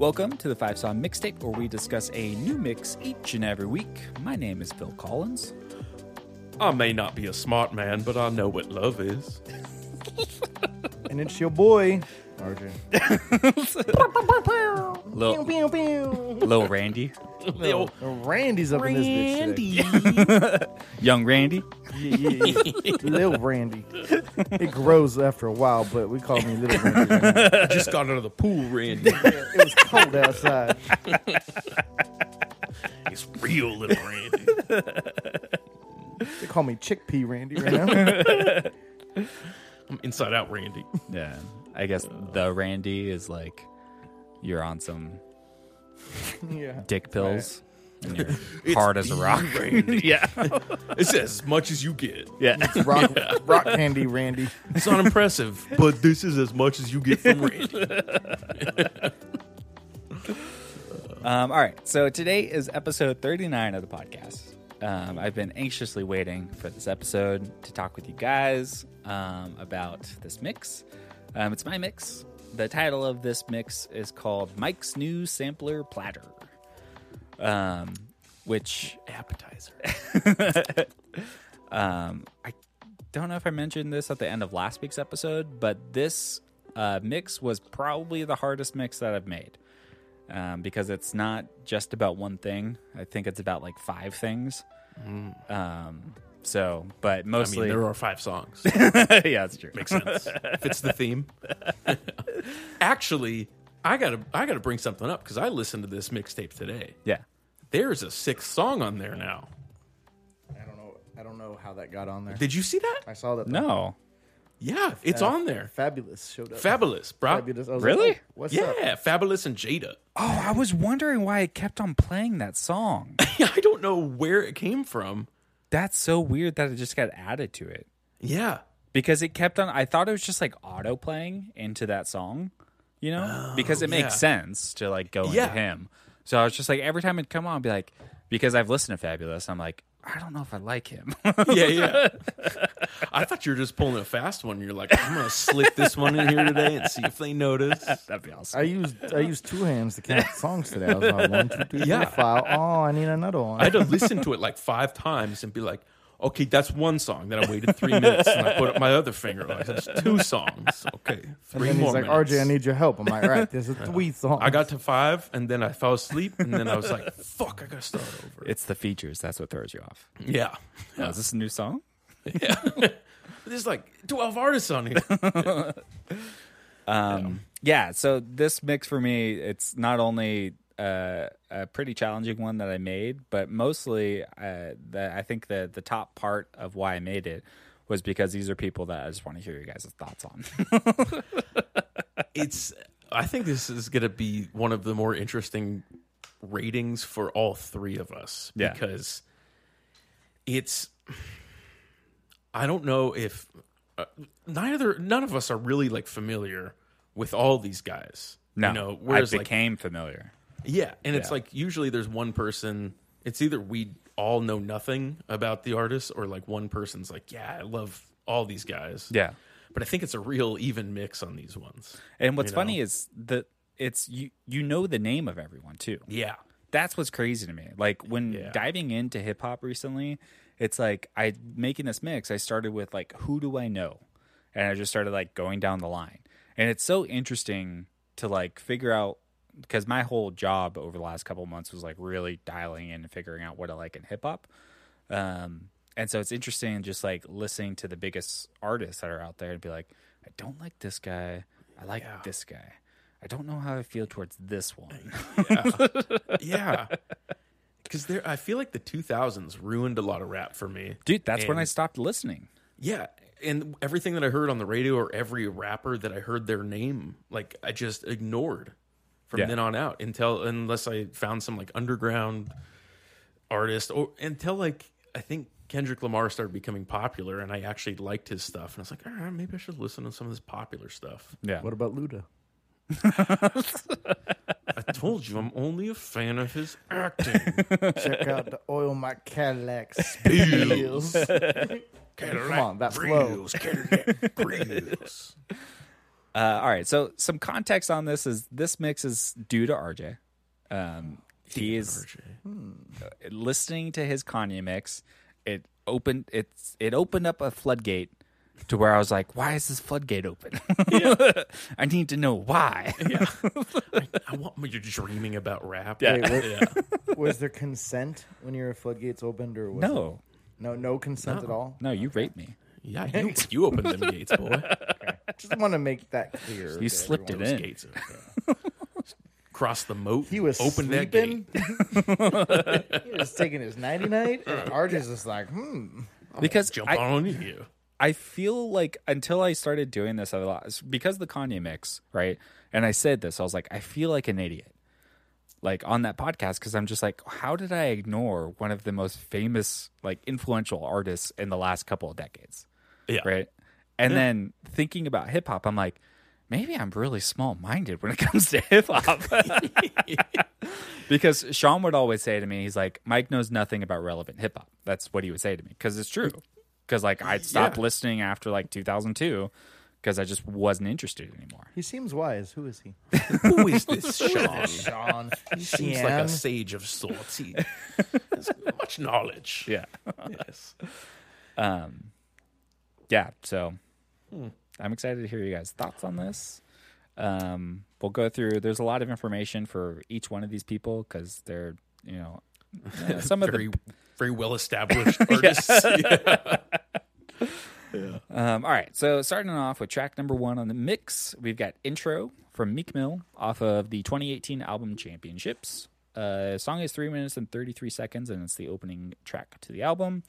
Welcome to the Five Song Mixtape, where we discuss a new mix each and every week. My name is Phil Collins. I may not be a smart man, but I know what love is. And it's your boy, RJ. Lil, Pew, pew. Lil Randy. Lil- Randy's up in this bitch today. Young Randy. Yeah, yeah, yeah. Lil Randy. It grows after a while, but we call me Little Randy. right. I just got out of the pool, Randy. It was cold outside. It's real little Randy. They call me Chickpea Randy right now. I'm inside out, Randy. Yeah. I guess uh. the Randy is like you're on some Yeah. dick pills. And you're It's hard as a rock. Randy. yeah. It's as much as you get. Yeah. Rock, rock candy Randy. It's not impressive, but this is as much as you get from Randy. Um, all right. So today is episode 39 of the podcast. Um, I've been anxiously waiting for this episode to talk with you guys um, about this mix. Um, it's my mix. The title of this mix is called Mike's New Sampler Platter, um, which Appetizer. um, I don't know if I mentioned this at the end of last week's episode, but this uh, mix was probably the hardest mix that I've made um, because it's not just about one thing. I think it's about like five things. Um, so, but I mostly, mean, there are five songs. yeah, that's true. Makes sense. Fits the theme. Actually, I gotta I gotta bring something up because I listened to this mixtape today. Yeah, There's a sixth song on there now. I don't know. I don't know how that got on there. Did you see that? I saw that. no, Yeah, it's Uh, on there. Fabolous showed up. Fabolous, bro. Fabolous. I was Really? like, oh, what's up? Yeah, Fabolous and Jada. oh, I was wondering why it kept on playing that song. I don't know where it came from. That's so weird that it just got added to it. Yeah. because it kept on i thought it was just like auto playing into that song you know because it yeah. makes sense to like go Yeah. into him so i was just like every time it'd come on I'd be like because i've listened to Fabolous i'm like i don't know if i like him Yeah, yeah. I thought you were just pulling a fast one. You're like, I'm gonna slip this one in here today and see if they notice. that'd be awesome I used I used two hands to count songs today. I was like one, two, three, Yeah. four, five. Oh, I need another one. I had to listen to it like five times and be like, okay, that's one song. Then I waited three minutes and I put up my other finger. Like, that's two songs. Okay, and three then more he's like, minutes. RJ, I need your help. I'm like, all right, there's a three song. I got to five and then I fell asleep and then I was like, fuck, I gotta start over. it's the features that's what throws you off yeah. yeah. oh, is this a new song Yeah. There's like 12 artists on here. um yeah so this mix for me it's not only uh, a pretty challenging one that I made, but mostly uh, the, I think the the top part of why I made it was because these are people that I just want to hear your guys' thoughts on. it's I think this is going to be one of the more interesting ratings for all three of us Yeah. because it's I don't know if uh, neither none of us are really like familiar with all these guys. No, you know, whereas I like became familiar. Yeah, and it's Yeah. like usually there's one person. It's either we all know nothing about the artist, or like one person's like, yeah, I love all these guys. Yeah, but I think it's a real even mix on these ones. and what's funny is that it's you you know the name of everyone too. Yeah, That's what's crazy to me. Like when Yeah. diving into hip hop recently, it's like I making this mix. I started with like who do I know, and I just started like going down the line, and it's so interesting to like figure out because my whole job over the last couple of months was like really dialing in and figuring out what I like in hip hop. Um, and so it's interesting just like listening to the biggest artists that are out there and be like, I don't like this guy. I like Yeah. this guy. I don't know how I feel towards this one. yeah. yeah. Because there, I feel like the 2000s ruined a lot of rap for me, Dude, that's when I stopped listening. Yeah, and everything that I heard on the radio or every rapper that I heard their name, like I just ignored from Yeah. then on out until unless I found some like underground artist or until like I think Kendrick Lamar started becoming popular and I actually liked his stuff and I was like, all right, maybe I should listen to some of this popular stuff. Yeah. What about Luda? I told you I'm only a fan of his acting. Check out the oil my Cadillac spills. Cadillac Come on, that flow. Cadillac grills. Uh, all right, so some context on this is this mix is due to RJ. Um, he is listening to his Kanye mix. It opened it's it opened up a floodgate to where I was like, why is this floodgate open? I need to know why. yeah. I want when you're dreaming about rap. Yeah. Wait, what- yeah. Was there consent when your floodgates opened, or was no, it- no, no consent at all? no, you raped me. Yeah, you, you opened them gates, boy. Just want to make that clear. You to slipped everyone. it Those in. gates. are- Cross the moat. He was open that gate. he was taking his nighty night, and RJ's just like, hmm. Because Jump I, on you. I feel like until I started doing this a lot, it's because the Kanye mix, right? And I said this, I was like, I feel like an idiot, like on that podcast, because I'm just like, how did I ignore one of the most famous, like influential artists in the last couple of decades, Yeah. right? And then thinking about hip hop, I'm like, maybe I'm really small minded when it comes to hip hop. because Sean would always say to me, he's like, Mike knows nothing about relevant hip hop. That's what he would say to me because it's true. Because like I'd stopped Yeah. listening after like 2002 because I just wasn't interested anymore. He seems wise. Who is he? Who is this Sean? Sean. He seems like a sage of sorts. He has much knowledge. Yeah. Yes. Um, yeah. So I'm excited to hear you guys' thoughts on this. Um, we'll go through. There's a lot of information for each one of these people because they're you know uh, some of the very well established artists. Yeah. Um, all right, so starting off with track number one on the mix, we've got "Intro" from Meek Mill off of the 2018 album Championships. Uh, song is three minutes and 33 seconds, and it's the opening track to the album.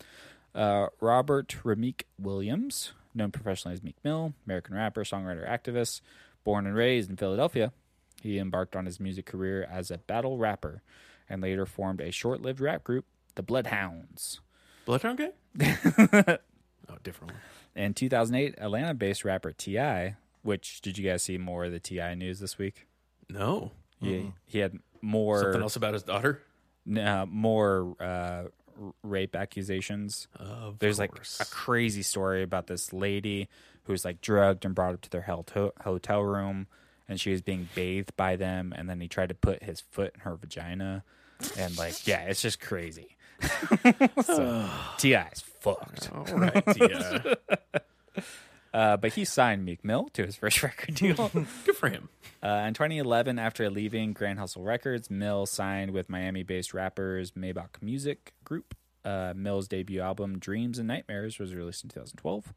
Uh, Robert Rameek Williams, known professionally as Meek Mill, American rapper, songwriter, activist, born and raised in Philadelphia. He embarked on his music career as a battle rapper and later formed a short lived rap group, the Bloodhounds. Bloodhound Gang? oh, different one. In 2008, Atlanta based rapper T.I., which did you guys see more of the T.I. news this week? No. He, he had more Something else about his daughter? uh, more uh, rape accusations. Of There's like a crazy story about this lady who's like drugged and brought up to their hotel hotel room, and she was being bathed by them, and then he tried to put his foot in her vagina, and like yeah, it's just crazy. so T.I. is fucked. All right. Yeah. Uh, but he signed Meek Mill to his first record deal. Good for him. Uh, in 2011, after leaving Grand Hustle Records, Mill signed with Miami-based rappers Maybach Music Group. Uh, Mill's debut album, Dreams and Nightmares, was released in 2012.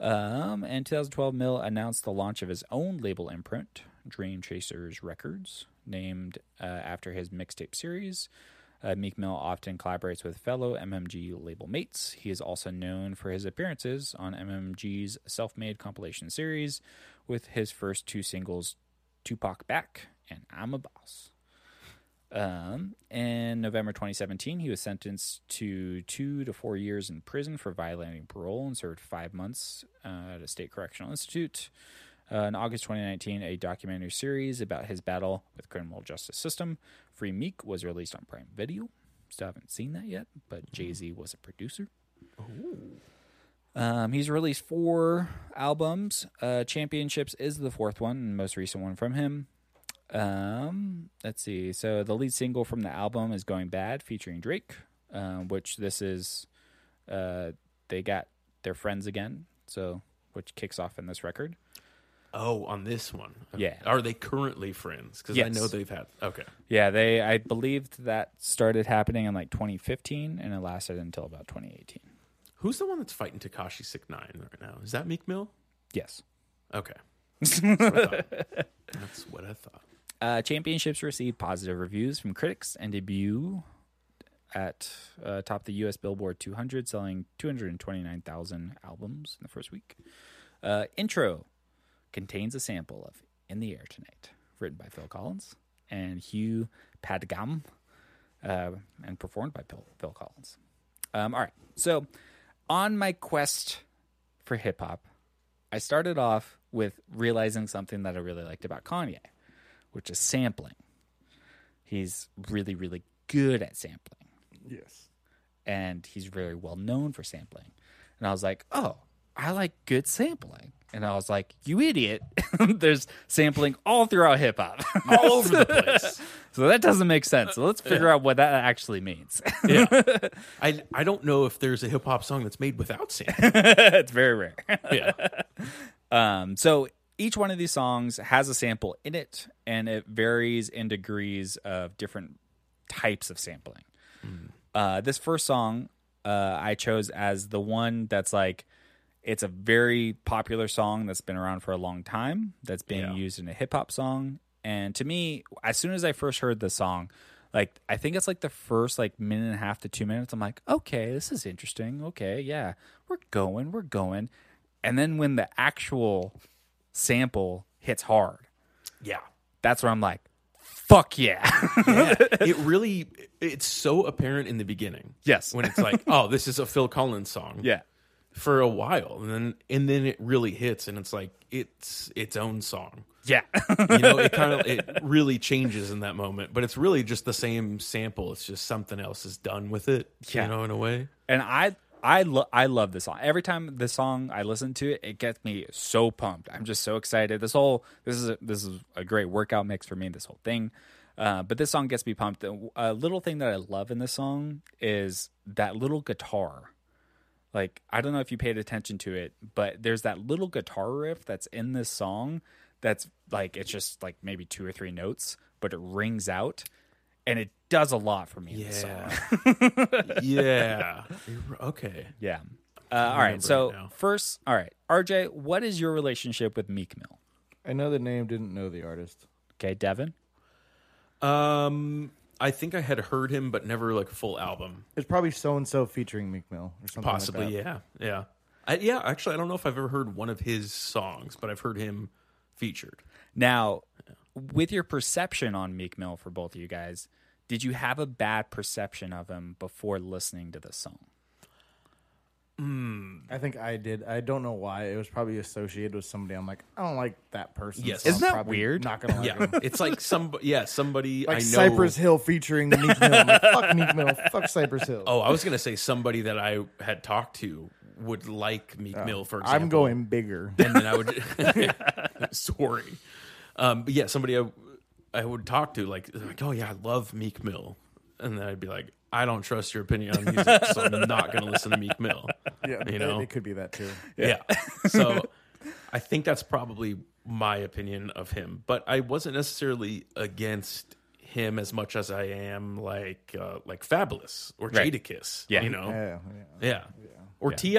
Um, in 2012, Mill announced the launch of his own label imprint, Dream Chasers Records, named uh, after his mixtape series. Uh, Meek Mill often collaborates with fellow MMG label mates. He is also known for his appearances on MMG's self made compilation series, with his first two singles, Tupac Back and I'm a Boss. Um, in November 2017, he was sentenced to two to four years in prison for violating parole and served five months uh, at a state correctional institute. Uh, in August 2019, a documentary series about his battle with criminal justice system, Free Meek, was released on Prime Video. Still haven't seen that yet, but Jay Z was a producer. Um, he's released four albums. Uh, Championships is the fourth one, and most recent one from him. Um, let's see. So the lead single from the album is "Going Bad" featuring Drake, um, which this is. Uh, they got their friends again, so which kicks off in this record. Oh, on this one. Yeah. Are they currently friends? Because I Yes. know they've had. Okay. Yeah, they. I believed that started happening in like 2015, and it lasted until about 2018. Who's the one that's fighting Tekashi Six Nine right now? Is that Meek Mill? Yes. Okay. That's what I thought. That's what I thought. Uh, championships received positive reviews from critics and debut at uh, top the U.S. Billboard 200, selling 229,000 albums in the first week. Uh, intro contains a sample of "In the Air Tonight," written by Phil Collins and Hugh Padgham, uh, and performed by Phil, Phil Collins. Um, all right, so on my quest for hip hop, I started off with realizing something that I really liked about Kanye which is sampling. He's really, really good at sampling, Yes. and he's very well known for sampling. And I was like, oh, I like good sampling. And I was like, "You idiot! There's sampling all throughout hip hop, all over the place. so that doesn't make sense. So let's figure out what that actually means. Yeah, I I don't know if there's a hip hop song that's made without sampling. it's very rare. Yeah, Um, so each one of these songs has a sample in it, and it varies in degrees of different types of sampling. Uh, this first song uh, I chose as the one that's like it's a very popular song that's been around for a long time that's being Yeah. used in a hip hop song. And to me, as soon as I first heard the song, like I think it's like the first like minute and a half to two minutes, I'm like, okay, this is interesting. Okay, yeah, we're going, we're going. And then when the actual sample hits hard, yeah. that's where I'm like, fuck yeah. yeah, it really it's so apparent in the beginning. Yes. when it's like, oh, this is a Phil Collins song. yeah. For a while, and then and then it really hits, and it's like it's its own song. Yeah. You know, it kind of it really changes in that moment, but it's really just the same sample. It's just something else is done with it. Yeah. You know, in a way. and I I lo- I love this song. Every time the song I listen to it, it gets me so pumped. I'm just so excited. This whole this is a, this is a great workout mix for me. This whole thing, uh, but this song gets me pumped. A little thing that I love in this song is that little guitar. Like I don't know if you paid attention to it, but there's that little guitar riff that's in this song. That's like it's just like maybe two or three notes, but it rings out, and it does a lot for me. in this song. Yeah. yeah. Okay. Yeah. Uh, all right. So first, all right, RJ, what is your relationship with Meek Mill? I know the name, didn't know the artist. Okay, Devin. Um, I think I had heard him, but never like a full album. It's probably so and so featuring Meek Mill or something. Possibly, like that. yeah, yeah. I, yeah, actually, I don't know if I've ever heard one of his songs, but I've heard him featured. Now, with your perception on Meek Mill for both of you guys, did you have a bad perception of him before listening to this song? I think I did. I don't know why. It was probably associated with somebody. I'm like, I don't like that person. Yes. so Isn't I'm that weird? Not gonna like Yeah, him. it's like some, yeah, somebody Like I know. Cypress Hill featuring Meek Mill. I'm like, fuck Meek Mill. Fuck Cypress Hill. Oh, I was gonna say somebody that I had talked to would like Meek Mill, for example. I'm going bigger. and then I would. sorry, um, but yeah, somebody I, I would talk to like, like, oh yeah, I love Meek Mill, and then I'd be like, I don't trust your opinion on music, so I'm not going to listen to Meek Mill. Yeah, you know, it, could be that too. yeah. So I think that's probably my opinion of him, but I wasn't necessarily against him as much as I am like uh, like Fabolous or Right. Jadakiss. Yeah. you know, Yeah, yeah. yeah. Or Ti.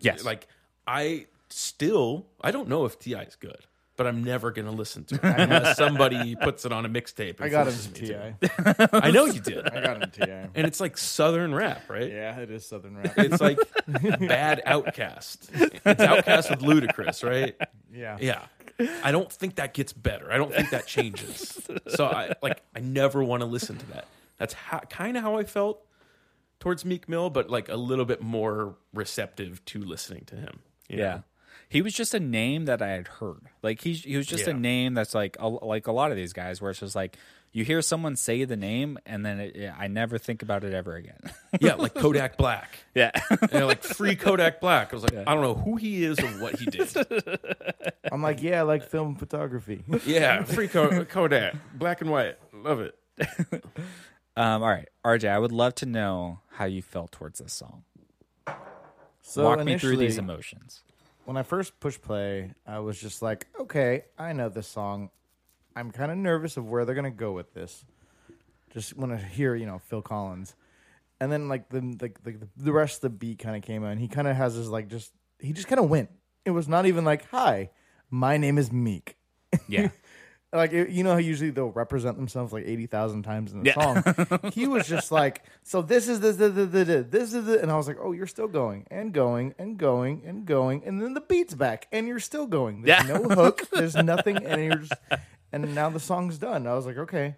Yes. Like I still I don't know if T.I. is good, but I'm never gonna listen to it unless somebody puts it on a mixtape. and I got forces into me Ti. I know you did. I got into Ti. And it's like southern rap, right? Yeah, it is Southern rap. It's like bad OutKast. It's OutKast with Ludacris, right? Yeah. Yeah. I don't think that gets better. I don't think that changes. So I like I never want to listen to that. That's how, kind of how I felt towards Meek Mill, but like a little bit more receptive to listening to him. you Yeah. know? He was just a name that I had heard. Like he he was just a name that's like a, like a lot of these guys where it's just like you hear someone say the name and then it, yeah, I never think about it ever again. Yeah, like Kodak Black. yeah. And like free Kodak Black. I was like, I don't know who he is or what he did. I'm like, yeah, I like film photography. Yeah, free Ko- Kodak, black and white. Love it. um all right, RJ, I would love to know how you felt towards this song. So Walk me through these emotions. When I first pushed play, I was just like, okay, I know this song. I'm kind of nervous of where they're gonna go with this. Just want to hear, you know, Phil Collins, and then like the like the, the rest of the beat kind of came out. and He kind of has his like just he just kind of went. It was not even like, hi, my name is Meek. Yeah. like you know how usually they'll represent themselves like 80,000 times in the Yeah. song. he was just like, so this is the, the, the, the, the this is the and I was like, "Oh, you're still going and going and going and going and then the beat's back and you're still going. There's Yeah. no hook, there's nothing and you're just and now the song's done." I was like, "Okay.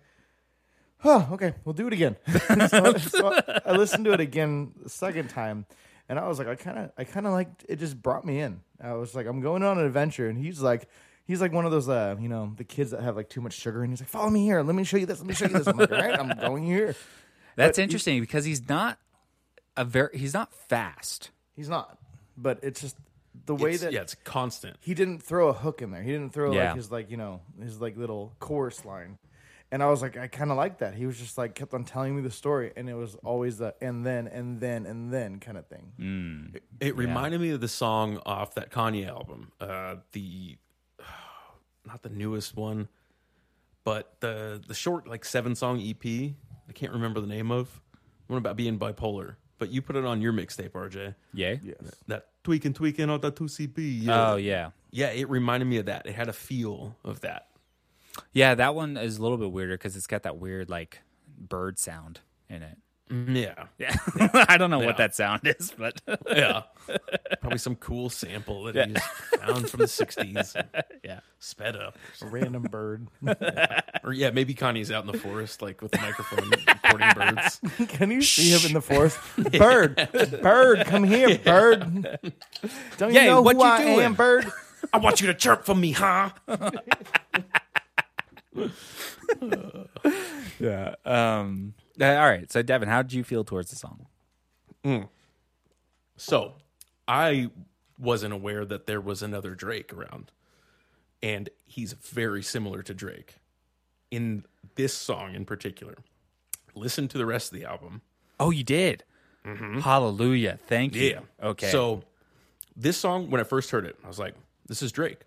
Huh, okay, we'll do it again." so, so I listened to it again the second time and I was like, I kind of I kind of like it just brought me in. I was like, I'm going on an adventure and he's like He's like one of those, uh, you know, the kids that have like too much sugar, and he's like, "Follow me here. Let me show you this. Let me show you this." I'm like, "All right, I'm going here." That's But he- interesting because he's not a very he's not fast. He's not, but it's just the way It's- that yeah, it's constant. he didn't throw a hook in there. He didn't throw Yeah. like his like you know his like little chorus line. And I was like, I kind of like that. He was just like kept on telling me the story, and it was always the and then and then and then kind of thing. Mm. It reminded me of the song off that Kanye album, uh, the not the newest one, but the the short like seven song EP. I can't remember the name of one about being bipolar. But you put it on your mixtape, RJ. Yeah. Yes. That tweaking, tweaking on the two CB. Oh yeah. yeah. It reminded me of that. It had a feel of that. Yeah, that one is a little bit weirder because it's got that weird like bird sound in it. Mm, Yeah, Yeah, I don't know Yeah. what that sound is, but yeah. Probably some cool sample that he just found from the '60s, yeah, sped up. A random bird. Or yeah, maybe Kanye's out in the forest, like with a microphone, recording birds. Can you see him in the forest? Bird, bird, come here, bird. Don't you Yay, know what who you I doing? am, bird? I want you to chirp for me, huh? yeah. Um. Uh, all right. So, Devin, how did you feel towards the song? Mm. So, I wasn't aware that there was another Drake around, and he's very similar to Drake in this song in particular. Listen to the rest of the album. Oh, you did. Mm-hmm. Hallelujah. Thank you. Okay. So this song, when I first heard it, I was like, "This is Drake.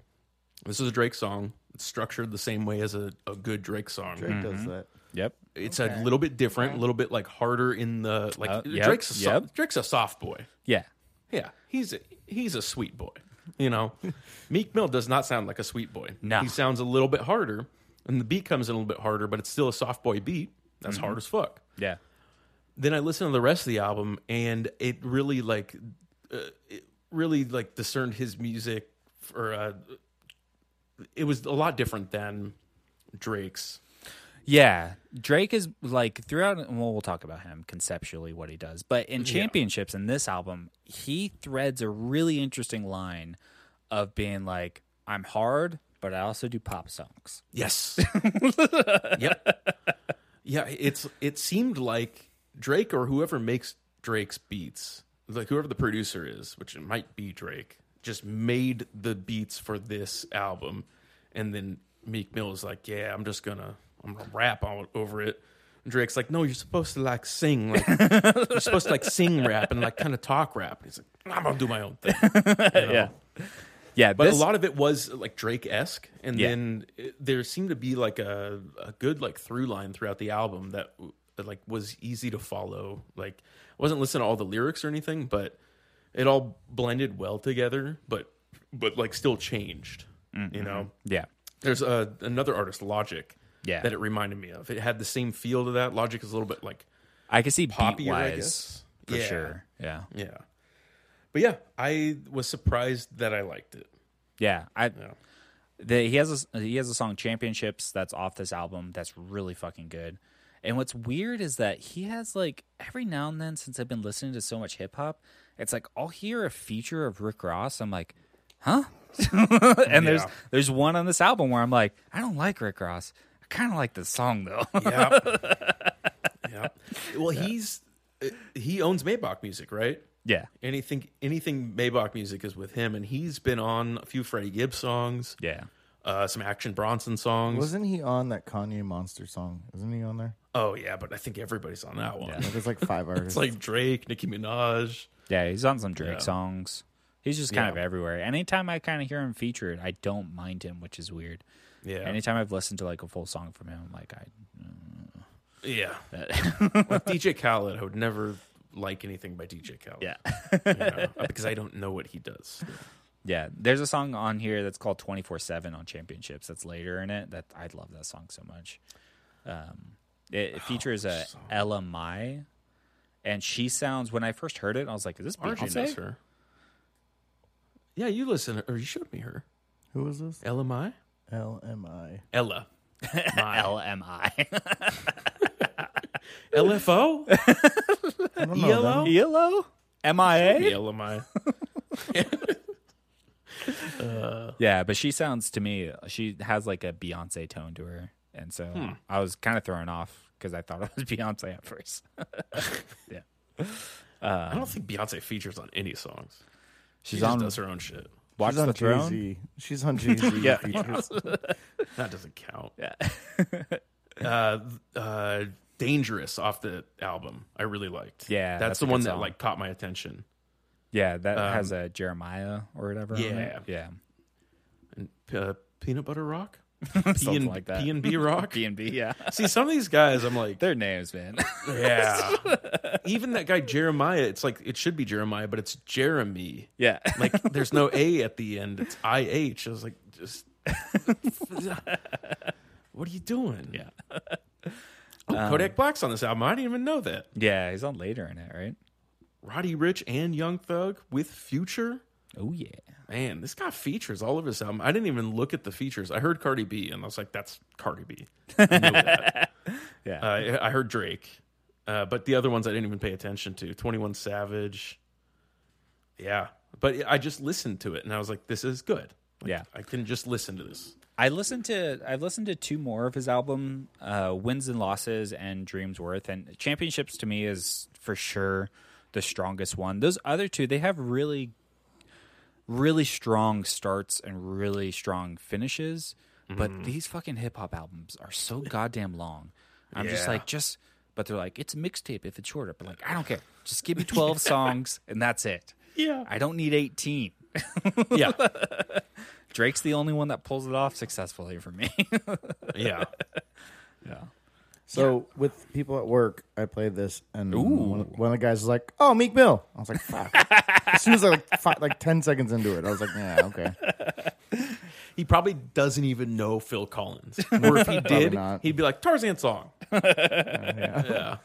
This is a Drake song. It's structured the same way as a, a good Drake song. Drake does mm-hmm. that. Yep. It's a little bit different, a little bit like harder in the like. Uh, yep, Drake's a so- yep. Drake's a soft boy. Yeah. Yeah, he's a, he's a sweet boy. You know, Meek Mill does not sound like a sweet boy. No. he sounds a little bit harder, and the beat comes in a little bit harder, but it's still a soft boy beat. That's Mm-hmm. hard as fuck. Yeah. then I listened to the rest of the album, and it really like, uh, it really like discerned his music for. Uh, it was a lot different than Drake's. Yeah, Drake is like throughout. Well, we'll talk about him conceptually what he does, but in championships in this album, he threads a really interesting line of being like, "I'm hard, but I also do pop songs." Yes. yep. Yeah, it's it seemed like Drake or whoever makes Drake's beats, like whoever the producer is, which it might be Drake, just made the beats for this album, and then Meek Mill is like, "Yeah, I'm just gonna I'm gonna rap all over it." And Drake's like, "No, you're supposed to like sing, like you're supposed to like sing rap and like kind of talk rap." And he's like, "I'm gonna do my own thing." You know? Yeah, yeah, But this, a lot of it was like Drake esque, and Yeah. then it, there seemed to be like a, a good like through line throughout the album that, like was easy to follow. Like I wasn't listening to all the lyrics or anything, but it all blended well together. But but like still changed. Mm-hmm. You know, yeah, there's a, another artist, Logic, Yeah. that it reminded me of. It had the same feel to that. Logic is a little bit like I can see poppy wise for Yeah. sure. Yeah, yeah. But yeah, I was surprised that I liked it. yeah. I Yeah. the, he has a he has a song championships that's off this album that's really fucking good. And what's weird is that he has like every now and then since I've been listening to so much hip hop, it's like I'll hear a feature of Rick Ross. I'm like, huh? and there's there's one on this album where I'm like, I don't like Rick Ross. I kind of like the song though. Yeah. yeah. Well, he's uh, he owns Maybach Music, right? yeah, Anything anything Maybach Music is with him, and he's been on a few Freddie Gibbs songs, yeah, uh, some Action Bronson songs. Wasn't he on that Kanye Monster song? Isn't he on there? oh yeah, but I think everybody's on that one. Yeah. Like, there's like five artists. It's like Drake, Nicki Minaj. yeah. He's on some Drake Yeah. songs. He's just kind Yeah. of everywhere. Anytime I kind of hear him featured, I don't mind him, which is weird. Yeah, Anytime I've listened to like a full song from him, I'm like I yeah. like DJ Khaled, I would never like anything by DJ Khaled. yeah. you know, uh, because I don't know what he does. Yeah, there's a song on here that's called 24 7 on Championships that's later in it. That I love that song so much. Um, it, it features a Ella Mai, and she sounds, when I first heard it, I was like, is this RJ knows Beyonce? her. Yeah, you listen, or you showed me her. Who is this? Ella Mai? L M I. Ella. Mai. L M I. LFO? I don't know. ELO? them. ELO? M I A? Ella uh, Yeah, but she sounds to me, she has like a Beyonce tone to her. And so hmm. I was kind of thrown off because I thought it was Beyonce at first. yeah. I don't um, think Beyonce features on any songs. She's she just on does her own shit. Watch She's on the Throne. Jay-Z. She's on Jay Z. Yeah. features. That doesn't count. Yeah. uh, uh, Dangerous off the album, I really liked. Yeah, that's, that's the one that song. like caught my attention. Yeah, that Um, has a Jeremiah or whatever. on yeah. it. yeah, And uh, Peanut Butter Rock, P something and like that. P and B Rock. B and B. Yeah, See, some of these guys, I'm like, their names, man. yeah. Even that guy Jeremiah, it's like it should be Jeremiah, but it's Jeremy. yeah, Like, there's no A at the end. It's I H. I was like, just what are you doing? yeah, Oh, um, Kodak Black's on this album. I didn't even know that. yeah. He's on later in it, right? Roddy Ricch and Young Thug with Future. Oh yeah. Man, this got features all over his album. I didn't even look at the features. I heard Cardi B, and I was like, "That's Cardi B." I that. Yeah. Uh, I I heard Drake, uh, but the other ones I didn't even pay attention to. Twenty One Savage, yeah. But I just listened to it, and I was like, "This is good." Like, Yeah. I can just listen to this. I listened to I've listened to two more of his album, uh, Wins and Losses and Dreams Worth, and Championships to me is for sure the strongest one. Those other two, they have really, really strong starts and really strong finishes, but mm-hmm. these fucking hip hop albums are so goddamn long. I'm just like just, but they're like it's a mixtape if it's shorter, but like I don't care, just give me twelve songs and that's it. Yeah, I don't need eighteen. yeah, Drake's the only one that pulls it off successfully for me. yeah. yeah. So with people at work, I played this, and one, one of the guys was like, "Oh, Meek Mill." I was like, "Fuck!" as soon as I like five, like ten seconds into it, I was like, "Yeah, okay." He probably doesn't even know Phil Collins, or if he did, he'd be like Tarzan song. yeah.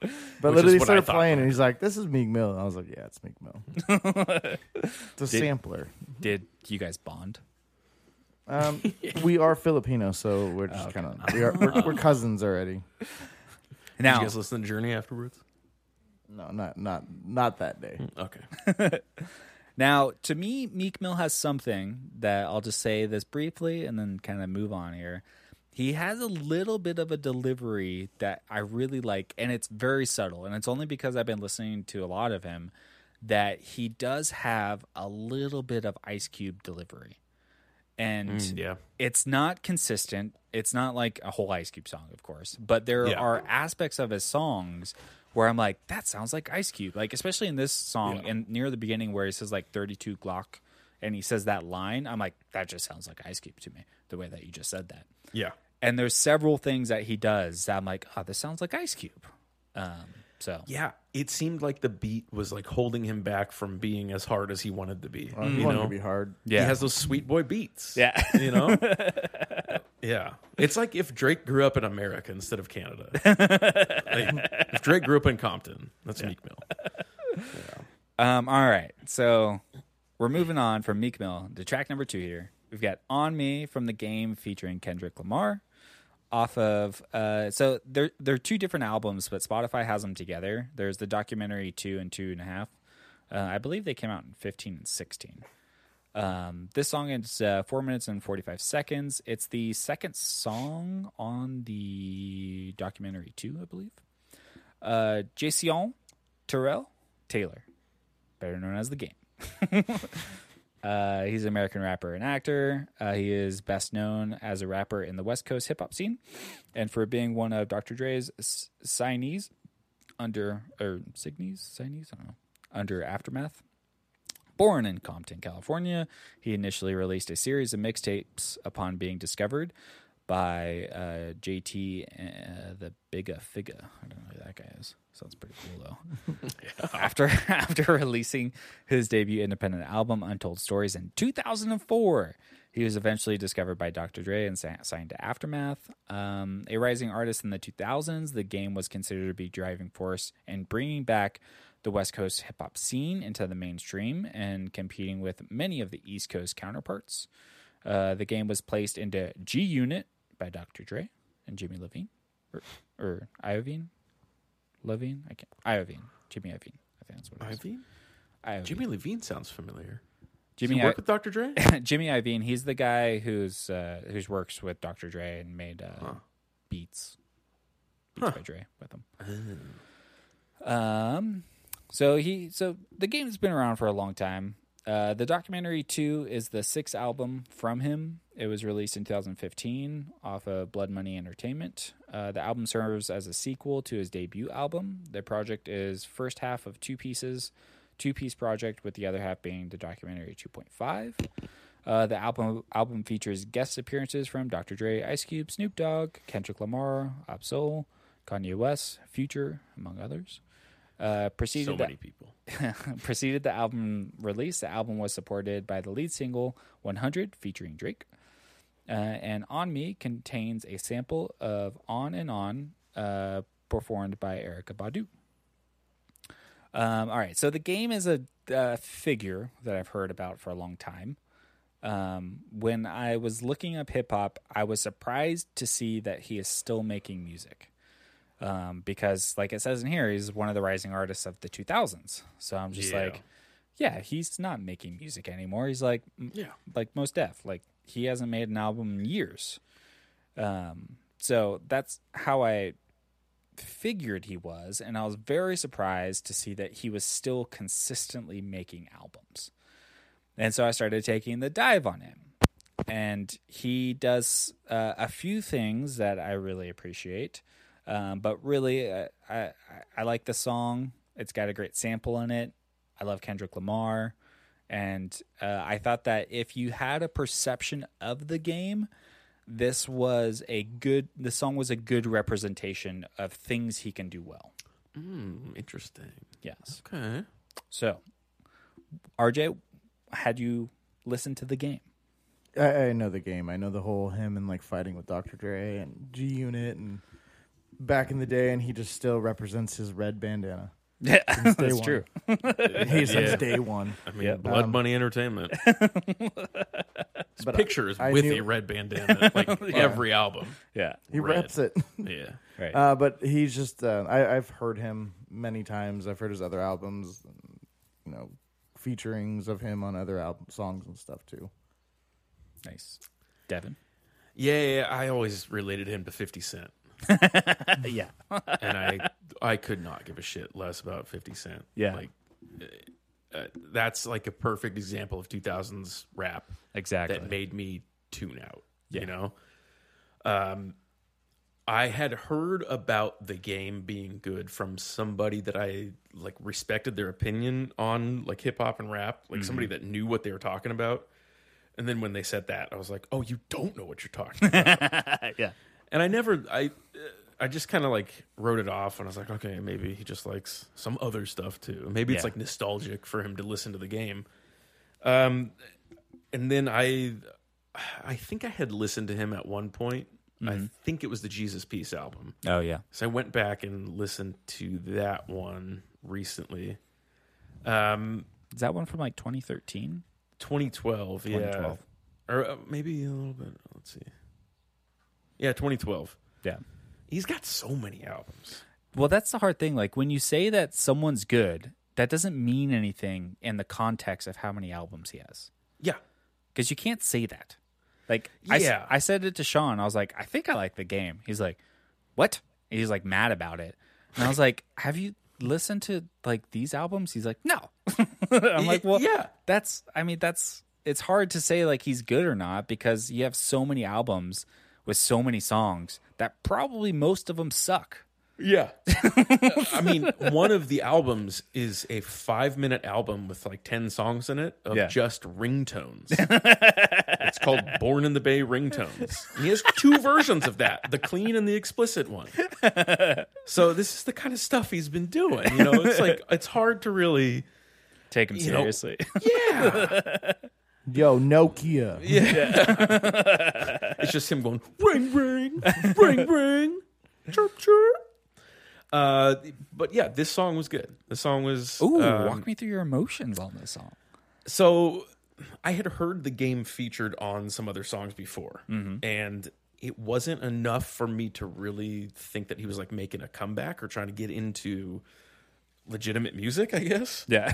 But Which literally is what I started playing, and he's like, "This is Meek Mill." I was like, "Yeah, it's Meek Mill." it's a sampler. Did you guys bond? Um, we are Filipino, so we're just kind of we are we're, we're cousins already. Did Now, you guys listen to Journey afterwards? No, not not not that day. Okay. now to me, Meek Mill has something that I'll just say this briefly and then kind of move on here. He has a little bit of a delivery that I really like, and it's very subtle. And it's only because I've been listening to a lot of him that he does have a little bit of Ice Cube delivery. And Mm, yeah. it's not consistent. It's not like a whole Ice Cube song, of course, but there Yeah. are aspects of his songs where I'm like, that sounds like Ice Cube. Like especially in this song Yeah. and near the beginning where he says like 32 Glock and he says that line, I'm like, that just sounds like Ice Cube to me. The way that you just said that. Yeah. And there's several things that he does that I'm like, oh, this sounds like Ice Cube. Um, so Yeah. It seemed like the beat was like holding him back from being as hard as he wanted to be. Uh, you wanted know? to be hard. yeah, He has those sweet boy beats. Yeah. You know? yeah. It's like if Drake grew up in America instead of Canada. like, if Drake grew up in Compton, that's Meek Mill. Um, all right. So we're moving on from Meek Mill to track number two here. We've got On Me from the game featuring Kendrick Lamar. Off of uh so they're they're two different albums, but Spotify has them together. There's the documentary two and two and a half. Uh, I believe they came out in fifteen and sixteen. Um, this song is uh, four minutes and forty five seconds. It's the second song on the documentary two, I believe. Uh, Jason Terrell Taylor better known as the game. uh, he's an American rapper and actor. Uh, he is best known as a rapper in the West Coast hip hop scene, and for being one of Dr. Dre's signees under or signees, signees, I don't know, under Aftermath. Born in Compton, California, he initially released a series of mixtapes upon being discovered by uh, JT, uh, the Bigga Figga. I don't know who that guy is. Sounds pretty cool though. after after releasing his debut independent album Untold Stories in 2004, he was eventually discovered by Dr. Dre and signed to Aftermath. Um, a rising artist in the 2000s, the game was considered to be driving force in bringing back the West Coast hip hop scene into the mainstream and competing with many of the East Coast counterparts. Uh, the game was placed into G Unit by Dr. Dre and Jimmy Levine, or, or Iovine, Levine. I can't. Iovine, Jimmy Iovine. I think that's what it is. Ivy? Iovine. Jimmy Levine sounds familiar. Jimmy, Does he work I- with Dr. Dre? Jimmy Iovine. He's the guy who's uh, who's works with Dr. Dre and made uh, Huh. beats, beats Huh. by Dre with him. Um, so he so the game's been around for a long time. Uh, the documentary two is the sixth album from him. It was released in 2015 off of Blood Money Entertainment. Uh, the album serves as a sequel to his debut album. The project is first half of two pieces, two piece project, with the other half being the documentary 2.5. Uh, the album album features guest appearances from Dr. Dre, Ice Cube, Snoop Dogg, Kendrick Lamar, Absol, Kanye West, Future, among others. Uh, preceded So the- many people. preceded the album release. The album was supported by the lead single 100 featuring Drake. Uh, and On Me contains a sample of On and On uh, performed by Erykah Badu. Um, all right, so the game is a uh, figure that I've heard about for a long time. Um, when I was looking up hip hop, I was surprised to see that he is still making music um, because, like it says in here, he's one of the rising artists of the 2000s. So I'm just Yeah. like, yeah, he's not making music anymore. He's like, Yeah. like most deaf. Like he hasn't made an album in years. Um, so that's how I figured he was, and I was very surprised to see that he was still consistently making albums. And so I started taking the dive on him. And he does uh, a few things that I really appreciate. Um, but really, uh, I, I, I like the song. It's got a great sample in it. I love Kendrick Lamar. And uh, I thought that if you had a perception of the game, this was a good, the song was a good representation of things he can do well. Mm, interesting. Yes. Okay. So, RJ, had you listened to the game? I, I know the game. I know the whole him and like fighting with Dr. Dre and G Unit and back in the day, and he just still represents his red bandana. Yeah, day that's one. true. He since Yeah. day one. I mean, Yep. Blood Um, Money Entertainment. His But I- picture is I with knew- a red bandana, like every album. Yeah, He Red. reps it. Yeah. right. Uh, but he's just uh, I, I've heard him many times. I've heard his other albums, you know, featurings of him on other album songs and stuff too. nice, Devin. Yeah, yeah, I always related him to 50 Cent. Yeah, And I I could not give a shit less about 50 Cent. Yeah. Like uh, that's like a perfect example of 2000s rap exactly. that made me tune out, Yeah. you know? Um I had heard about the game being good from somebody that I like respected their opinion on like hip hop and rap, like somebody Mm-hmm. that knew what they were talking about. And then when they said that, I was like, "Oh, you don't know what you're talking about." yeah, and I never, I, I just kind of like wrote it off, and I was like, "Okay, maybe he just likes some other stuff too. Maybe it's Yeah. like nostalgic for him to listen to the game." Um, and then I, I think I had listened to him at one point. I think it was the Jesus Piece album. oh yeah, So I went back and listened to that one recently. Um, is that one from like 2013? 2012, yeah, 2012. or uh, maybe a little bit. Let's see. Yeah, 2012. Yeah. He's got so many albums. Well, that's the hard thing. Like when you say that someone's good, that doesn't mean anything in the context of how many albums he has. Yeah, Because you can't say that. Like, I Yeah. I, said it to Sean. I was like, I think I like the game. He's like, what? And he's like mad about it. And I was like, have you listened to like these albums? He's like, no. I'm like, well, yeah. that's, I mean, that's, it's hard to say like he's good or not because you have so many albums with so many songs that probably most of them suck. Yeah. I mean, one of the albums is a five minute album with like 10 songs in it of Yeah. just ringtones. it's called Born in the Bay Ringtones. And he has two versions of that the clean and the explicit one. So, this is the kind of stuff he's been doing. You know, it's like, it's hard to really. Take him You know- seriously. Yeah. Yo, Nokia. Yeah. it's just him going ring ring ring ring chirp chirp. Uh, but yeah, this song was good. The song was Ooh, um, walk me through your emotions on this song. so. I had heard the game featured on some other songs before, and it wasn't enough for me to really think that he was like making a comeback or trying to get into legitimate music. I guess, Yeah.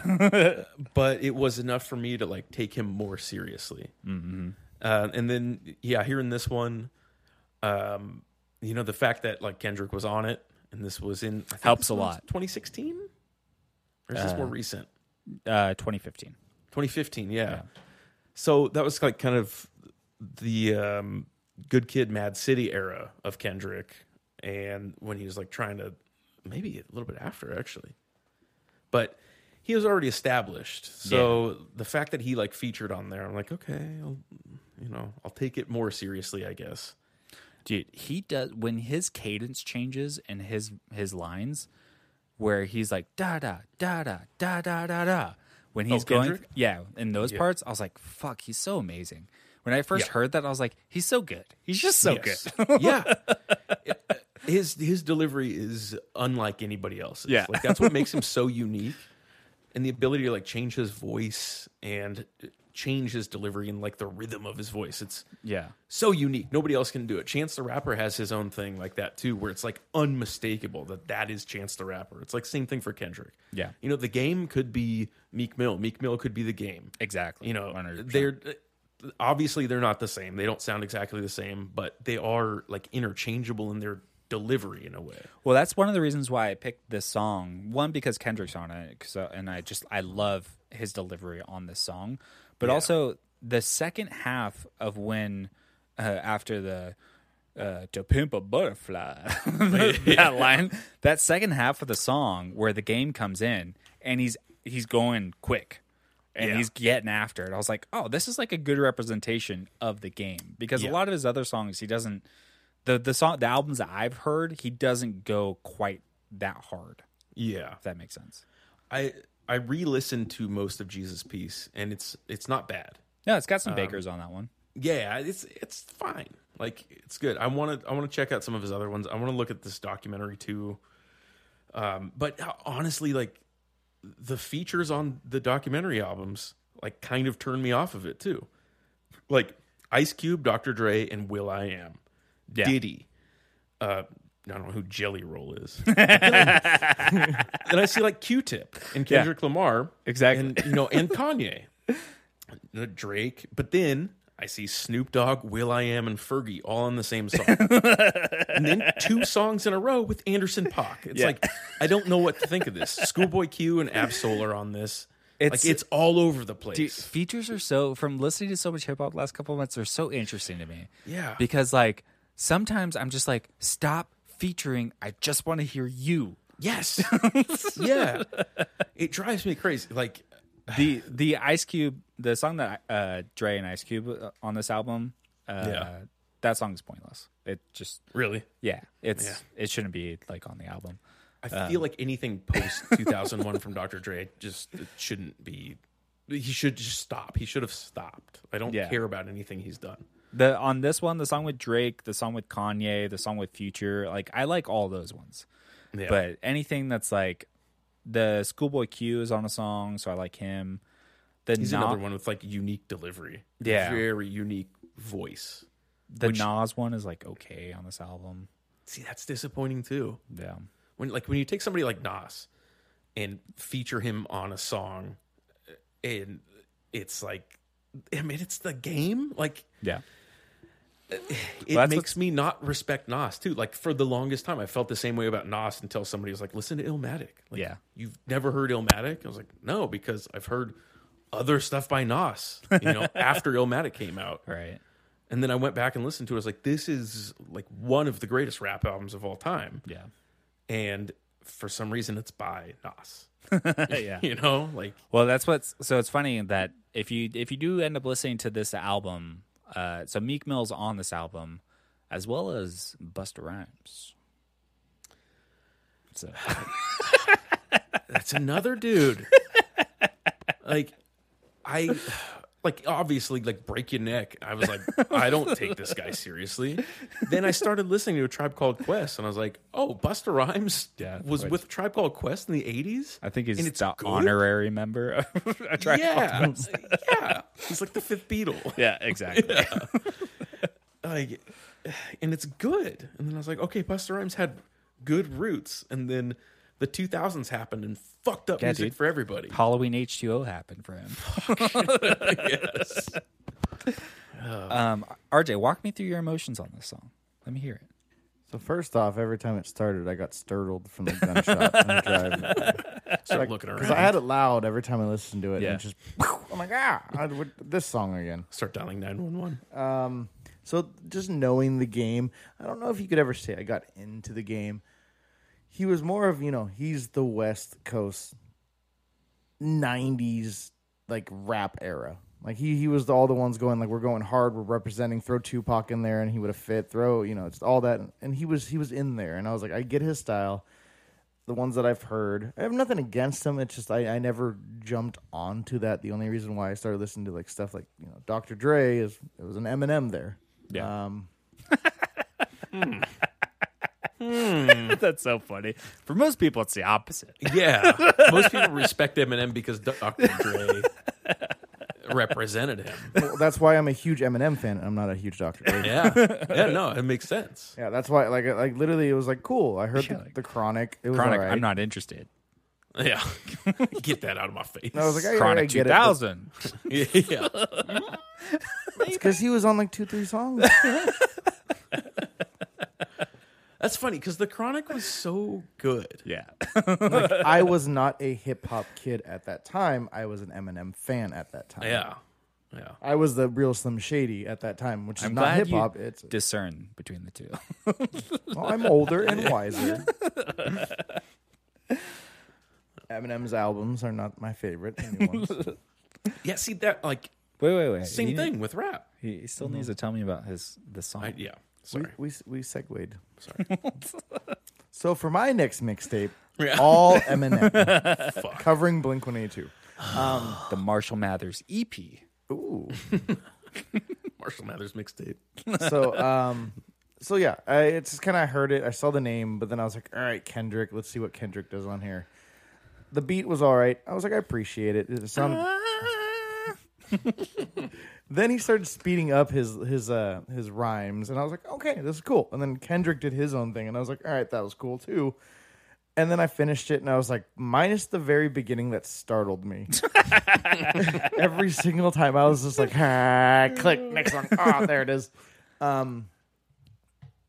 but it was enough for me to like take him more seriously. Mm-hmm. Uh, and then, yeah, hearing this one, um, you know, the fact that like Kendrick was on it, and this was in I think Helps a lot. 2016, or is this more recent? uh, 2015. 2015, yeah. So that was like kind of the um, Good Kid, Mad City era of Kendrick, and when he was like trying to, maybe a little bit after actually, but he was already established. So the fact that he like featured on there, I'm like, okay, I'll, you know, I'll take it more seriously, I guess. Dude, he does when his cadence changes and his his lines, where he's like da da da da da da da da. When he's Oh, going, yeah, in those Yeah. parts, I was like, "Fuck, he's so amazing." When I first Yeah. heard that, I was like, "He's so good. He's just so Yes. good." yeah. His his delivery is unlike anybody else's. Yeah. Like that's what makes him so unique. And the ability to like change his voice and change his delivery and like the rhythm of his voice. It's yeah, so unique. Nobody else can do it. Chance the Rapper has his own thing like that too, where it's like unmistakable that that is Chance the Rapper. It's like same thing for Kendrick. Yeah. You know, the game could be Meek Mill. Meek Mill could be the game. exactly. You know, 100%. they're obviously they're not the same. They don't sound exactly the same, but they are like interchangeable in their delivery in a way. Well, that's one of the reasons why I picked this song. One because Kendrick's on it, so and I just I love his delivery on this song, but Yeah. also the second half of when uh, after the uh, to pimp a butterfly that line, that second half of the song where the game comes in and he's he's going quick. And Yeah. he's getting after it. I was like, "Oh, this is like a good representation of the game." Because Yeah. a lot of his other songs, he doesn't the the song the albums that I've heard, he doesn't go quite that hard. Yeah. If that makes sense. I I re-listened to most of Jesus Piece and it's it's not bad. No, it's got some bakers on that one. Yeah, it's it's fine. Like it's good. I want to I want to check out some of his other ones. I want to look at this documentary too. Um, but honestly, like the features on the documentary albums, like kind of turned me off of it too. Like Ice Cube, Dr. Dre, and Will I Am, Yeah. Diddy. Uh, I don't know who Jelly Roll is. then I see like Q-Tip and Yeah. Kendrick Lamar, Exactly. and you know, and Kanye, Uh, Drake. But then I see Snoop Dogg, Will I Am, and Fergie all on the same song, and then two songs in a row with Anderson Paak. It's Yeah. like I don't know what to think of this. Schoolboy Q and Ab-Soul are on this. It's- like it's all over the place. Dude, features are so from listening to so much hip hop last couple of months, they're so interesting to me. Yeah. Because like sometimes I'm just like, stop featuring. I just want to hear you. yes, yeah, it drives me crazy. Like The the Ice Cube, the song that uh Dre and Ice Cube uh, on this album, uh Yeah. that song is pointless. It just really, yeah, it's Yeah. it shouldn't be like on the album. I feel like anything post 2001 from Dr. Dre just it shouldn't be. He should just stop. He should have stopped. I don't Yeah. care about anything he's done. The on this one, the song with Drake, the song with Kanye, the song with Future, like I like all those ones. Yeah. But anything that's like the Schoolboy Q is on a song, so I like him. The He's Na- another one with like unique delivery. Yeah. Very unique voice. the which- Nas one is like okay on this album. See, that's disappointing too. Yeah. When like when you take somebody like Nas and feature him on a song and it's like I mean it's the game. Like Yeah. it Well, makes me not respect Nas too. Like for the longest time I felt the same way about Nas until somebody was like, listen to Illmatic. Like, Yeah. You've never heard Illmatic? I was like, no, because I've heard other stuff by Nas, you know, after Illmatic came out. Right. And then I went back and listened to it. I was like, this is like one of the greatest rap albums of all time. Yeah. And for some reason, it's by Nas. yeah. You know, like, Well, that's what's so it's funny that if you if you do end up listening to this album, uh, so Meek Mill's on this album, as well as Busta Rhymes. So that's another dude. like, I. Like obviously, like break your neck. I was like, I don't take this guy seriously. Then I started listening to a Tribe Called Quest, and I was like, Oh, Busta Rhymes Yeah, was which- with Tribe Called Quest in the eighties. I think he's And it's the good? honorary member of a Tribe Called Yeah, Quest. yeah. He's like the fifth Beatle. Yeah, exactly. like and it's good and then i was like okay Busta Rhymes had good roots and then the 2000s happened and fucked up Yeah, music dude. for everybody Halloween H2O happened for him. yes Um, RJ, walk me through your emotions on this song. Let me hear it. So first off, every time it started, I got startled from the gunshot on the drive. start looking around Because I had it loud every time I listened to it. Yeah. And it just I'm like, ah, I, would- this song again. Start dialing nine one one. So just knowing the game, I don't know if you could ever say I got into the game. He was more of, you know, he's the West Coast 90s like rap era. Like he he was all the ones going like we're going hard, we're representing, throw Tupac in there and he would have fit, throw, you know, it's all that and he was he was in there and I was like I get his style. The ones that I've heard, I have nothing against him. It's just I, I never jumped onto that. The only reason why I started listening to like stuff like you know Dr. Dre is it was an Eminem there. Yeah. Um, Hmm. That's so funny. For most people, it's the opposite. Yeah, most people respect Eminem because Dr. Dre represented him. well, that's why I'm a huge Eminem fan. and I'm not a huge Dr. Dre. Yeah, yeah, no, it makes sense. Yeah, that's why. Like, like literally, it was like cool. I heard Yeah, the, like- the Chronic. It was Chronic, alright. I'm not interested. Yeah, get that out of my face. And I was like, I, I Chronic get it. but 2000. yeah, It's because he was on like two, three songs. That's funny because the Chronic was so good. Yeah. like, I was not a hip hop kid at that time. I was an Eminem fan at that time. Yeah, yeah. I was the real Slim Shady at that time, which is I'm not glad hip you hop. It's discern between the two. well, I'm older and wiser. Eminem's albums are not my favorite. New ones. Yeah, see that like Wait, wait, wait. same He- thing with rap. He, he still needs mm-hmm. to tell me about his the song. I, yeah, we, sorry, we we segued. sorry. So for my next mixtape, Yeah. all Eminem, Fuck. covering Blink One Eighty Two. the Marshall Mathers EP. Ooh. Marshall Mathers mixtape. So um, so yeah, I it's just kind of heard it. I saw the name, but then I was like, all right, Kendrick. Let's see what Kendrick does on here. The beat was all right. I was like, I appreciate it. It sounded. then he started speeding up his his uh his rhymes, and I was like, okay, this is cool. And then Kendrick did his own thing, and I was like, all right, that was cool too. And then I finished it, and I was like, minus the very beginning that startled me. Every single time, I was just like, ah, click next one. Oh, there it is. Um,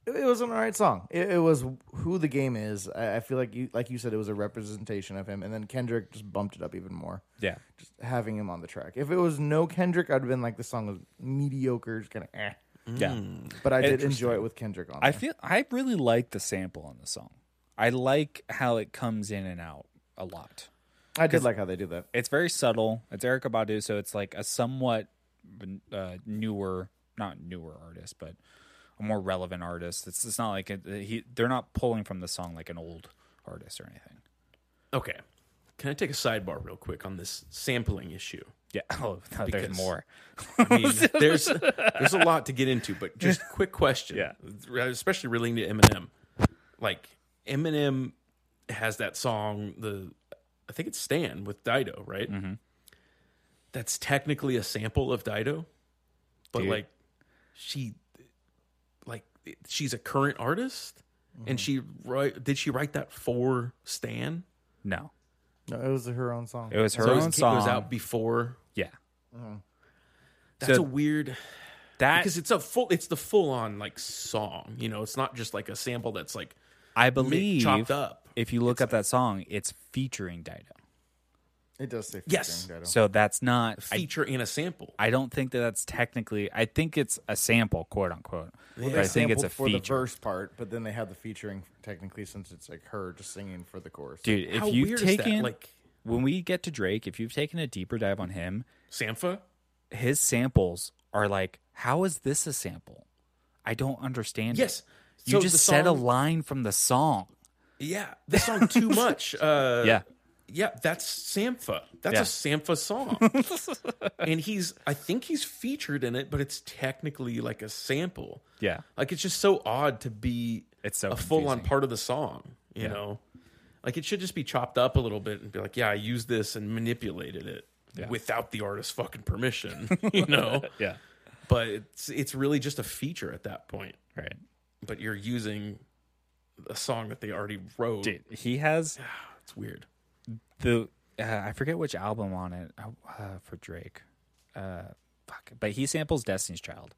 it, it was an alright song. It, it was who the game is. I, I feel like you, like you said, it was a representation of him, and then Kendrick just bumped it up even more Yeah. just having him on the track. If it was no Kendrick, I'd have been like the song was mediocre, just kind of eh. Yeah. But I did enjoy it with Kendrick on. I there. feel I really like the sample on the song. I like how it comes in and out a lot. I did like how they do that. It's very subtle. It's Erykah Badu, so it's like a somewhat uh, newer, not newer artist, but a more relevant artist. It's it's not like it, he they're not pulling from the song like an old artist or anything. Okay, can I take a sidebar real quick on this sampling issue? Yeah. Oh, no, there's more. I mean, there's there's a lot to get into, but just quick question. Yeah. especially relating to Eminem. Like Eminem has that song, the I think it's Stan with Dido, right? Mm-hmm. That's technically a sample of Dido, but Dude. like she, she's a current artist, and she write did she write that for Stan? No, No, it was her own song. it was her So it own was, song. It was out before. Yeah. That's So a weird. That because it's a full it's the full on like song you know it's not just like a sample that's like I mi- believe chopped up if you look up that song, it's featuring Dido. It does say Yes. featuring So that's not. I, feature in a sample I don't think that that's technically. I think it's a sample, quote unquote. Well, but they I think it's a sampled for the feature. verse part, but then they have the featuring technically since it's like her just singing for the chorus. Dude, if How you've weird is that? taken Like- when we get to Drake, if you've taken a deeper dive on him, sampha his samples are like, how is this a sample? I don't understand. it. yes you So just the said a line from the song. yeah this song too much uh Yeah, yeah that's sampha that's Yeah. a sampha song and he's i think he's featured in it but it's technically like a sample yeah. like it's just so odd to be It's so a full on part of the song you Yeah. know like it should just be chopped up a little bit and be like yeah i used this and manipulated it Yeah. without the artist's fucking permission you know Yeah, but it's it's really just a feature at that point right. but you're using a song that they already wrote Dude, he has it's weird the uh, I forget which album on it uh, uh, for Drake. Uh, fuck, but he samples Destiny's Child,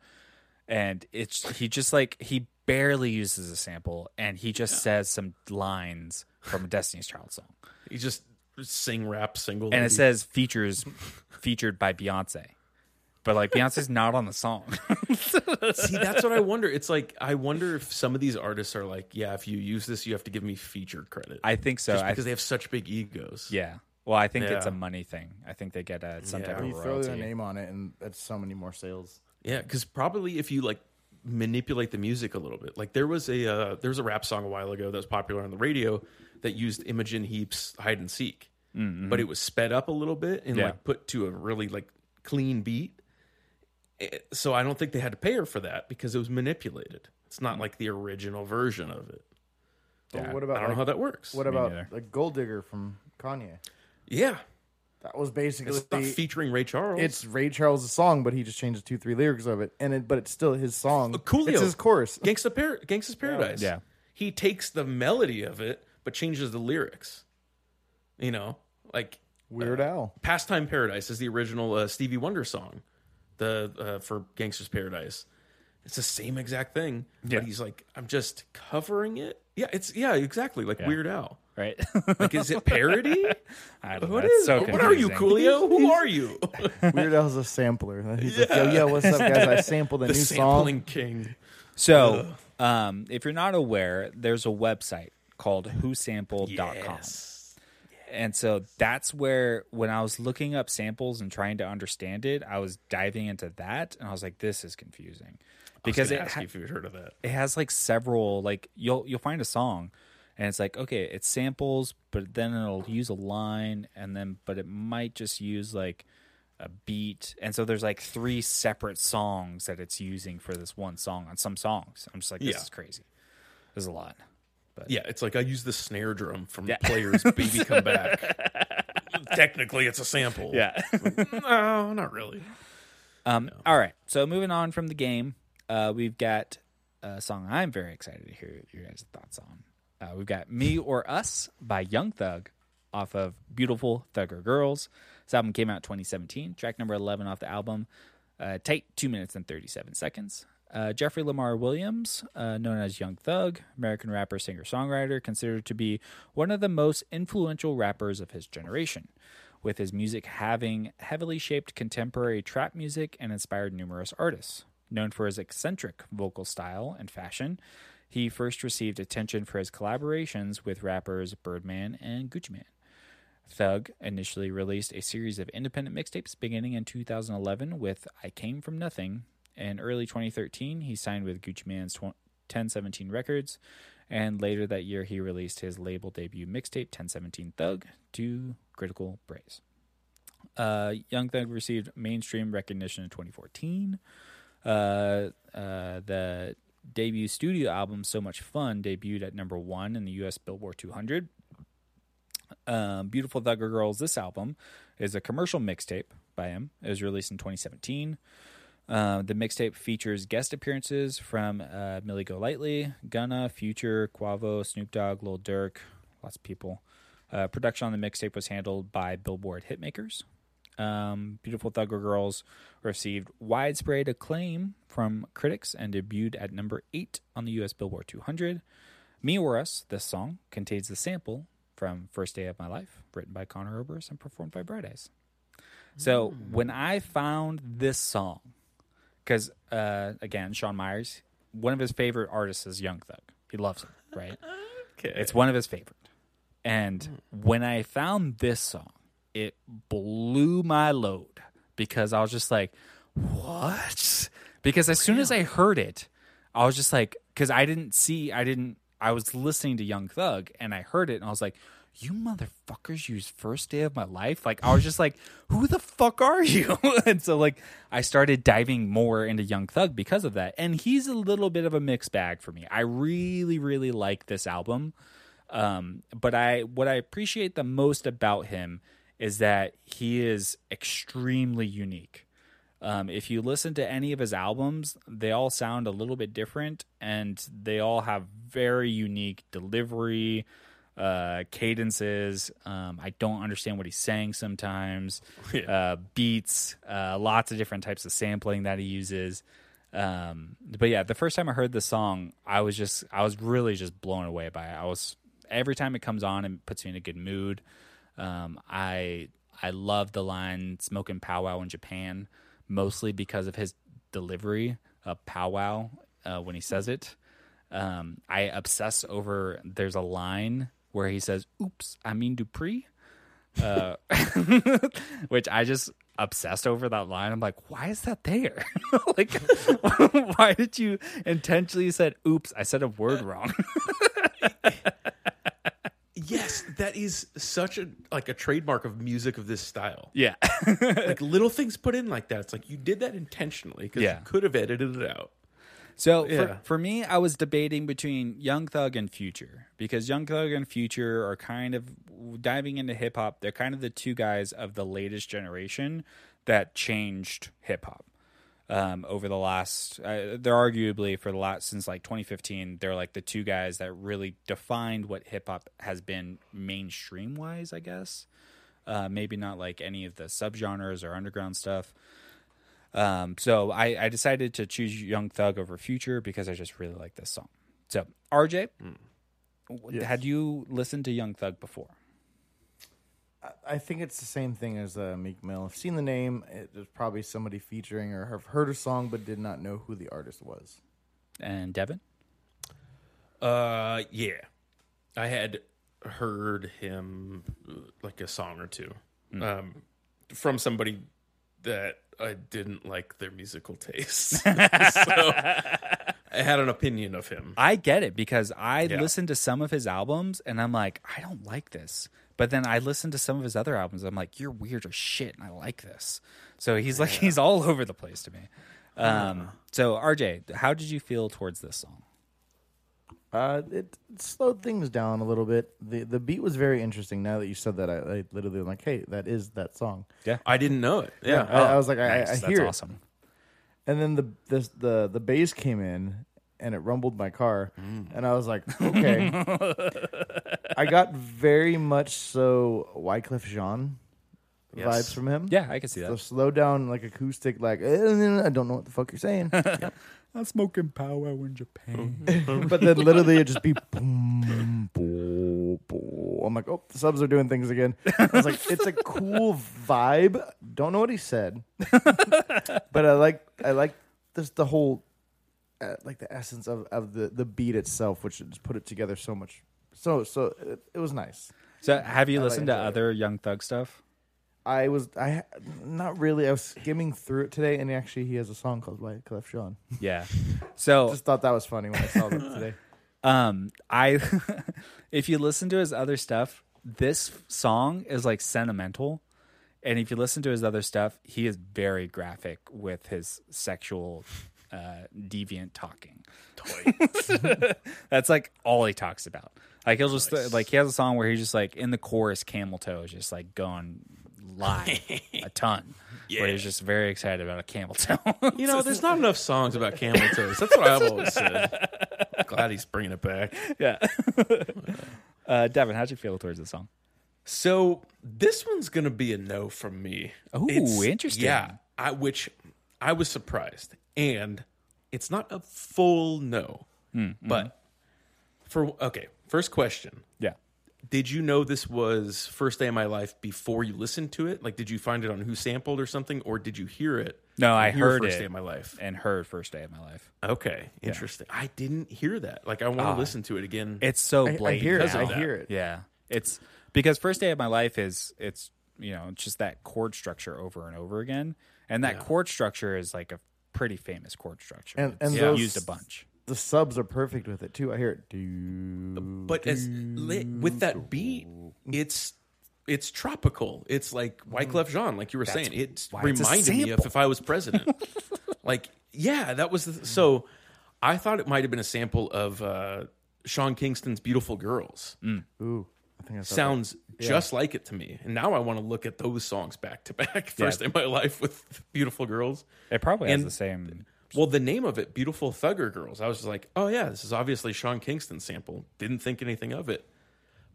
and it's he just like he barely uses a sample, and he just says some lines from a Destiny's Child song. he just sing rap single. and it says features featured by Beyonce, but like Beyonce's not on the song. See, that's what I wonder. It's like I wonder if some of these artists are like, yeah, if you use this, you have to give me feature credit. I think so. just I, because they have such big egos. yeah. Well, I think it's a money thing. I think they get a, some Yeah. type of You throw royalty. their name on it, and that's so many more sales. Yeah, because probably if you like manipulate the music a little bit, like there was a uh, there was a rap song a while ago that was popular on the radio that used Imogen Heap's "Hide and Seek," but it was sped up a little bit and Yeah. like put to a really like clean beat. So I don't think they had to pay her for that because it was manipulated. It's not hmm. like the original version of it. But Yeah. what about I don't know how that works. what Me about neither. like Gold Digger from Kanye? yeah, That was basically it's not featuring Ray Charles. it's Ray Charles' song, but he just changed two, three lyrics of it, and it, but it's still his song. Uh, Coolio. It's his chorus. Gangsta Par- Gangsta's Paradise. Yeah. He takes the melody of it, but changes the lyrics. You know, like Weird uh, Al. Pastime Paradise is the original uh, Stevie Wonder song, the uh, for Gangsta's Paradise. It's the same exact thing, Yeah. but he's like, I'm just covering it. Yeah, it's yeah, exactly like Weird Al. right? Like, is it parody? I don't what It's is? so what are you. Coolio? Who are you? Weird Al's a sampler. He's like, yo, yo, what's up, guys? I sampled a the new sampling song. king. So, um, if you're not aware, there's a website called whosampled.com. Yes. And so that's where when I was looking up samples and trying to understand it, I was diving into that and I was like this is confusing. Because it ha- you if you've heard of that. it has like several like you'll you'll find a song and it's like okay, it samples, but then it'll use a line and then but it might just use like a beat. And so there's like three separate songs that it's using for this one song on some songs. I'm just like this Yeah. is crazy. There's a lot. Yeah, it's like I use the snare drum from the Players Baby Come Back. Technically, it's a sample. Yeah. no, not really. Um, All right. So moving on from the game, uh, we've got a song I'm very excited to hear your guys' thoughts on. Uh, we've got "Me or Us" by Young Thug off of "Beautiful Thugger Girls." This album came out 2017. Track number 11 off the album. Uh, tight two minutes and 37 seconds. Uh, Jeffrey Lamar Williams, uh, known as Young Thug, American rapper, singer, songwriter, considered to be one of the most influential rappers of his generation with his music having heavily shaped contemporary trap music and inspired numerous artists. Known for his eccentric vocal style and fashion, he first received attention for his collaborations with rappers Birdman and Gucci Mane. Thug initially released a series of independent mixtapes beginning in 2011 with I Came From Nothing. In early 2013, he signed with Gucci Mane's tw- 1017 Records, and later that year, he released his label debut mixtape 1017 Thug to critical praise. Uh, Young Thug received mainstream recognition in 2014. Uh, uh, the debut studio album "So Much Fun" debuted at number one in the U.S. Billboard 200. Um, "Beautiful Thugger Girls." This album is a commercial mixtape by him. It was released in 2017. Uh, the mixtape features guest appearances from uh, Millie Golightly, Gunna, Future, Quavo, Snoop Dogg, Lil Durk, lots of people. Uh, production on the mixtape was handled by Billboard Hitmakers. Um, Beautiful Thugger Girls received widespread acclaim from critics and debuted at number 8 on the US Billboard 200. Me or Us, this song, contains the sample from First Day of My Life, written by Conor Oberst and performed by Bright Eyes. So when I found this song, because uh, again, Sean Myers, one of his favorite artists is Young Thug. He loves him, right? Okay. It's one of his favorite. And when I found this song, it blew my load because I was just like, what? Because as soon as I heard it, I was just like, because I didn't see, I didn't, I was listening to Young Thug and I heard it and I was like, you motherfuckers use first day of my life. Like, I was just like, who the fuck are you? and so, like, I started diving more into Young Thug because of that. And he's a little bit of a mixed bag for me. I really, really like this album. Um, but I what I appreciate the most about him is that he is extremely unique. Um, if you listen to any of his albums, they all sound a little bit different, and they all have very unique delivery, uh, cadences. Um, I don't understand what he's saying sometimes. Uh, beats, uh, lots of different types of sampling that he uses. Um, but yeah, the first time I heard the song, I was just, I was really just blown away by it. I was every time it comes on, it puts me in a good mood. Um, I I love the line "smoking powwow" in Japan, mostly because of his delivery of powwow uh, when he says it. Um, I obsess over. There's a line where he says, "Oops, I mean Dupree," uh, which I just obsessed over that line. I'm like, why is that there? like, why did you intentionally said, "Oops, I said a word wrong"? Yes, that is such a like a trademark of music of this style. yeah, Like little things put in like that. It's like you did that intentionally because Yeah. you could have edited it out. So Yeah. for, for me, I was debating between Young Thug and Future because Young Thug and Future are kind of diving into hip hop. They're kind of the two guys of the latest generation that changed hip hop um, over the last. Uh, they're arguably for the last since like 2015. They're like the two guys that really defined what hip hop has been mainstream wise. I guess uh, maybe not like any of the subgenres or underground stuff. Um, so I, I decided to choose Young Thug over Future because I just really like this song. So RJ, w- Yes. had you listened to Young Thug before? I- I think it's the same thing as uh, Meek Mill. I've seen the name. It was probably somebody featuring or have heard a song but did not know who the artist was. And Devin? Uh, yeah, I had heard him like a song or two um, from somebody that I didn't like their musical taste. so I had an opinion of him. I get it because I Yeah. listened to some of his albums and I'm like, I don't like this. But then I listened to some of his other albums. I'm like, you're weird as shit, and I like this. So he's like, he's all over the place to me. Um, so RJ, how did you feel towards this song? Uh, it slowed things down a little bit. the The beat was very interesting. Now that you said that, I, I literally am like, hey, that is that song. Yeah, I didn't know it. Yeah, I, I was like, I, Nice. I That's hear it. awesome. And then the this, the the bass came in and it rumbled my car, and I was like, okay. I got very much so Wyclef Jean Yes. vibes from him. Yeah, I can see The that. slow down, like acoustic, like "Eh, I don't know what the fuck you're saying, I'm smoking powwow in Japan. but then literally it just be boom, boom, boom. I'm like, oh, the subs are doing things again. I was like, it's a cool vibe. Don't know what he said, but I like I like this the whole uh, like the essence of, of the the beat itself, which just put it together so much. So so it, it was nice. So, have you I like listened to enjoy it. other Young Thug stuff? I was I not really. I was skimming through it today, and actually he has a song called Wyclef Jean. Yeah. So, Just thought that was funny when I saw that today. um, I, if you listen to his other stuff, this song is like sentimental, and if you listen to his other stuff, he is very graphic with his sexual, uh, deviant talking. That's like all he talks about. Like he'll just like he has a song where he's just like in the chorus, camel toe is just like going live a ton. Where he's just very excited about a camel toe. You know, there's not enough songs about camel toes. That's what I've always said. Glad he's bringing it back. yeah. uh, Devin, how'd you feel towards the song? So this one's gonna be a no from me. Ooh, interesting. Yeah, I, which I was surprised, and it's not a full no, but for okay. First question: Yeah. Did you know this was first day of my life before you listened to it? Like, did you find it on Who Sampled or something, or did you hear it? No, I hear heard first it. day of my life. and heard first day of my life. Okay, interesting. I didn't hear that. Like, I want to ah. listen to it again. It's so I, I hear it. because I of hear it. Yeah, it's because first day of my life is it's you know just that chord structure over and over again, and that chord structure is like a pretty famous chord structure. And- and it's those- used a bunch. The subs are perfect with it too. I hear it. Do, but as with that beat, it's it's tropical. It's like Wyclef Jean, like you were saying. It why it's a reminded me of if I was president. like, yeah, that was the, so. I thought it might have been a sample of uh, Sean Kingston's "Beautiful Girls." Ooh, I think I saw Sounds just like it to me, and now I want to look at those songs back to back. First day of my life with "Beautiful Girls." It probably has the same. Well, the name of it, Beautiful Thugger Girls, I was like, oh, yeah, this is obviously Sean Kingston sample. Didn't think anything of it.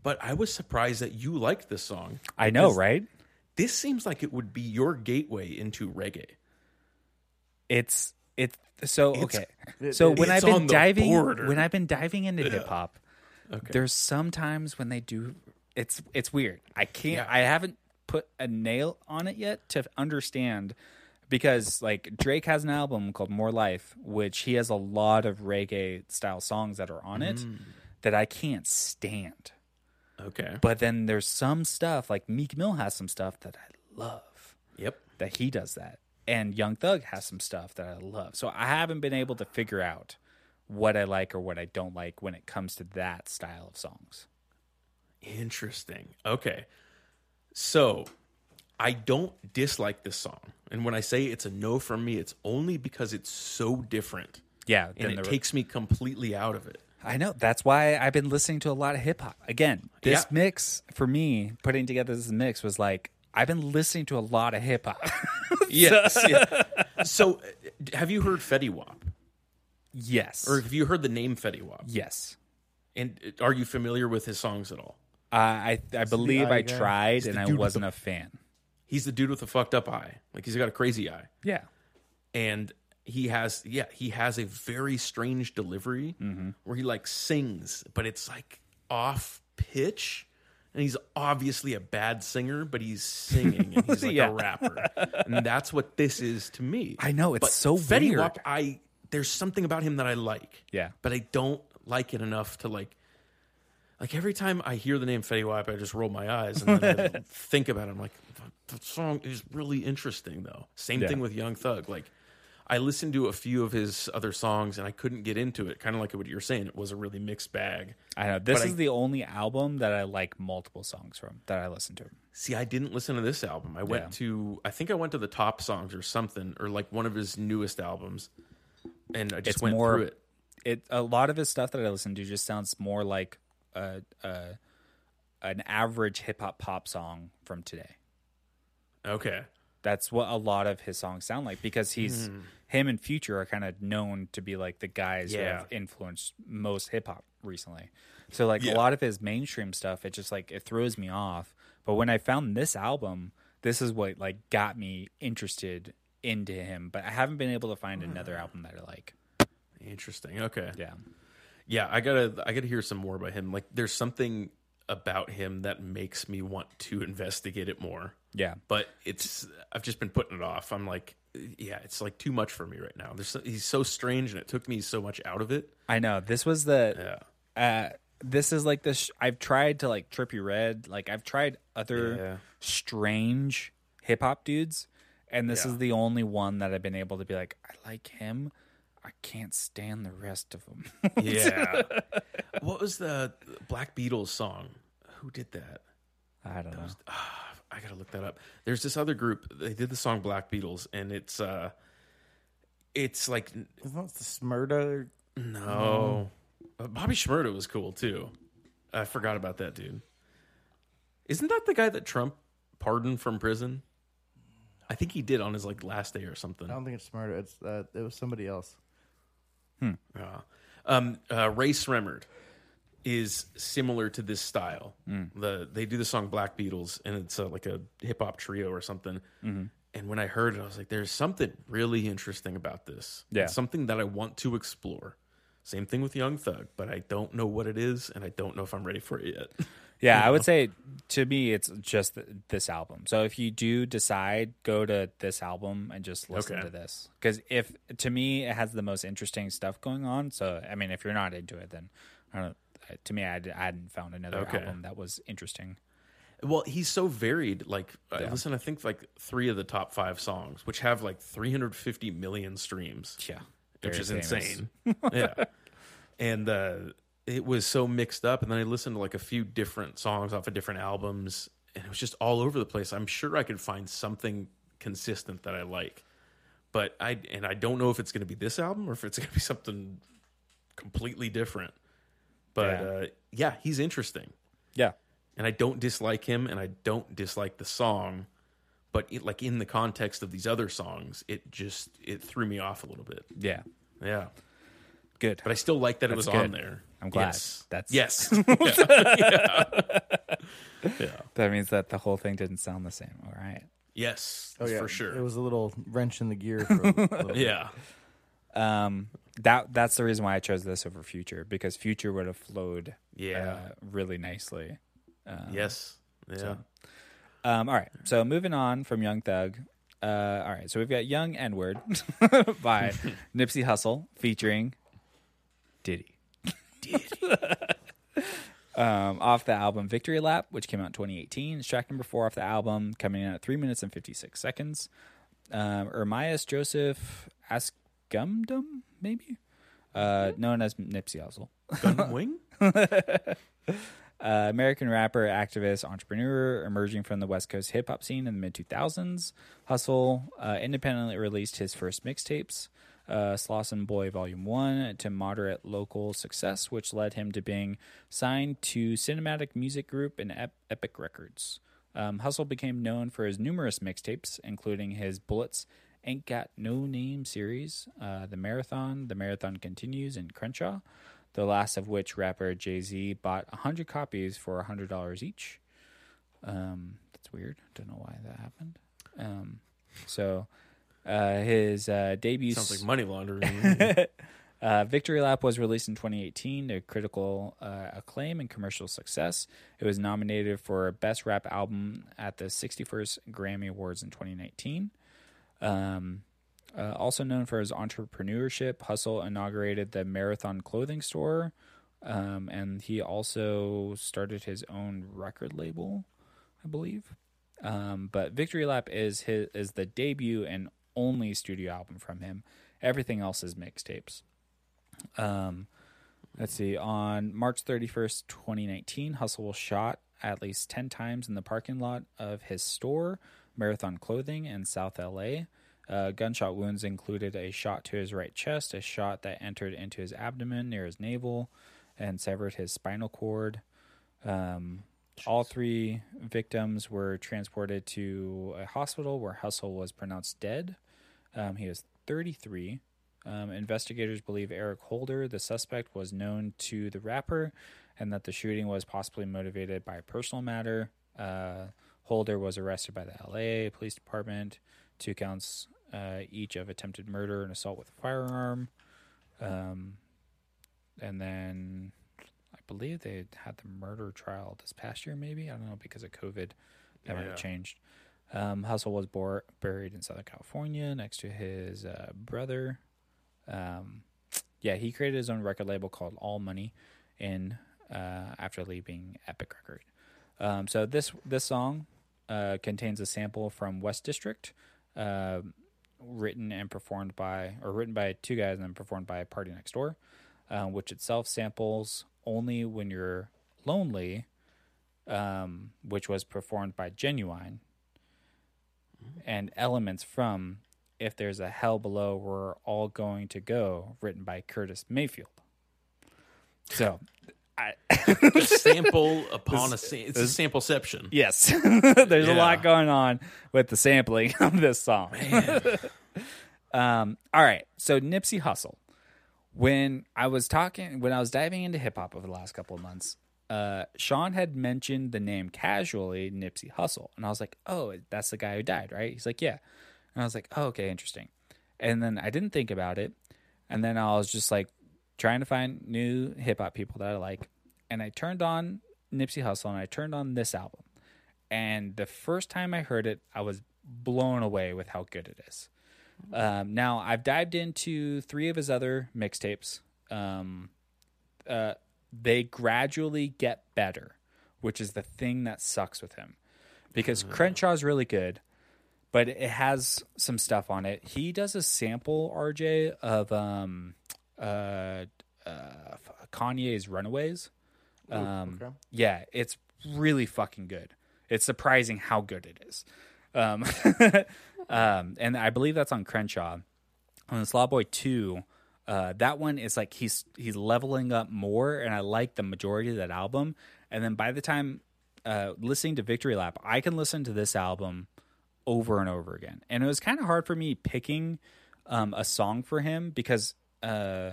But I was surprised that you liked this song. I know, right? This seems like it would be your gateway into reggae. It's it's so It's- okay. it- so when I've been diving, border. when I've been diving into hip hop, okay. there's sometimes when they do it's it's weird. I can't. Yeah. I haven't put a nail on it yet to understand because like Drake has an album called More Life, which he has a lot of reggae style songs that are on it Mm. that I can't stand. Okay. But then there's some stuff like Meek Mill has some stuff that I love Yep. that he does that. And Young Thug has some stuff that I love. So I haven't been able to figure out what I like or what I don't like when it comes to that style of songs. Interesting. Okay. So I don't dislike this song. And when I say it's a no from me, it's only because it's so different. Yeah, And it the- takes me completely out of it. I know. That's why I've been listening to a lot of hip hop. Again, this Yeah. mix for me, putting together this mix was like I've been listening to a lot of hip hop. Yes. yeah. So uh, have you heard Fetty Wap? yes. Or have you heard the name Fetty Wap? yes. And uh, are you familiar with his songs at all? Uh, I I believe I guy? tried the and I wasn't a fan. He's the dude with the fucked up eye. Like he's got a crazy eye. Yeah. and he has yeah he has a very strange delivery Mm-hmm. where he like sings but it's like off pitch and he's obviously a bad singer but he's singing and he's like Yeah. a rapper and that's what this is to me I know, it's But so Fetty weird. Wap, i there's something about him that i like Yeah. but i don't like it enough to like like every time I hear the name Fetty Wap, I just roll my eyes and then I think about it. I'm like, song is really interesting, though. Same Yeah. thing with Young Thug. Like, I listened to a few of his other songs and I couldn't get into it. Kind of like what you're saying, it was a really mixed bag. I know. This But is I- the only album that I like multiple songs from that I listen to. See, I didn't listen to this album. I went Yeah. to, I think I went to the top songs or something, or like one of his newest albums, and I just It's went more- through it. It a lot of his stuff that I listen to just sounds more like a, a an average hip hop pop song from today. Okay. That's what a lot of his songs sound like because he's Hmm. him and Future are kind of known to be like the guys who have influenced most hip hop recently. So like Yeah. a lot of his mainstream stuff, it just like it throws me off. But when I found this album, this is what like got me interested into him. But I haven't been able to find another album that I like. Interesting. Okay. Yeah. Yeah, I gotta I gotta hear some more about him. Like there's something about him that makes me want to investigate it more. Yeah. But it's I've just been putting it off. I'm like, yeah, it's like too much for me right now. There's so, he's so strange and it took me so much out of it. I know. This was the Yeah. uh this is like this I've tried to like Trippie Redd, like I've tried other Yeah. strange hip hop dudes and this Yeah. is the only one that I've been able to be like I like him. I can't stand the rest of them. Yeah. what was the Black Beatles song? Who did that? I don't know. I gotta look that up. There's this other group. They did the song Black Beatles, and it's uh, it's like Isn't that the Shmurda? no, Uh, Bobby Shmurda was cool too. I forgot about that dude. Isn't that the guy that Trump pardoned from prison? I think he did on his like last day or something. I don't think it's Shmurda. It's uh, it was somebody else. Yeah. Um, uh, Rae Sremmurd is similar to this style. The they do the song Black Beatles, and it's uh, like a hip hop trio or something. And when I heard it, I was like, "There's something really interesting about this. Yeah. It's something that I want to explore." Same thing with Young Thug, but I don't know what it is, and I don't know if I'm ready for it yet. Yeah, I would say to me it's just th- this album. So if you do decide go to this album and just listen Okay. to this cuz if to me it has the most interesting stuff going on. So I mean if you're not into it then I don't to me I hadn't found another Okay. album that was interesting. Well, he's so varied. Like, I listen, I think like three of the top five songs, which have like 350 million streams. Yeah. which is famous. insane. yeah, and uh, it was so mixed up. And then I listened to like a few different songs off of different albums, and it was just all over the place. I'm sure I could find something consistent that I like, but I and I don't know if it's going to be this album or if it's going to be something completely different. But Yeah. uh, yeah, he's interesting Yeah. and I don't dislike him, and I don't dislike the song, but it, like in the context of these other songs, it just it threw me off a little bit. Yeah. Yeah, Good. but I still like that it was That's on there. I'm glad. Yes. That's- yes. yeah. yeah. Yeah. that means that the whole thing didn't sound the same. All right. Yes, Oh yeah, for sure. It was a little wrench in the gear. For a little bit. yeah, Um that that's the reason why I chose this over Future because Future would have flowed Yeah. uh, really nicely yes. Yeah. so- Um, all right, so moving on from Young Thug. Uh, all right, so we've got Young N Word by Nipsey Hussle featuring Diddy. um, off the album Victory Lap, which came out in 2018. It's track number four off the album, coming in at three minutes and 56 seconds. Um, Ermias Joseph Asghedom, maybe, uh, known as Nipsey Hussle. Gundam Wing? Uh, American rapper, activist, entrepreneur, emerging from the West Coast hip hop scene in the mid 2000s. Hussle uh, independently released his first mixtapes, uh, Slauson Boy Volume 1, to moderate local success, which led him to being signed to Cinematic Music Group and Ep- Epic Records. Um, Hussle became known for his numerous mixtapes, including his Bullets Ain't Got No Name series, uh, The Marathon, The Marathon Continues, and Crenshaw the last of which rapper Jay Z bought 100 copies for $100 each. Um, that's weird. Don't know why that happened. Um, so uh, his uh, debut. Sounds like money laundering. Uh, Victory Lap was released in 2018 to critical uh, acclaim and commercial success. It was nominated for Best Rap Album at the 61st Grammy Awards in 2019. Um, uh, also known for his entrepreneurship, Hussle inaugurated the Marathon clothing store, um, and he also started his own record label, I believe. Um, but Victory Lap is his is the debut and only studio album from him. Everything else is mixtapes. Um, let's see. On March 31st, 2019, Hussle was shot at least 10 times in the parking lot of his store, Marathon Clothing, in South LA. Uh, gunshot wounds included a shot to his right chest, a shot that entered into his abdomen near his navel and severed his spinal cord. Um, all three victims were transported to a hospital where Hussle was pronounced dead. Um, he was 33. Um, investigators believe Eric Holder, the suspect, was known to the rapper and that the shooting was possibly motivated by a personal matter. Uh, Holder was arrested by the LA Police Department, two counts uh, each of attempted murder and assault with a firearm. Um, and then I believe they had the murder trial this past year, maybe. I don't know, because of COVID. That might Yeah. have changed. Um, Hussle was bor- buried in Southern California next to his uh, brother. Um, yeah, he created his own record label called All Money in uh, after leaving Epic Record. Um, so this this song uh, contains a sample from West District, uh, written and performed by or written by two guys and then performed by Party Next Door, uh, which itself samples "Only When You're Lonely," um, which was performed by Ginuwine, and elements from "If There's a Hell Below, We're All Going to Go," written by Curtis Mayfield. So, I a sample upon a sa- it's a sampleception. Yes, there's a lot going on with the sampling of this song. um, all right, so Nipsey Hussle. When I was talking, when I was diving into hip hop over the last couple of months, uh, Sean had mentioned the name casually, Nipsey Hussle, and I was like, "Oh, that's the guy who died, right?" He's like, "Yeah," and I was like, "Oh, okay, interesting." And then I didn't think about it, and then I was just like trying to find new hip hop people that I like, and I turned on Nipsey Hussle and I turned on this album, and the first time I heard it, I was blown away with how good it is. Um, now I've dived into three of his other mixtapes. Um, uh, they gradually get better, which is the thing that sucks with him, because Crenshaw's really good, but it has some stuff on it. He does a sample RJ of um, uh, uh, Kanye's Runaways. Um, okay. Yeah, it's really fucking good. It's surprising how good it is. Um, um, and I believe that's on Crenshaw. On the Slaw Boy 2, uh, that one is like he's he's leveling up more, and I like the majority of that album. And then by the time uh, listening to Victory Lap, I can listen to this album over and over again. And it was kind of hard for me picking um, a song for him because uh,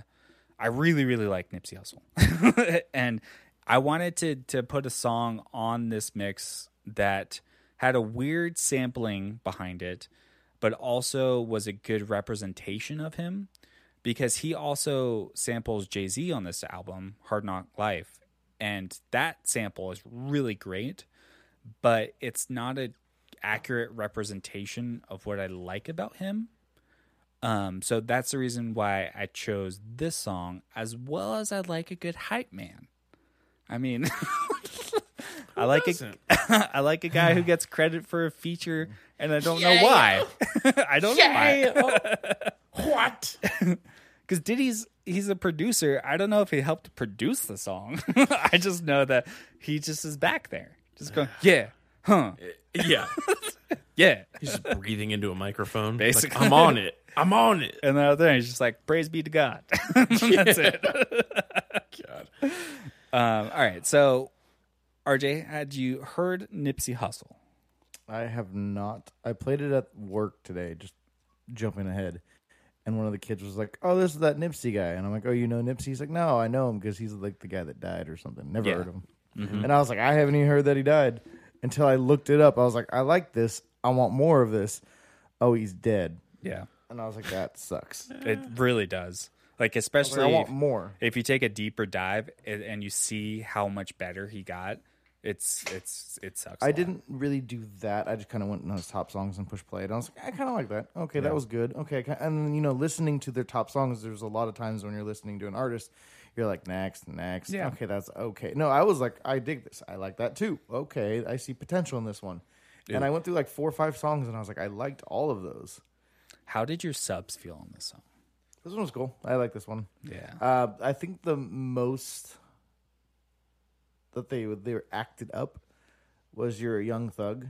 I really, really like Nipsey Hussle, and I wanted to to put a song on this mix that had a weird sampling behind it, but also was a good representation of him because he also samples Jay Z on this album, Hard Knock Life, and that sample is really great, but it's not a accurate representation of what I like about him. Um, so that's the reason why I chose this song, as well as I like a good hype man. I mean, I like a, doesn't? I like a guy who gets credit for a feature, and I don't know why. I don't know why. what? Because Diddy's he's a producer. I don't know if he helped produce the song. I just know that he just is back there, just going, yeah, huh, Yeah. Yeah. He's just breathing into a microphone. Like, Basically. I'm on it. I'm on it. And the other thing, he's just like, praise be to God. That's it. God. Um, all right. So, RJ, had you heard Nipsey Hussle? I have not. I played it at work today, just jumping ahead. And one of the kids was like, "Oh, this is that Nipsey guy," and I'm like, "Oh, you know Nipsey?" He's like, "No, I know him because he's like the guy that died or something. Never Yeah. heard of him." And I was like, "I haven't even heard that he died." Until I looked it up, I was like, "I like this. I want more of this." Oh, he's dead. Yeah, And I was like, "That sucks." it really does. Like, I, like, especially I want if, more. if you take a deeper dive and, and you see how much better he got, it's it's it sucks. I didn't really do that. I just kind of went on his top songs and push play. And I was like, eh, I kind of like that. Okay, that was good. Okay, and then, you know, listening to their top songs, there's a lot of times when you're listening to an artist, you're like, next, next. Yeah. Okay, that's okay. No, I was like, I dig this. I like that too. Okay, I see potential in this one. And I went through like four or five songs, and I was like, I liked all of those. How did your subs feel on this song? This one was cool. I like this one. Yeah. Uh, I think the most that they they were acted up was your Young Thug.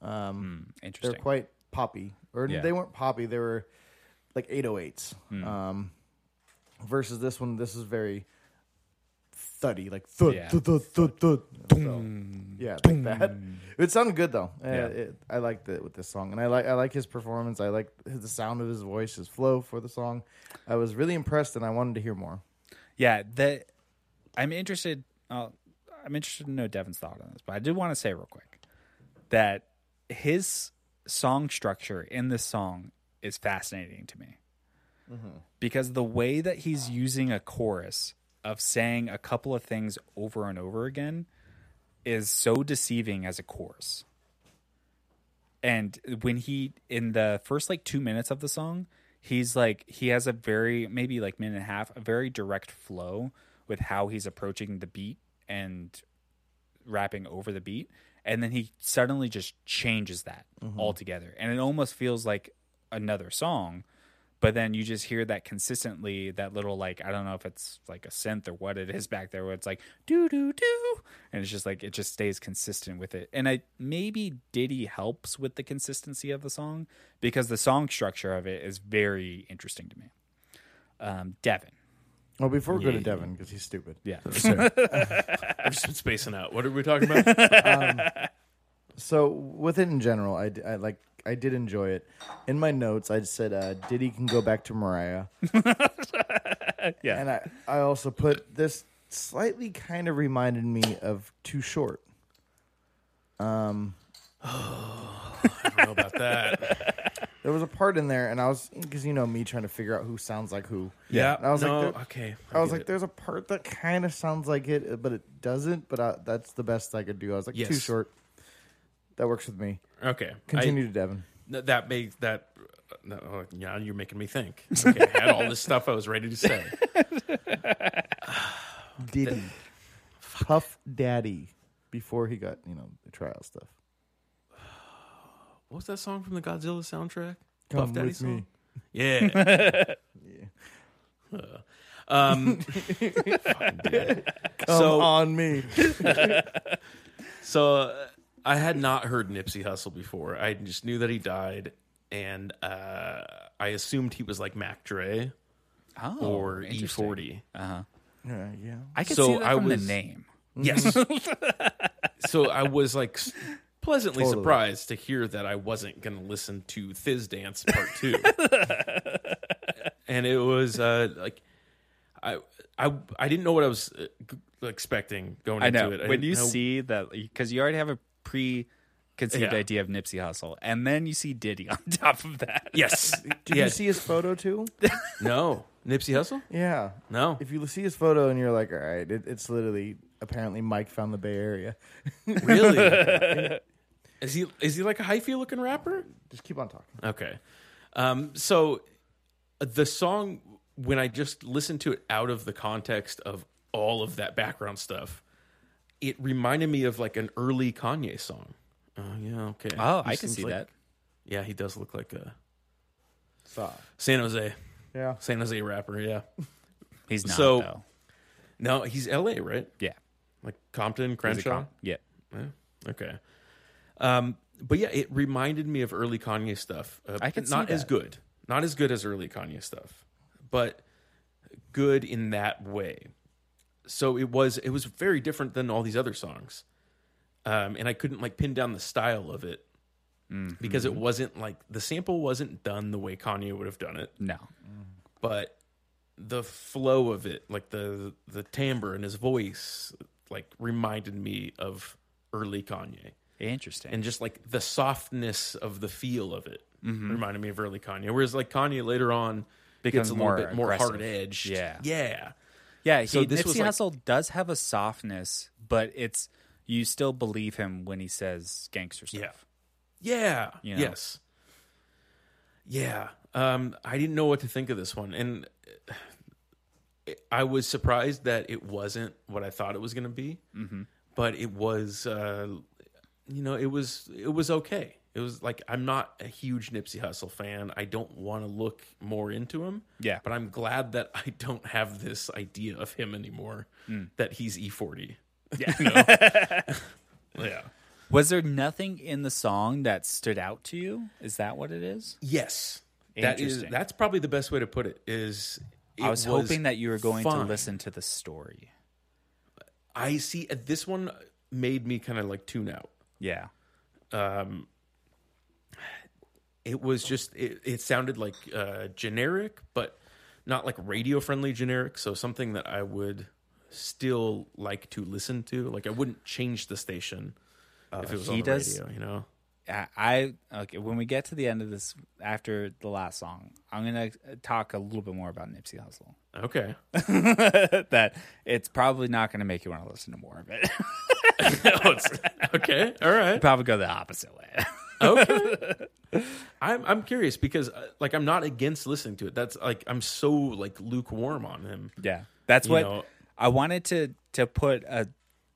Um, Hmm, they're quite poppy, or Yeah. they weren't poppy. They were like 808s. Hmm. Um, versus this one, this is very thuddy, like thud, Yeah. thud, thud, thud, thud. Yeah, like that. It sounded good though. Uh, Yeah. it, I liked it with this song, and I like I like his performance. I like the sound of his voice, his flow for the song. I was really impressed, and I wanted to hear more. Yeah, that I'm interested. Uh, I'm interested to know Devin's thought on this, but I did want to say real quick that his song structure in this song is fascinating to me because the way that he's using a chorus of saying a couple of things over and over again is so deceiving as a chorus. And when he in the first like two minutes of the song, he's like he has a very maybe like minute and a half, a very direct flow with how he's approaching the beat and rapping over the beat. And then he suddenly just changes that mm-hmm. altogether. And it almost feels like another song. But then you just hear that consistently, that little like I don't know if it's like a synth or what it is back there, where it's like do do do, and it's just like it just stays consistent with it. And I maybe Diddy helps with the consistency of the song because the song structure of it is very interesting to me. Um, Devin, Well, before we go to Yeah. Devin, because he's stupid. yeah, I've just been spacing out. What are we talking about? um, So with it in general, I, I like I did enjoy it. In my notes, I said uh, Diddy can go back to Mariah, yeah, and I I also put this slightly kind of reminded me of Too Short. Um, I don't know about that. there was a part in there, and I was because you know me trying to figure out who sounds like who. Yeah. And I was no, like, there- okay. I was get like, it. there's a part that kind of sounds like it, but it doesn't. But I, that's the best I could do. I was like, Too Short. That works with me. Okay. Continue to Devin. That makes that. uh, No, uh, yeah, you're making me think. Okay, I had all this stuff I was ready to say. Diddy, Puff Daddy, before he got you know the trial stuff. What was that song from the Godzilla soundtrack? Come Puff Daddy song? me. Yeah. Yeah. Um. Come So- on me. So uh, I had not heard Nipsey Hussle before. I just knew that he died, and uh, I assumed he was like Mac Dre oh, or interesting. E40. Uh-huh. Yeah, yeah. I could So see that I from was- the name. Yes. so I was like pleasantly Totally. surprised to hear that I wasn't going to listen to Thiz Dance Part Two, and it was uh, like I I I didn't know what I was uh, expecting going I into know it. I when you know- see that because you already have a pre preconceived Yeah. idea of Nipsey Hussle, and then you see Diddy on top of that. Yes. Did yeah. you see his photo too? No. Nipsey Hussle? yeah. No. If you see his photo and you're like, all right, it, it's literally apparently Mike found the Bay Area. Really? is he is he like a hyphy looking rapper? Just keep on talking. Okay. Um, so uh, the song, when I just listened to it out of the context of all of that background stuff, it reminded me of like an early Kanye song. Oh yeah, okay. Oh, He I can seems see like- that. Yeah, he does look like a Stop. San Jose, Yeah. San Jose rapper. Yeah. He's not So- though. No, he's L.A. right? Yeah. Like Compton, Is it Crenshaw. com- Yeah. Yeah. Okay. Um, but yeah, it reminded me of early Kanye stuff. Uh, I can see not as that. good, not as good as early Kanye stuff, but good in that way. So it was it was very different than all these other songs, um, and I couldn't like pin down the style of it Mm-hmm. because it wasn't like the sample wasn't done the way Kanye would have done it, No. but the flow of it, like the the timbre in his voice, like reminded me of early Kanye Interesting. and just like the softness of the feel of it Mm-hmm. reminded me of early Kanye. Whereas like Kanye later on Becomes gets a little bit more hard edged. Yeah. yeah, yeah. He, so this Nipsey like- Hussle does have a softness, but it's you still believe him when he says gangster stuff. Yeah. yeah, You know? yes, yeah. Um, I didn't know what to think of this one, and uh, I was surprised that it wasn't what I thought it was going to be. Mm-hmm. But it was, uh, you know, it was it was okay. It was like I'm not a huge Nipsey Hussle fan. I don't want to look more into him. Yeah. but I'm glad that I don't have this idea of him anymore. That he's E40. Yeah, yeah. Was there nothing in the song that stood out to you? Is that what it is? Yes, that is that's probably the best way to put it. Is I it was, hoping that you were going to listen to the story. I see. uh, This one made me kind of like tune out. Yeah. um, it was just it, it sounded like uh, generic, but not like radio friendly generic. So something that I would still like to listen to. Like I wouldn't change the station if it was he on the does- radio. You know, I, I okay. When we get to the end of this, after the last song, I'm gonna talk a little bit more about Nipsey Hussle. okay, that it's probably not gonna make you want to listen to more of it. Oh, it's- okay, all right, probably go the opposite way. Okay. I'm I'm curious because uh, like I'm not against listening to it. That's like I'm so like lukewarm on him. yeah, that's You what know- I wanted to to put a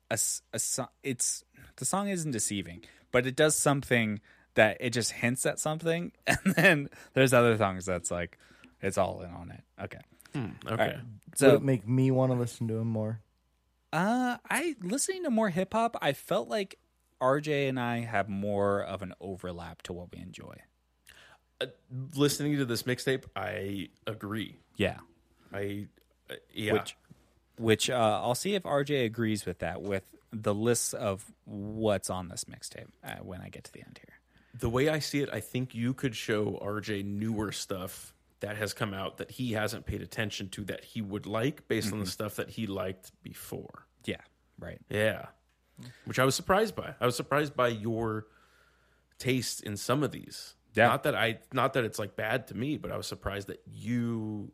a, s- a so- It's the song isn't deceiving, but it does something that it just hints at something, and then there's other songs that's like it's all in on it. Okay, Okay, Would so it make me want to listen to him more? Uh, I listening to more hip hop. I felt like RJ and I have more of an overlap to what we enjoy. listening to this mixtape, I agree. Yeah, I uh, yeah. which which uh, I'll see if RJ agrees with that with the list of what's on this mixtape uh, when I get to the end here. the way I see it, I think you could show RJ newer stuff that has come out that he hasn't paid attention to that he would like based Mm-hmm. on the stuff that he liked before. Yeah, right. Yeah. Which I was surprised by. I was surprised by your taste in some of these. Yeah. Not that I not that it's like bad to me, but I was surprised that you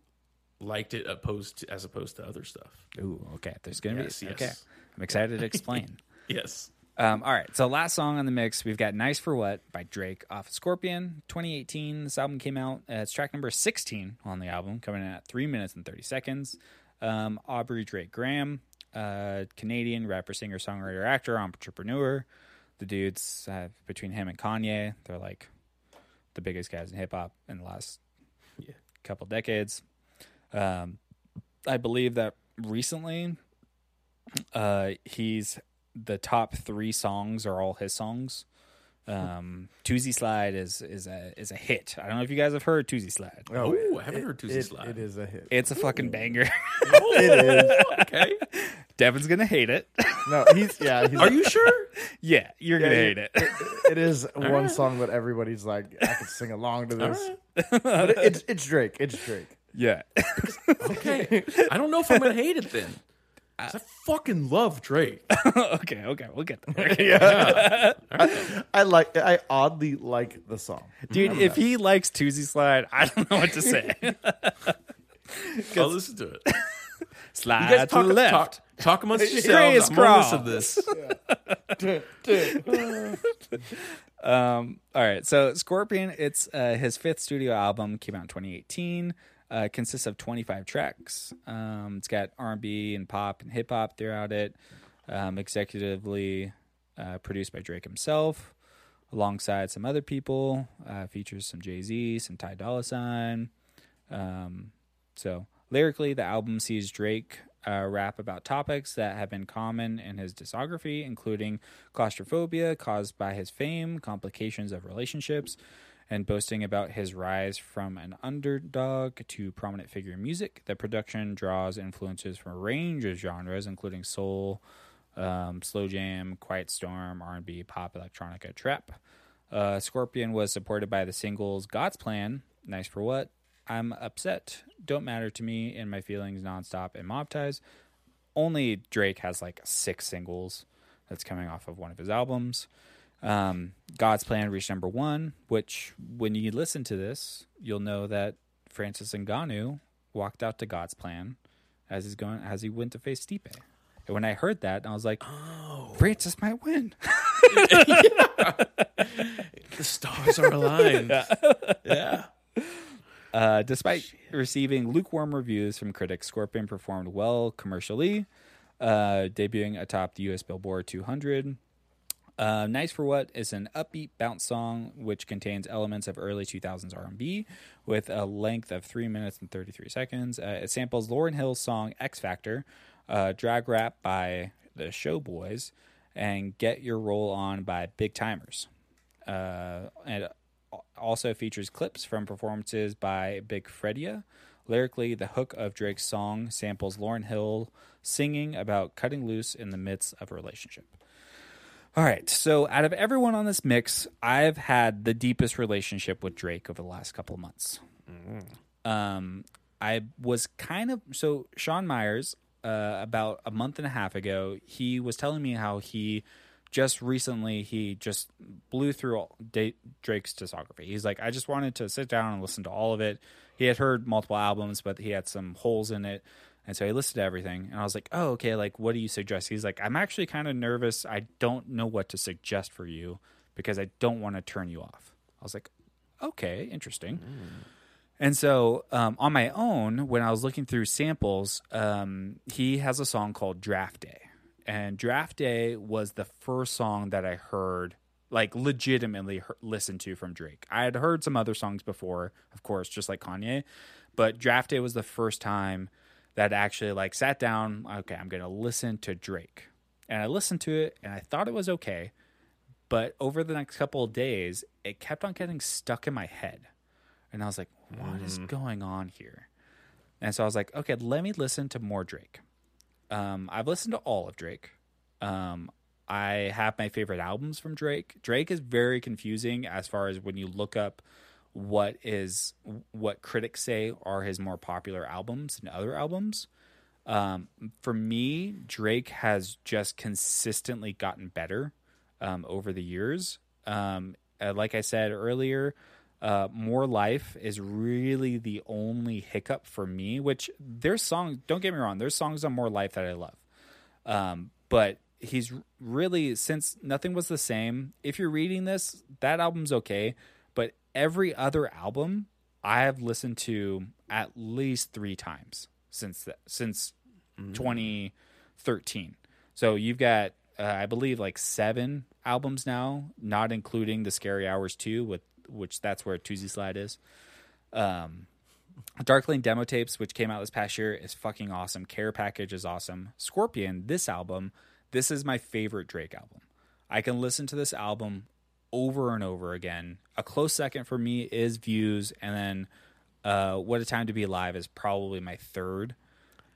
liked it opposed to, as opposed to other stuff. Ooh, okay. There's gonna Yes, be yes. okay. I'm excited to explain. Yes. Um, all right, so last song on the mix, we've got "Nice for What" by Drake off of Scorpion, 2018. This album came out. Uh, it's track number 16 on the album, coming in at three minutes and 30 seconds. Um, Aubrey Drake Graham, uh, Canadian rapper, singer, songwriter, actor, entrepreneur. The dudes uh, between him and Kanye, they're like the biggest guys in hip hop in the last Yeah. couple decades. Um, I believe that recently, uh, he's the top three songs are all his songs. Um, Toosie Slide is is a is a hit. I don't know if you guys have heard Toosie Slide. Oh, I haven't heard Tuesday it, Slide. It is a hit. It's a fucking banger. it is. okay. Devin's gonna hate it. No, he's yeah. He's, Are you sure? yeah, you're gonna Yeah, hate it. it is one song that everybody's like, I could sing along to this. But it- it's it's Drake. It's Drake. yeah, Okay. I don't know if I'm gonna hate it then. Uh, I fucking love Drake. okay, okay, we'll get there. Yeah. I like. I oddly like the song. Dude, if he likes Tuesday Slide, I don't know what to say. I'll listen to it. Slide You guys to the left. talk, talk amongst yourselves. I'm gonna listen to this. Um, all right, so Scorpion, it's uh, his fifth studio album, came out in 2018. Uh, consists of 25 tracks. Um, it's got R&B and pop and hip hop throughout it. Um, executively uh, produced by Drake himself, alongside some other people. Uh, features some Jay Z, some Ty Dolla Sign. Um, so lyrically, the album sees Drake uh, rap about topics that have been common in his discography, including claustrophobia caused by his fame, complications of relationships, and boasting about his rise from an underdog to prominent figure in music. The production draws influences from a range of genres, including soul, um, slow jam, quiet storm, R&B, pop, electronica, trap. Uh, Scorpion was supported by the singles "God's Plan," "Nice for What," "I'm Upset," "Don't Matter to Me," and "My Feelings," "Nonstop," and "Mob Ties." Only Drake has like six singles that's coming off of one of his albums. Um, "God's Plan" reached number one, which when you listen to this, you'll know that Francis Ngannou walked out to God's Plan as he's going as he went to face Stipe. And when I heard that, I was like, "Oh, Francis might win." The stars are aligned. yeah. Uh, despite receiving lukewarm reviews from critics, Scorpion performed well commercially, uh, debuting atop the U.S. Billboard 200. Uh, nice for what is an upbeat bounce song which contains elements of early 2000s R&B with a length of three minutes and 33 seconds. Uh, it samples Lauryn Hill's song "X Factor," uh, drag rap by the Showboys, and "Get Your Roll On" by Big Tymers. Uh, and also features clips from performances by Big Freedia. Lyrically, the hook of Drake's song samples Lauryn Hill singing about cutting loose in the midst of a relationship. All right, so out of everyone on this mix, I've had the deepest relationship with Drake over the last couple of months. Um, I was kind of so Sean Myers uh, about a month and a half ago. He was telling me how he just recently he just blew through all Da- Drake's discography. He's like, I just wanted to sit down and listen to all of it. He had heard multiple albums, but he had some holes in it. And so he listened to everything. And I was like, oh, okay, like, what do you suggest? He's like, I'm actually kind of nervous. I don't know what to suggest for you because I don't want to turn you off. I was like, okay, interesting. And so um, on my own, when I was looking through samples, um, he has a song called Draft Day. And Draft Day was the first song that I heard, like legitimately he- listened to from Drake. I had heard some other songs before, of course, just like Kanye. But Draft Day was the first time that I actually like sat down. Okay, I'm going to listen to Drake. And I listened to it and I thought it was okay. But over the next couple of days, it kept on getting stuck in my head. And I was like, what is mm. going on here? And so I was like, okay, let me listen to more Drake. Um, I've listened to all of Drake. Um, I have my favorite albums from Drake. Drake is very confusing as far as when you look up what is what critics say are his more popular albums and other albums. Um, for me, Drake has just consistently gotten better um, over the years. Um, uh, like I said earlier, uh, More Life is really the only hiccup for me. Which there's songs. Don't get me wrong. There's songs on More Life that I love. Um, but he's really since nothing was the same. If you're reading this, that album's okay. But every other album I have listened to at least three times since the, since 2013. So you've got, uh, I believe, like seven albums now, not including the Scary Hours two, with which that's where Tuesday Slide is. Um, Dark Lane demo tapes, which came out this past year, is fucking awesome. Care Package is awesome. Scorpion, this album, this is my favorite Drake album. I can listen to this album over and over again. A close second for me is Views, and then uh, What a Time to Be Alive is probably my third.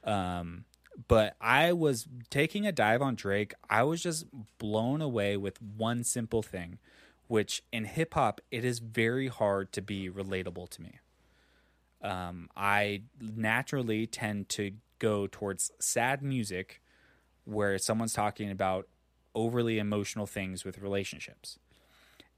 Um, but I was taking a dive on Drake. I was just blown away with one simple thing, which in hip hop, it is very hard to be relatable to me. Um, I naturally tend to go towards sad music where someone's talking about overly emotional things with relationships.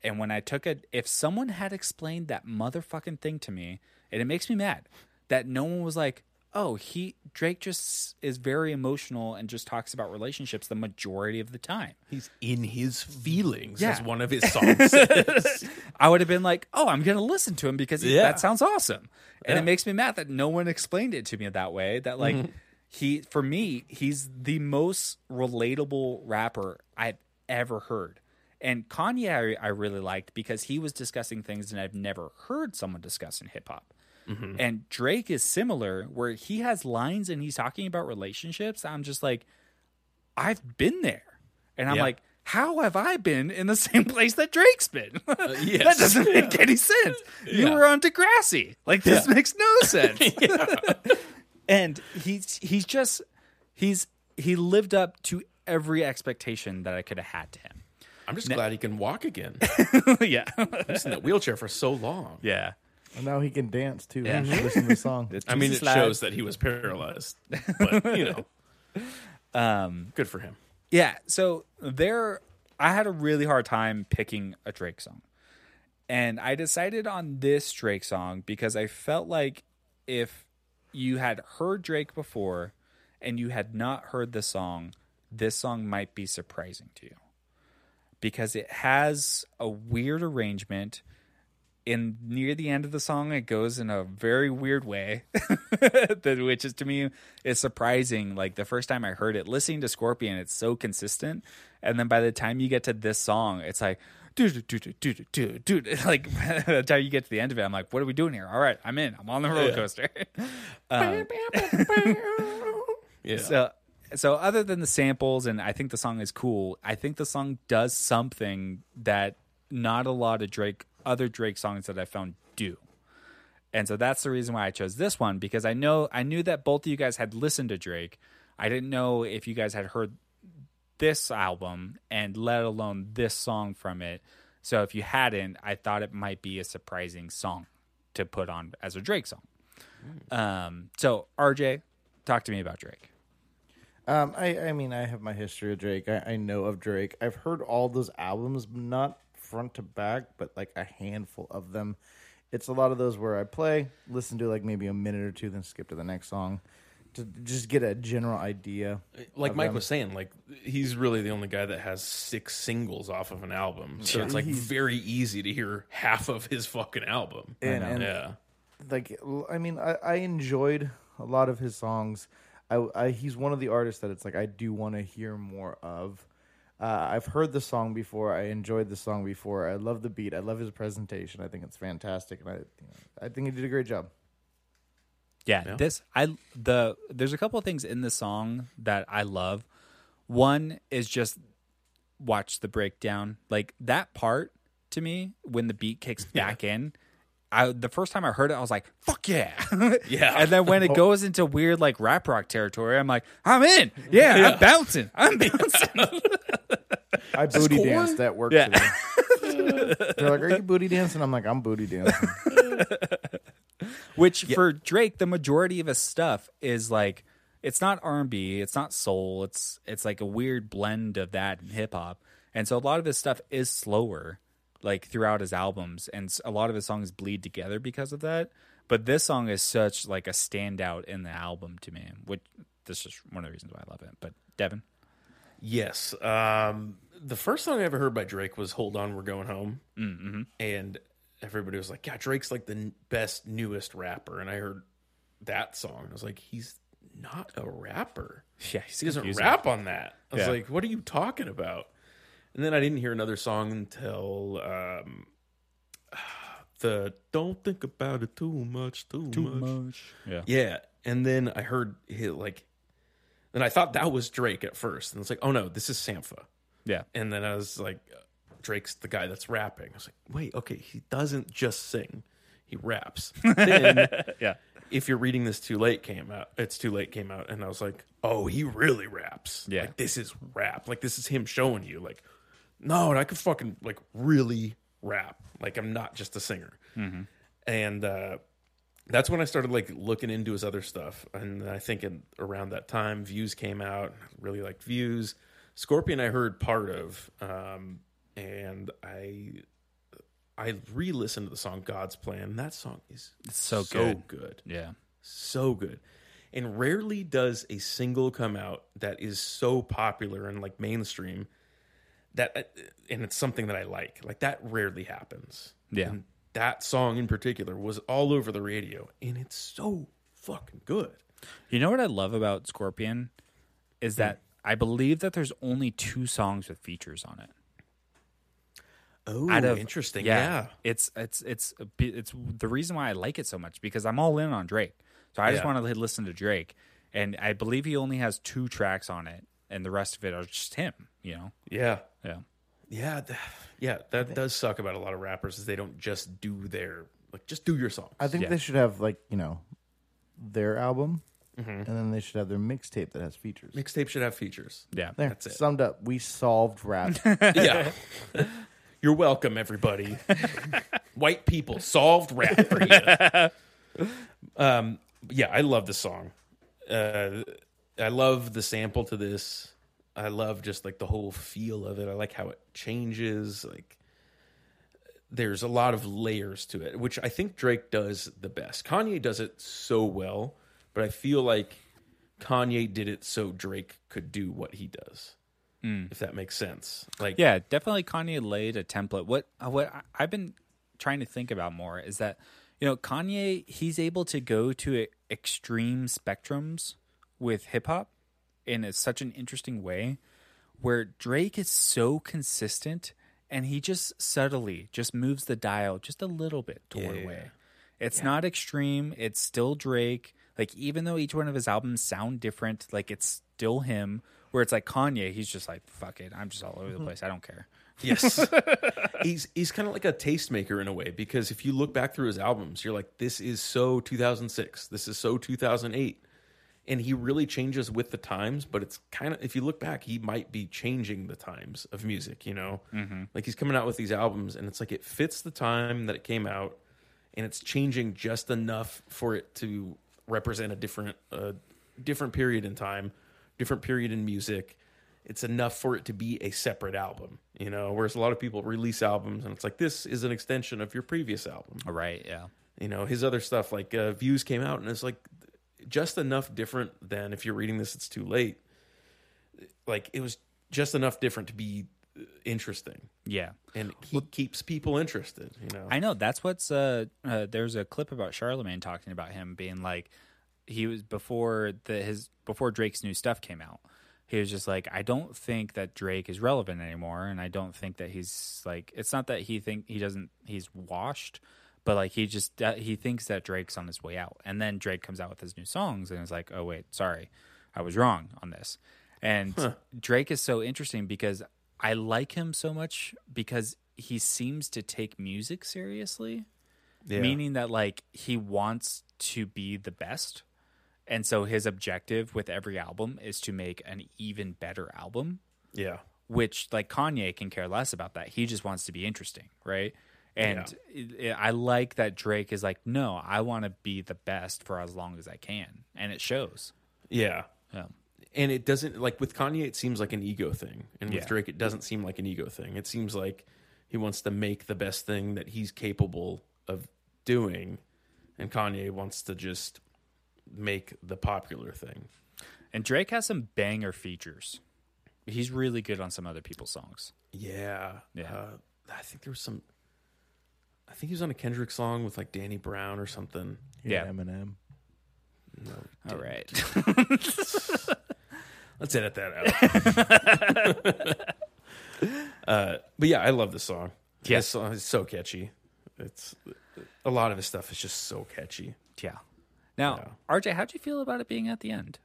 And when I took it, if someone had explained that motherfucking thing to me, and it makes me mad that no one was like, oh, he, Drake just is very emotional and just talks about relationships the majority of the time. He's in his feelings, Yeah. as one of his songs says. I would have been like, oh, I'm going to listen to him because Yeah. that sounds awesome. And Yeah. it makes me mad that no one explained it to me that way. That, like, Mm-hmm. he, for me, he's the most relatable rapper I've ever heard. And Kanye, I, I really liked because he was discussing things that I've never heard someone discuss in hip hop. Mm-hmm. And Drake is similar, where he has lines and he's talking about relationships. I'm just like, I've been there. And I'm Yeah. like, how have I been in the same place that Drake's been? that yes. doesn't make any sense. You Yeah. were on Degrassi. Like this Yeah. makes no sense. and he's he's just he's he lived up to every expectation that I could have had to him. I'm just glad he can walk again. yeah. He's in that wheelchair for so long. yeah. And now he can dance too. Yeah. Yeah. Listen to the song. I mean, it Slide. shows that he was paralyzed, but you know, Um good for him. Yeah, so there I had a really hard time picking a Drake song. And I decided on this Drake song because I felt like if you had heard Drake before and you had not heard the song, this song might be surprising to you. Because it has a weird arrangement. In near the end of the song, it goes in a very weird way, that which is to me is surprising. Like the first time I heard it, listening to Scorpion, it's so consistent, and then by the time you get to this song, it's like, dude, dude, dude, dude, dude. Like by the time you get to the end of it, I'm like, what are we doing here? All right, I'm in. I'm on the roller coaster. um, Yeah, so, so other than the samples, and I think the song is cool. I think the song does something that not a lot of Drake, other Drake songs that I found do. And so that's the reason why I chose this one because I know I knew that both of you guys had listened to Drake. I didn't know if you guys had heard this album and let alone this song from it. So if you hadn't, I thought it might be a surprising song to put on as a Drake song. Um, so RJ, talk to me about Drake. Um, I, I mean, I have my history of Drake. I, I know of Drake. I've heard all those albums, not front to back, but like a handful of them. It's a lot of those where I play, listen to like maybe a minute or two, then skip to the next song to just get a general idea. like Mike them. was saying, like he's really the only guy that has six singles off of an album, so it's like He's- very easy to hear half of his fucking album. And- and- yeah, like I mean, I, I enjoyed a lot of his songs. I, I he's one of the artists that it's like I do want to hear more of. Uh, I've heard the song before. I enjoyed the song before. I love the beat. I love his presentation. I think it's fantastic, and I, you know, I think he did a great job. Yeah, Yeah. this I the there's a couple of things in the song that I love. One is just watch the breakdown. Like that part to me when the beat kicks back in. I the first time I heard it, I was like, "Fuck yeah!" Yeah. and then when it oh. goes into weird like rap rock territory, I'm like, "I'm in, yeah, I'm bouncing, I'm bouncing." I booty corn? danced at work Yeah. today. They're like, "Are you booty dancing?" I'm like, "I'm booty dancing." Which for Drake, the majority of his stuff is like it's not R and B, it's not soul, it's it's like a weird blend of that and hip hop. And so a lot of his stuff is slower, like throughout his albums, and a lot of his songs bleed together because of that. But this song is such like a standout in the album to me, which this is one of the reasons why I love it. But Devin, yes. Um, the first song I ever heard by Drake was "Hold On, We're Going Home," mm-hmm. and everybody was like, "Yeah, Drake's like the n- best, newest rapper." And I heard that song, I was like, "He's not a rapper." yeah, He doesn't confusing. rap on that. I was Yeah. like, what are you talking about? And then I didn't hear another song until um, the Don't Think About It Too Much, Too, too much. much. Yeah, Yeah. And then I heard like, and I thought that was Drake at first. And it's like, oh no, this is Sampha. yeah, And then I was like, Drake's the guy that's rapping. I was like, wait, okay, he doesn't just sing, he raps. then yeah. if you're reading this too late came out it's too late came out and i was like oh he really raps Yeah. like this is rap like this is him showing you like no and i could fucking like really rap like i'm not just a singer and uh that's when I started like looking into his other stuff, and I think in, around that time, Views came out. Really liked Views. Scorpion, I heard part of, um, and I I re-listened to the song God's Plan. That song is It's so so good. good, Yeah. so good. And rarely does a single come out that is so popular and like mainstream that uh, and it's something that I like. Like that rarely happens. Yeah. And that song in particular was all over the radio and it's so fucking good. You know what I love about Scorpion is that I believe that there's only two songs with features on it. Oh, Out of- interesting. Yeah. It's it's it's it's the reason why I like it so much because I'm all in on Drake. So I just Yeah. want to listen to Drake, and I believe he only has two tracks on it, and the rest of it are just him. You know. Yeah. Yeah. Yeah. th- Yeah. That does suck about a lot of rappers is they don't just do their like just do your songs. I think Yeah. they should have like you know their album, and then they should have their mixtape that has features. Mixtape should have features. Yeah. There, That's it. summed up. We solved rap. yeah. You're welcome, everybody. White people solved rap for you. Um, yeah, I love the song. Uh, I love the sample to this. I love just like the whole feel of it. I like how it changes. Like, there's a lot of layers to it, which I think Drake does the best. Kanye does it so well, but I feel like Kanye did it so Drake could do what he does. Mm. If that makes sense. Like, Yeah, definitely. Kanye laid a template. What what I've been trying to think about more is that you know Kanye he's able to go to extreme spectrums with hip hop in a, such an interesting way, where Drake is so consistent and he just subtly just moves the dial just a little bit toward Yeah. away. It's not extreme. It's still Drake. Like even though each one of his albums sound different, like it's still him. Where it's like Kanye, he's just like fuck it. I'm just all over the mm-hmm. place. I don't care. Yes. he's he's kind of like a tastemaker in a way because if you look back through his albums, you're like, this is so 2006. This is so 2008. And he really changes with the times, but it's kind of, if you look back, he might be changing the times of music, you know? Like he's coming out with these albums and it's like it fits the time that it came out and it's changing just enough for it to represent a different, uh, different period in time, different period in music it's enough for it to be a separate album, you know. Whereas a lot of people release albums and it's like this is an extension of your previous album, All right, yeah. you know. His other stuff like uh, Views came out and it's like just enough different than if you're reading this, it's too late. Like it was just enough different to be uh, interesting, Yeah. and he keeps people interested, you know. I know that's what's uh, uh there's a clip about Charlemagne talking about him being like he was before the his before Drake's new stuff came out. He was just like I don't think that Drake is relevant anymore and I don't think that he's like it's not that he think he doesn't he's washed but like he just uh, he thinks that Drake's on his way out. And then Drake comes out with his new songs and is like, "Oh wait, sorry. I was wrong on this." And Drake is so interesting because I like him so much because he seems to take music seriously yeah. meaning that like he wants to be the best and so his objective with every album is to make an even better album yeah, which like kanye can care less about that he just wants to be interesting right and it- i like that drake is like no i want to be the best for as long as i can. And it shows. Yeah. yeah. And it doesn't like with Kanye it seems like an ego thing. And with Yeah. Drake it doesn't seem like an ego thing. It seems like he wants to make the best thing that he's capable of doing. And Kanye wants to just make the popular thing. And drake has some banger features. He's really good on some other people's songs. Yeah. Yeah. uh, I think there was some I think he was on a Kendrick song with like Danny Brown or something. Yeah. Eminem. all right. Let's edit that out. Uh, but yeah I love the song. Yeah. this song is so catchy. It's a lot of his stuff is just so catchy. Yeah. Now rj how'd you feel about it being at the end?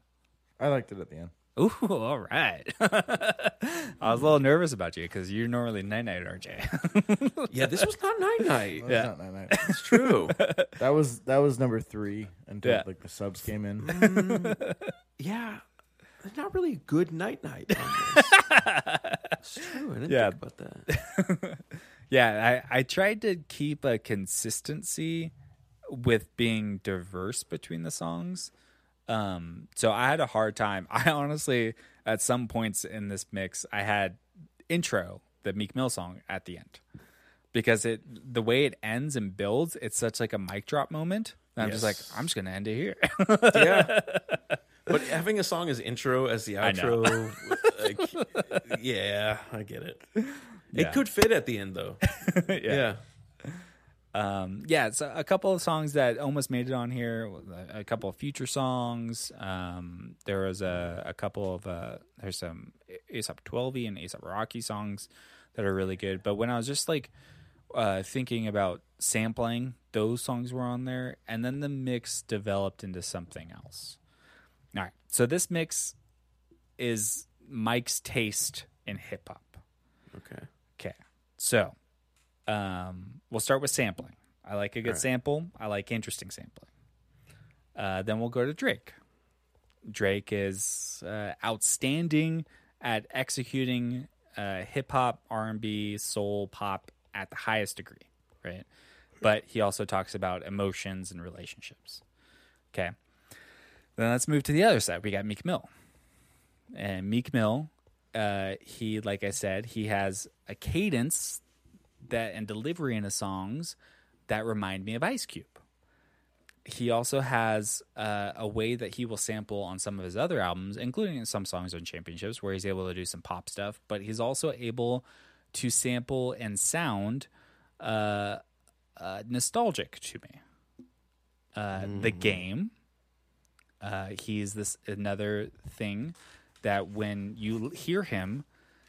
I liked it at the end. Ooh, all right. I was a little nervous about you because you're normally night night RJ. Yeah, this was not night night. That Yeah. not night night. It's true. that was that was number three until Yeah. like the subs came in. Mm. yeah, there's not really a good night night. on this. It's true. I didn't Yeah. think about that. yeah, I, I tried to keep a consistency with being diverse between the songs. Um, so I had a hard time. I honestly, at some points in this mix, I had intro the Meek Mill song at the end because it the way it ends and builds, it's such like a mic drop moment. And I'm just like, I'm just gonna end it here. yeah. But having a song as intro as the outro, like, yeah, I get it. Yeah. It could fit at the end though. yeah. Um, yeah, it's a, couple of songs that almost made it on here. A, couple of future songs. Um, there was a, a couple of uh, there's some ASAP 12 and ASAP Rocky songs that are really good. But when I was just like uh, thinking about sampling, those songs were on there, and then the mix developed into something else. All right, so this mix is Mike's taste in hip hop. Okay. Okay. So, um, we'll start with sampling. I like a good Alright. sample. I like interesting sampling. Uh, then we'll go to Drake. Drake is uh, outstanding at executing uh, hip hop, R and B, soul, pop at the highest degree, right? But he also talks about emotions and relationships. Okay. Then let's move to the other side. We got Meek Mill, and Meek Mill uh, he like I said, he has a cadence that and delivery in his songs that remind me of Ice Cube. He also has uh, a way that he will sample on some of his other albums, including some songs on Championships, where he's able to do some pop stuff. But he's also able to sample and sound uh, uh, nostalgic to me. Uh, The game. Uh, he's this another thing that when you hear him,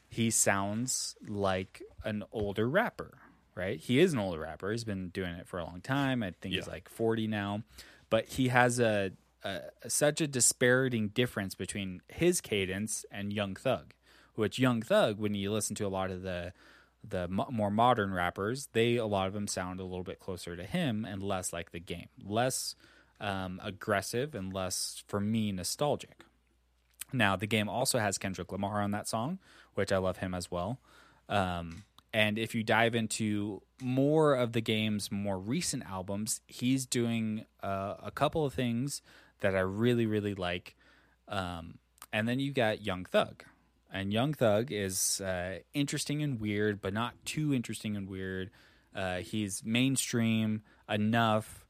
he sounds like an older rapper, right? He is an older rapper. He's been doing it for a long time. I think he's like 40 now, but he has a, a such a disparating difference between his cadence and Young Thug, which Young Thug, when you listen to a lot of the the mo- more modern rappers, they a lot of them sound a little bit closer to him and less like the game, less um, aggressive and less for me nostalgic. Now, the game also has Kendrick Lamar on that song, which I love him as well. Um, and if you dive into more of the game's more recent albums, he's doing uh, a couple of things that I really, really like. Um, and then you got Young Thug. And Young Thug is uh, interesting and weird, but not too interesting and weird. Uh, he's mainstream enough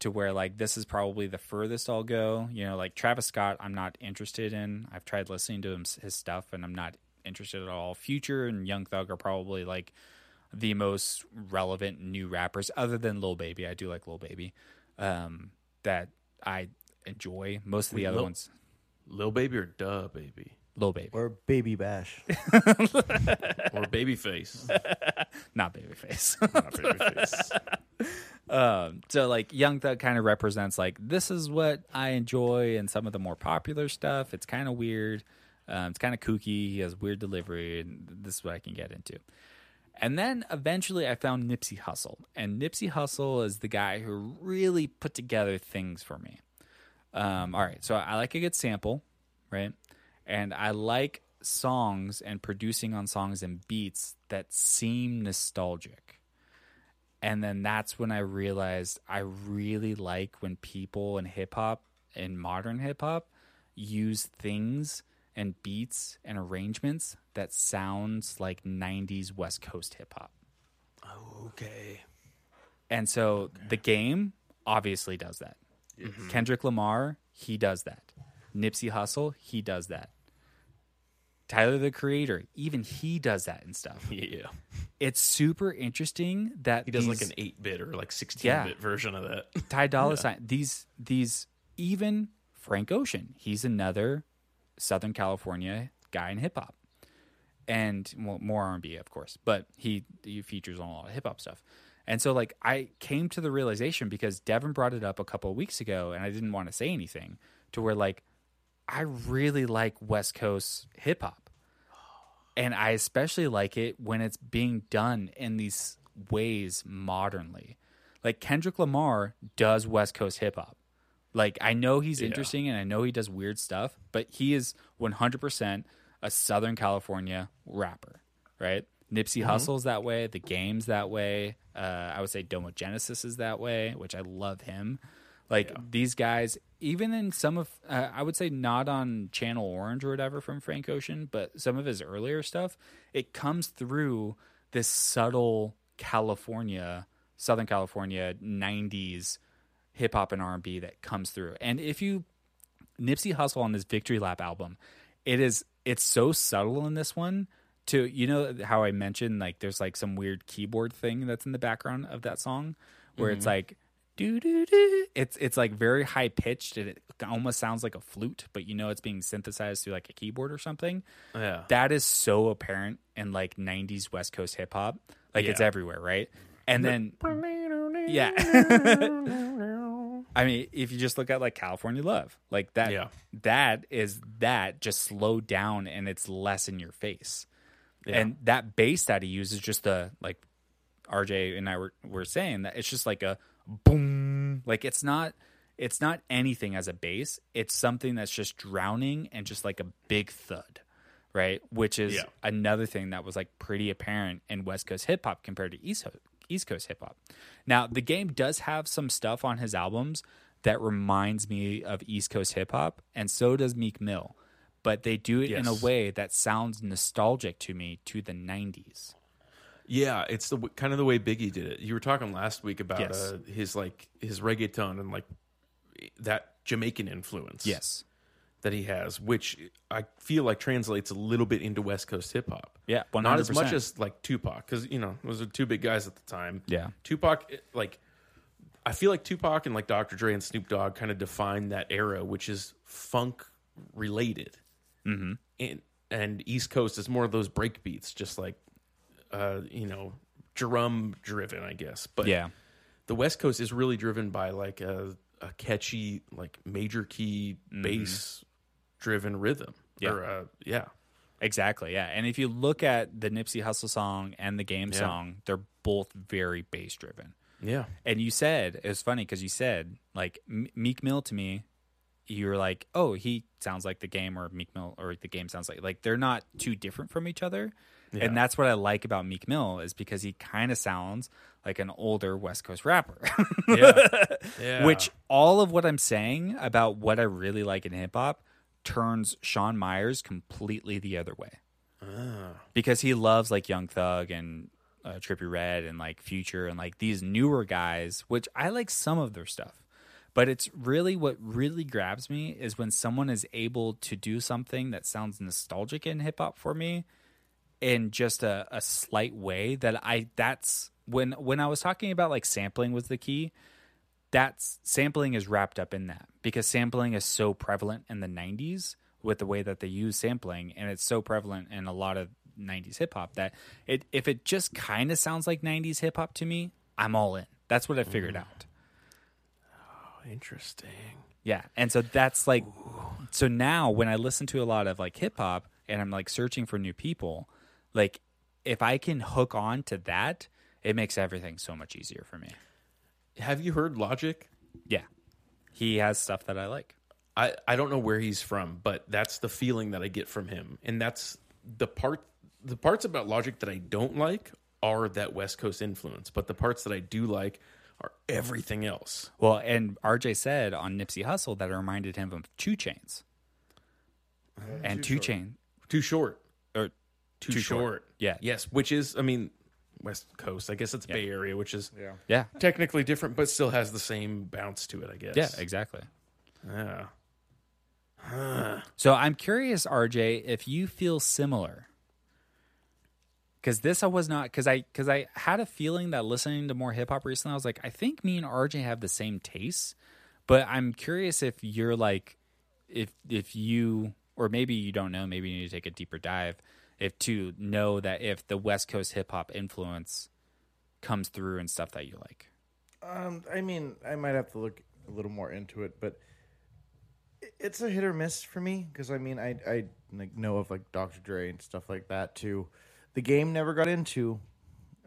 to where like this is probably the furthest I'll go. You know, like Travis Scott, I'm not interested in. I've tried listening to him, his stuff, and I'm not interested at all. Future and Young Thug are probably like the most relevant new rappers, other than Lil Baby. I do like Lil Baby, um, that I enjoy. Most of the Wait, other Lil- ones, Lil Baby or DaBaby Lil Baby, Or Baby Bash. or Babyface. not Babyface. Not Babyface. Um, so like Young Thug kind of represents like this is what I enjoy and some of the more popular stuff. It's kind of weird. Um, it's kind of kooky. He has weird delivery, and this is what I can get into. And then eventually, I found Nipsey Hussle, and Nipsey Hussle is the guy who really put together things for me. Um, all right, so I like a good sample, right? And I like songs and producing on songs and beats that seem nostalgic. And then that's when I realized I really like when people in hip hop and modern hip hop use things and beats and arrangements that sounds like 90s West Coast hip hop. okay. And so the game obviously does that. Mm-hmm. Kendrick Lamar, he does that. Nipsey Hussle, he does that. Tyler the Creator, even he does that and stuff. Yeah. It's super interesting that He does these- like an 8 bit or like 16 Yeah. bit version of that. Ty Dolla Sign. These these even Frank Ocean. He's another Southern California guy in hip hop, and well, more R and B, of course. But he he features on a lot of hip hop stuff. And so, like, I came to the realization because Devin brought it up a couple of weeks ago, and I didn't want to say anything to where like I really like West Coast hip hop. And I especially like it when it's being done in these ways modernly. Like Kendrick Lamar does West Coast hip hop. Like I know he's Yeah. interesting and I know he does weird stuff, but he is 100% a Southern California rapper, right? Nipsey Hussle's that way. The game's that way. Uh, I would say Domo Genesis is that way, which I love him. Like these guys, even in some of, uh, I would say not on Channel Orange or whatever from Frank Ocean, but some of his earlier stuff, it comes through this subtle California, Southern California '90s hip hop and R&B that comes through. And if you Nipsey Hussle on this Victory Lap album, it is it's so subtle in this one. To you know how I mentioned like there's like some weird keyboard thing that's in the background of that song where it's like do do do. It's it's like very high pitched and it almost sounds like a flute, but you know it's being synthesized through like a keyboard or something. Yeah. That is so apparent in like '90s West Coast hip hop. Like it's everywhere, right? And then yeah. I mean, if you just look at like California Love, like that, Yeah. that is that just slowed down and it's less in your face. Yeah. And that bass that he uses, just a like RJ and I were were saying that it's just like a boom, like it's not it's not anything as a bass. It's something that's just drowning and just like a big thud, right? Which is Yeah. another thing that was like pretty apparent in West Coast hip hop compared to East East Coast hip hop. Now, the game does have some stuff on his albums that reminds me of East Coast hip hop, and so does Meek Mill. But they do it in a way that sounds nostalgic to me to the 90s. Yeah, it's the kind of the way Biggie did it. You were talking last week about Yes. uh, his like his reggaeton and like that Jamaican influence. Yes. that he has, which I feel like translates a little bit into West Coast hip hop. Yeah, not as much 100%. as like Tupac, because you know those are two big guys at the time. Yeah. Tupac, eh, like I feel like Tupac and like Dr. Dre and Snoop Dogg kind of defined that era, which is funk related, mm-hmm. and and East Coast is more of those break beats, just like uh, you know drum driven, I guess. But Yeah. the West Coast is really driven by like a, a catchy, like major key bass driven rhythm. Mm-hmm. Yeah. Or, uh, yeah. Exactly. Yeah. And if you look at the Nipsey Hussle song and the game Yeah. song, they're both very bass driven. Yeah. And you said it was funny because you said like M- Meek Mill to me, you were like, oh, he sounds like the game, or Meek Mill, or the game sounds like like they're not too different from each other. Yeah. And that's what I like about Meek Mill is because he kind of sounds like an older West Coast rapper. Yeah. yeah. Which all of what I'm saying about what I really like in hip hop turns Sean Myers completely the other way. Because he loves like Young Thug and uh, Trippie Redd and like Future and like these newer guys, which I like some of their stuff. But it's really what really grabs me is when someone is able to do something that sounds nostalgic in hip hop for me in just a, a slight way that I that's when when I was talking about like sampling was the key that's sampling is wrapped up in that because sampling is so prevalent in the 90s with the way that they use sampling and it's so prevalent in a lot of 90s hip hop that it if it just kind of sounds like 90s hip hop to me I'm all in. That's what I figured mm. out. Oh, Interesting. yeah and so that's like so now when I listen to a lot of like hip hop and I'm like searching for new people like if I can hook on to that it makes everything so much easier for me Have you heard Logic? yeah he has stuff that I like I, I don't know where he's from, but that's the feeling that I get from him. And that's the part the parts about Logic that I don't like are that West Coast influence, but the parts that I do like are everything else. Well, and RJ said on Nipsey Hussle that it reminded him of 2 Chainz. Uh, and Two Chain Too short. Or Too, Too short. Short. Yeah. Yes, which is I mean West Coast. I guess it's Bay Area, which is Yeah. yeah. technically different, but still has the same bounce to it, I guess. Yeah, exactly. Yeah. So I'm curious, RJ, if you feel similar. Cause this I was not cause I cause I had a feeling that listening to more hip hop recently, I was like, I think me and RJ have the same tastes. But I'm curious if you're like if if you or maybe you don't know, maybe you need to take a deeper dive, if to know that if the West Coast hip hop influence comes through and stuff that you like. Um, I mean, I might have to look a little more into it, but it's a hit or miss for me because I mean, I I like know of like Dr. Dre and stuff like that too. The game never got into.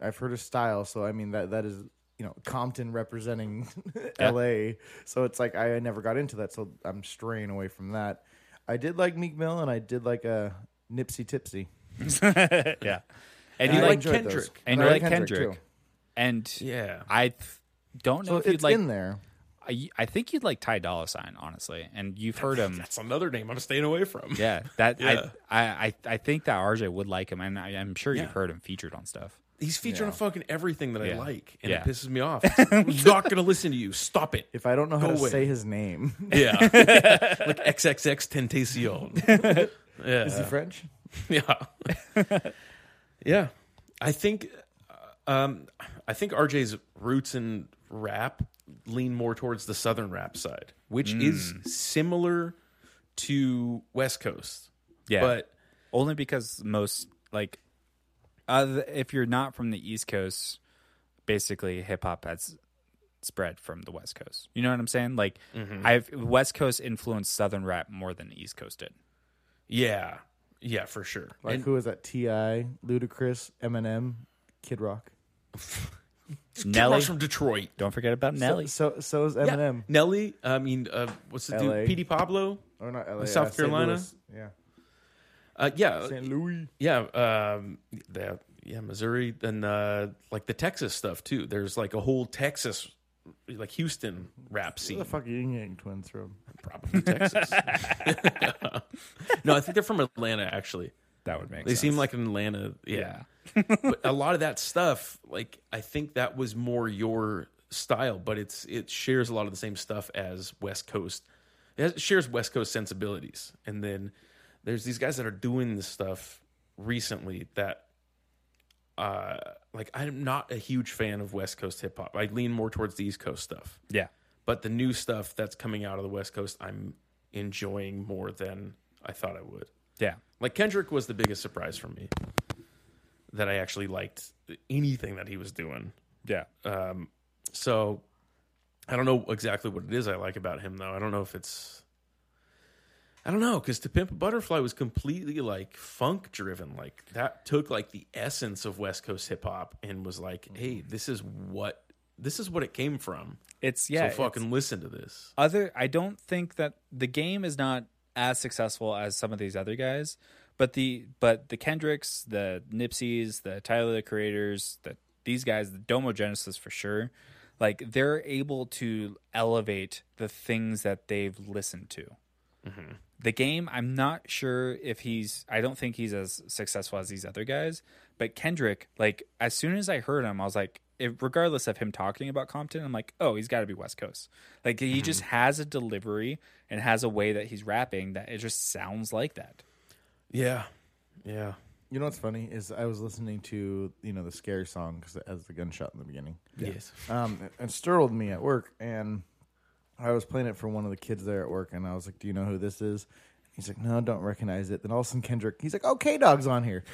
I've heard of style, so I mean that that is you know Compton representing L.A. So it's like I never got into that, so I'm straying away from that. I did like Meek Mill and I did like a Nipsey Tipsy. yeah. And I you like enjoyed Kendrick. those. and I you like like Kendrick, too. and Yeah. I th- don't know So if you'd it's like. in there. I, I think you'd like Ty Dolla Sign, honestly, and you've heard him. That's another name I'm staying away from. Yeah, that Yeah. I, I I I think that RJ would like him, and I, I'm sure Yeah. you've heard him featured on stuff. He's featured on fucking everything that I Yeah. like, and Yeah. it pisses me off. I'm not gonna listen to you. Stop it. If I don't know how Go to away. say his name, Yeah, like XXXTentacion. Yeah, is he French? yeah, yeah. I think, um, I think RJ's roots in rap lean more towards the southern rap side, which is similar to West Coast. Yeah, but only because most like, uh, if you're not from the East Coast, basically hip hop has spread from the West Coast. You know what I'm saying? Like, I've West Coast influenced Southern rap more than the East Coast did. yeah, yeah, for sure. Like And who is that? T.I, Ludacris, Eminem, Kid Rock. Kid Nelly, Rock's from Detroit. don't forget about Nelly. So so, so is Yeah, Eminem. Nelly. I mean, uh, what's the LA. dude? Petey Pablo. Or not LA. South St. Carolina? Louis. Yeah. Uh, yeah, St. Louis. yeah, um, the, yeah, Missouri, and uh, like the Texas stuff too. There's like a whole Texas, like Houston rap Where scene. the fuck are you getting twins from? Probably Texas. no, I think they're from Atlanta. Actually, that would make. Sense. They sense. seem like an Atlanta. Yeah, yeah. but a lot of that stuff, like I think that was more your style, but it's it shares a lot of the same stuff as West Coast. It has, shares West Coast sensibilities, and then there's these guys that are doing this stuff recently that, uh, like I'm not a huge fan of West Coast hip hop. I lean more towards the East Coast stuff, yeah. but the new stuff that's coming out of the West Coast, I'm enjoying more than I thought I would. Yeah. Like Kendrick was the biggest surprise for me that I actually liked anything that he was doing. Yeah. Um, so I don't know exactly what it is I like about him though. I don't know if it's I don't know because To Pimp a Butterfly was completely like funk driven. Like that took like the essence of West Coast hip hop and was like, mm-hmm. hey, this is what this is what it came from. It's yeah. so fucking listen to this. other I don't think that the game is not as successful as some of these other guys, but the but the Kendricks, the Nipseys, the Tyler the Creators, the these guys, the Domo Genesis for sure, like they're able to elevate the things that they've listened to. The game, I'm not sure if he's. I don't think he's as successful as these other guys. But Kendrick, like as soon as I heard him, I was like, if, regardless of him talking about Compton, I'm like, oh, he's got to be West Coast. Like he just has a delivery and has a way that he's rapping that it just sounds like that. Yeah. Yeah. You know what's funny is I was listening to you know the scary song because it has the gunshot in the beginning. Yes. Um, it- it startled me at work, and I was playing it for one of the kids there at work, and I was like, "Do you know who this is?" He's like, "No, don't recognize it." Then all of a sudden, Kendrick, he's like, "Oh, K Dog's on here."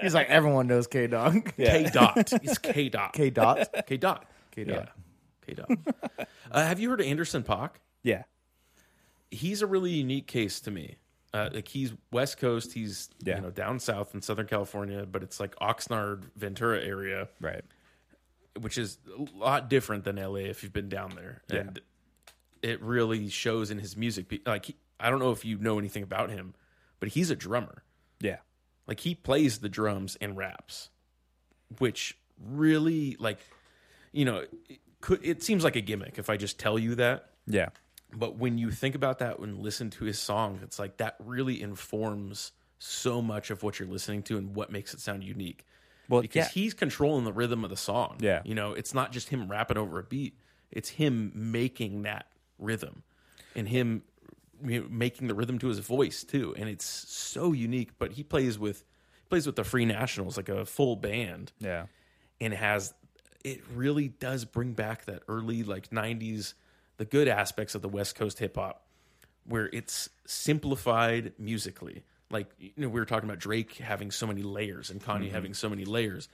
he's like, "Everyone knows K Dog." K dot. It's K dot. K Dot. K dot. K Dot. K dot. uh, have you heard of Anderson .Paak? Yeah, He's a really unique case to me. Uh, like he's West Coast. He's Yeah. you know down south in Southern California, but it's like Oxnard, Ventura area, right. Which is a lot different than LA if you've been down there. Yeah. And it really shows in his music. Like he, I don't know if you know anything about him, but he's a drummer. Yeah, Like he plays the drums and raps, which really like you know it, could it seems like a gimmick if I just tell you that. yeah, But when you think about that and listen to his song, it's like that really informs so much of what you're listening to and what makes it sound unique. Well, because yeah. he's controlling the rhythm of the song. Yeah. You know, it's not just him rapping over a beat, it's him making that rhythm and him you know, making the rhythm to his voice too. And it's so unique. But he plays with plays with the Free Nationals, like a full band yeah, and has it really does bring back that early like 90s the good aspects of the west coast hip hop where it's simplified musically like you know we were talking about Drake having so many layers and Kanye mm-hmm. having so many layers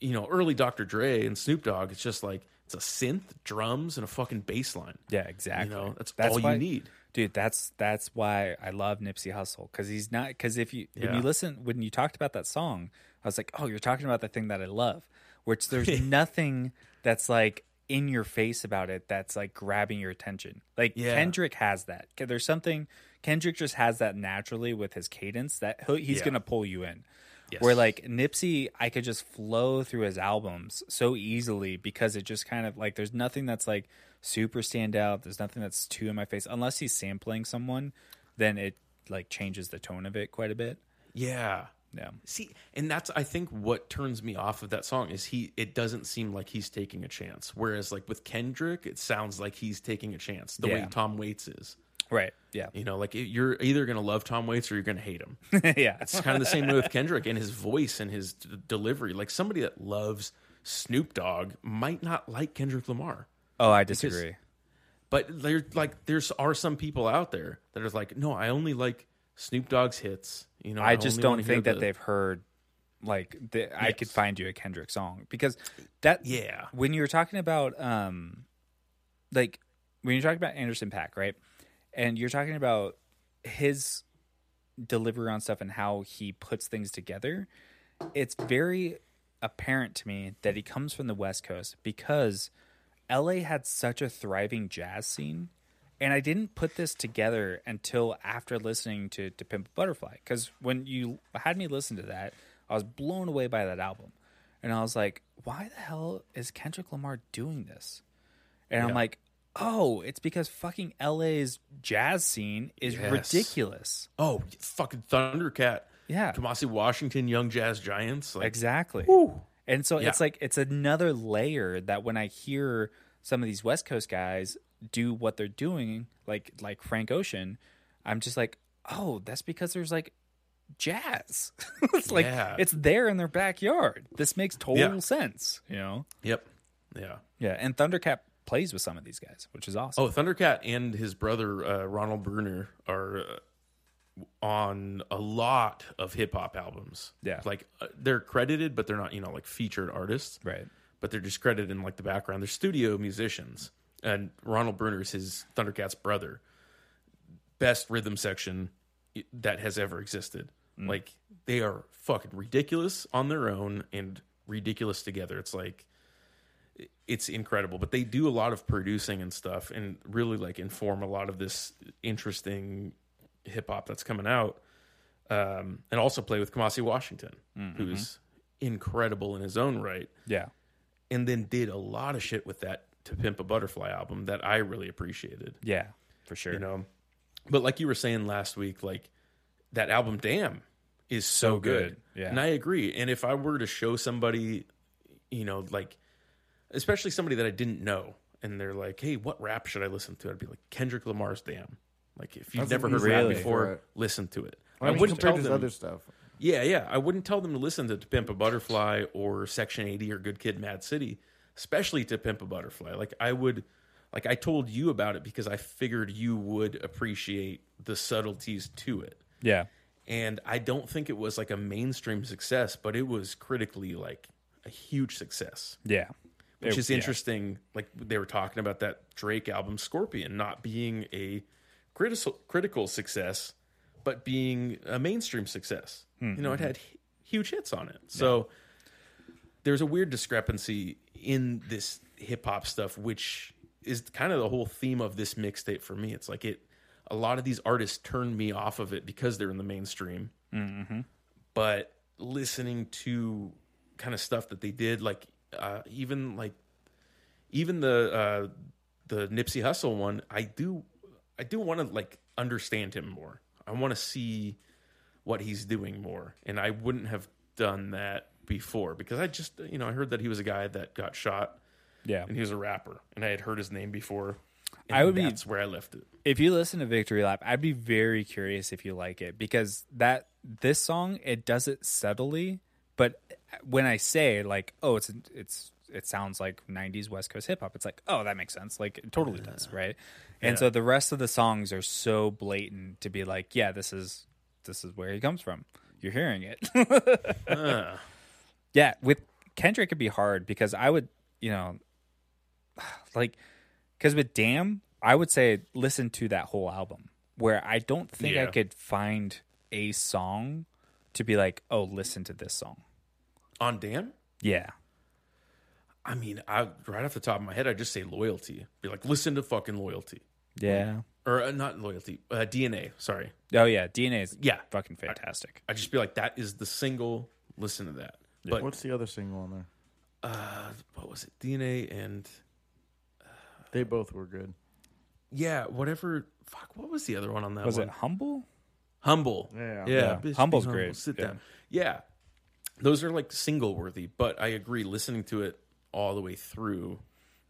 you know early Dr. Dre and Snoop Dogg it's just like it's a synth drums and a fucking bass line yeah. Exactly. you know that's, all why- you need dude that's that's why i love nipsey hussle because he's not because if you when you listen when you talked about that song i was like oh you're talking about the thing that i love which there's nothing that's like in your face about it that's like grabbing your attention like Yeah. kendrick has that there's something kendrick just has that naturally with his cadence that he's Yeah. gonna pull you in Yes. Where like Nipsey, I could just flow through his albums so easily because it just kind of like there's nothing that's like super stand out. There's nothing that's too in my face unless he's sampling someone, then it like changes the tone of it quite a bit. Yeah. Yeah. See, and that's I think what turns me off of that song is he it doesn't seem like he's taking a chance. Whereas like with Kendrick, it sounds like he's taking a chance the way Tom Waits is. Right. Yeah. You know, like you're either going to love Tom Waits or you're going to hate him. yeah. It's kind of the same way with Kendrick and his voice and his d- delivery. Like somebody that loves Snoop Dogg might not like Kendrick Lamar. Oh, I disagree. But there like there's are some people out there that are like, no, I only like Snoop Dogg's hits. You know, I just don't think that the- they've heard like the, I could find you a Kendrick song because that Yeah. when you were talking about um like when you're talking about Anderson .Paak right and you're talking about his delivery on stuff and how he puts things together it's very apparent to me that he comes from the West Coast because LA had such a thriving jazz scene. And I didn't put this together until after listening to, to Pimp Butterfly. Because when you had me listen to that, I was blown away by that album. And I was like, why the hell is Kendrick Lamar doing this? And I'm like, oh, it's because fucking LA's jazz scene is Yes. ridiculous. Oh, fucking Thundercat. Yeah. Kamasi Washington, Young Jazz Giants. Like, Exactly. And so it's like it's another layer that when I hear some of these West Coast guys do what they're doing, like like Frank Ocean, I'm just like, oh, that's because there's like jazz. it's like Yeah. it's there in their backyard. This makes total Yeah. sense, you know? Yep. Yeah. Yeah. And Thundercat plays with some of these guys, which is awesome. Oh, Thundercat and his brother uh, Ronald Bruner are uh, on a lot of hip hop albums. Yeah. like uh, they're credited, but they're not you know like featured artists. Right. But they're just credited in like the background. They're studio musicians, and Ronald Bruner is his Thundercat's brother. Best rhythm section that has ever existed. Like they are fucking ridiculous on their own and ridiculous together. It's like it's incredible but they do a lot of producing and stuff and really like inform a lot of this interesting hip hop that's coming out um, and also play with Kamasi Washington who's incredible in his own right Yeah. and then did a lot of shit with that to pimp a butterfly album that I really appreciated Yeah. For sure. you know but like you were saying last week like that album damn is so, So good, good, yeah. and i agree and if i were to show somebody you know like especially somebody that i didn't know and they're like hey what rap should i listen to i'd be like kendrick lamar's damn like if you've That's never heard easy rap before for it. listen to it I mean, wouldn't tell to them other stuff. yeah, yeah. I wouldn't tell them to listen to, to Pimp a Butterfly or Section 80 or Good Kid Mad City, especially to Pimp a Butterfly. Like I would like I told you about it because I figured you would appreciate the subtleties to it. Yeah. And I don't think it was like a mainstream success, but it was critically like a huge success. Yeah. Which It- is yeah. interesting. Like they were talking about that Drake album Scorpion not being a critical critical success, but being a mainstream success. Hmm, you know, it hmm, had hmm. hu- huge hits on it. So there's a weird discrepancy in this hip hop stuff, which is kind of the whole theme of this mixtape for me. It's like it. A lot of these artists turned me off of it because they're in the mainstream. Mm-hmm. But listening to kind of stuff that they did, like uh, even like even the uh, the Nipsey Hussle one, I do I do want to like understand him more. I want to see what he's doing more, and I wouldn't have done that before because I just you know I heard that he was a guy that got shot Yeah. and he was a rapper, and I had heard his name before. I would be- that's where I left it. if you listen to Victory Lap, I'd be very curious if you like it because that this song it does it subtly, but when I say like, oh, it's it's it sounds like '90s West Coast hip hop, it's like, oh, that makes sense. Like it totally does, right? And so the rest of the songs are so blatant to be like, yeah, this is this is where he comes from. You're hearing it. Uh, Yeah, with Kendrick it'd be hard because I would, you know, like because with Damn, I would say listen to that whole album. Where I don't think I could find a song to be like, oh, listen to this song. On Damn? Yeah, I mean, I right off the top of my head, I just say loyalty. Be like, listen to fucking loyalty, yeah. or uh, not loyalty, uh, DNA. Sorry, Oh yeah, DNA is Yeah. fucking fantastic. I just be like, that is the single listen to that. But What's the other single on there? uh, what was it? DNA and They both were good. yeah, whatever. Fuck, what was the other one on that? Was one? it humble? Humble? Yeah. yeah. Yeah. Humble's humble. great. Sit Yeah. down. Yeah, those are like single worthy. But I agree, listening to it all the way through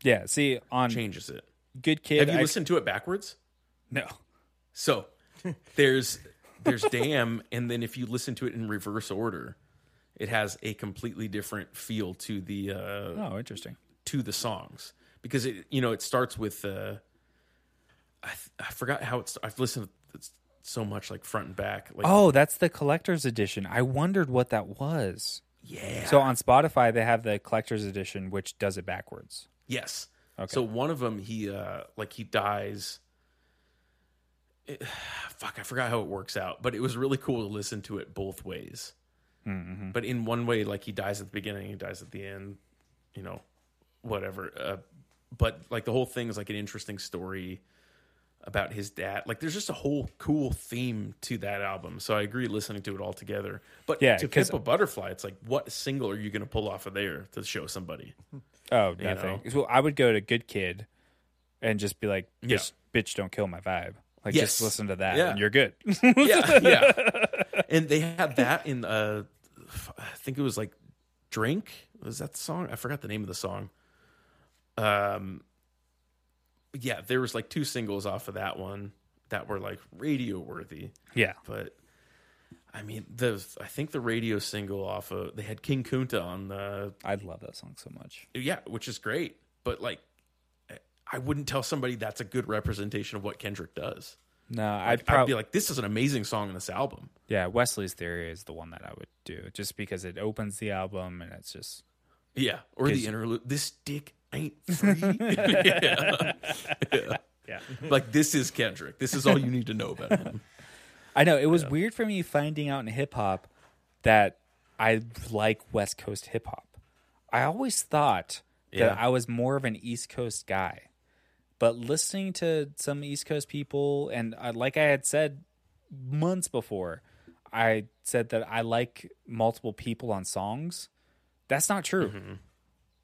Yeah. See, on changes it. Good Kid, Have you I- listened to it backwards? no. So there's there's damn, and then if you listen to it in reverse order, it has a completely different feel to the uh, Oh, interesting. to the songs because it you know it starts with uh, I th- I forgot how it's I've listened to it so much like front and back like Oh, that's the collector's edition. I wondered what that was. yeah So on Spotify, they have the collector's edition, which does it backwards. yes Okay. so one of them he uh like he dies it- fuck I forgot how it works out but it was really cool to listen to it both ways Mm-hmm. but in one way like he dies at the beginning he dies at the end you know whatever uh, but like the whole thing is like an interesting story about his dad like there's just a whole cool theme to that album so i agree listening to it all together but Yeah, to pimp a butterfly it's like what single are you going to pull off of there to show somebody Oh, You nothing. know? So I would go to Good Kid and just be like, Yeah. bitch, bitch don't kill my vibe. Like, Yes. just listen to that Yeah. and you're good. yeah yeah and they had that in uh i think it was like drink was that the song i forgot the name of the song um yeah there was like two singles off of that one that were like radio worthy yeah. but i mean the i think the radio single off of they had king kunta on the I love that song so much. yeah which is great but like i wouldn't tell somebody that's a good representation of what kendrick does No, I'd i'd, probably be like this is an amazing song in this album yeah. Wesley's Theory is the one that I would do, just because it opens the album and it's just Yeah, or the interlude. This dick ain't free. yeah. Yeah. yeah. Like this is Kendrick. This is all you need to know about him. I know it was weird for me finding out in hip hop that I like West Coast hip hop. I always thought Yeah. that I was more of an East Coast guy, but listening to some East Coast people, and uh, like I had said months before, I said that I like multiple people on songs. That's not true. Mm-hmm.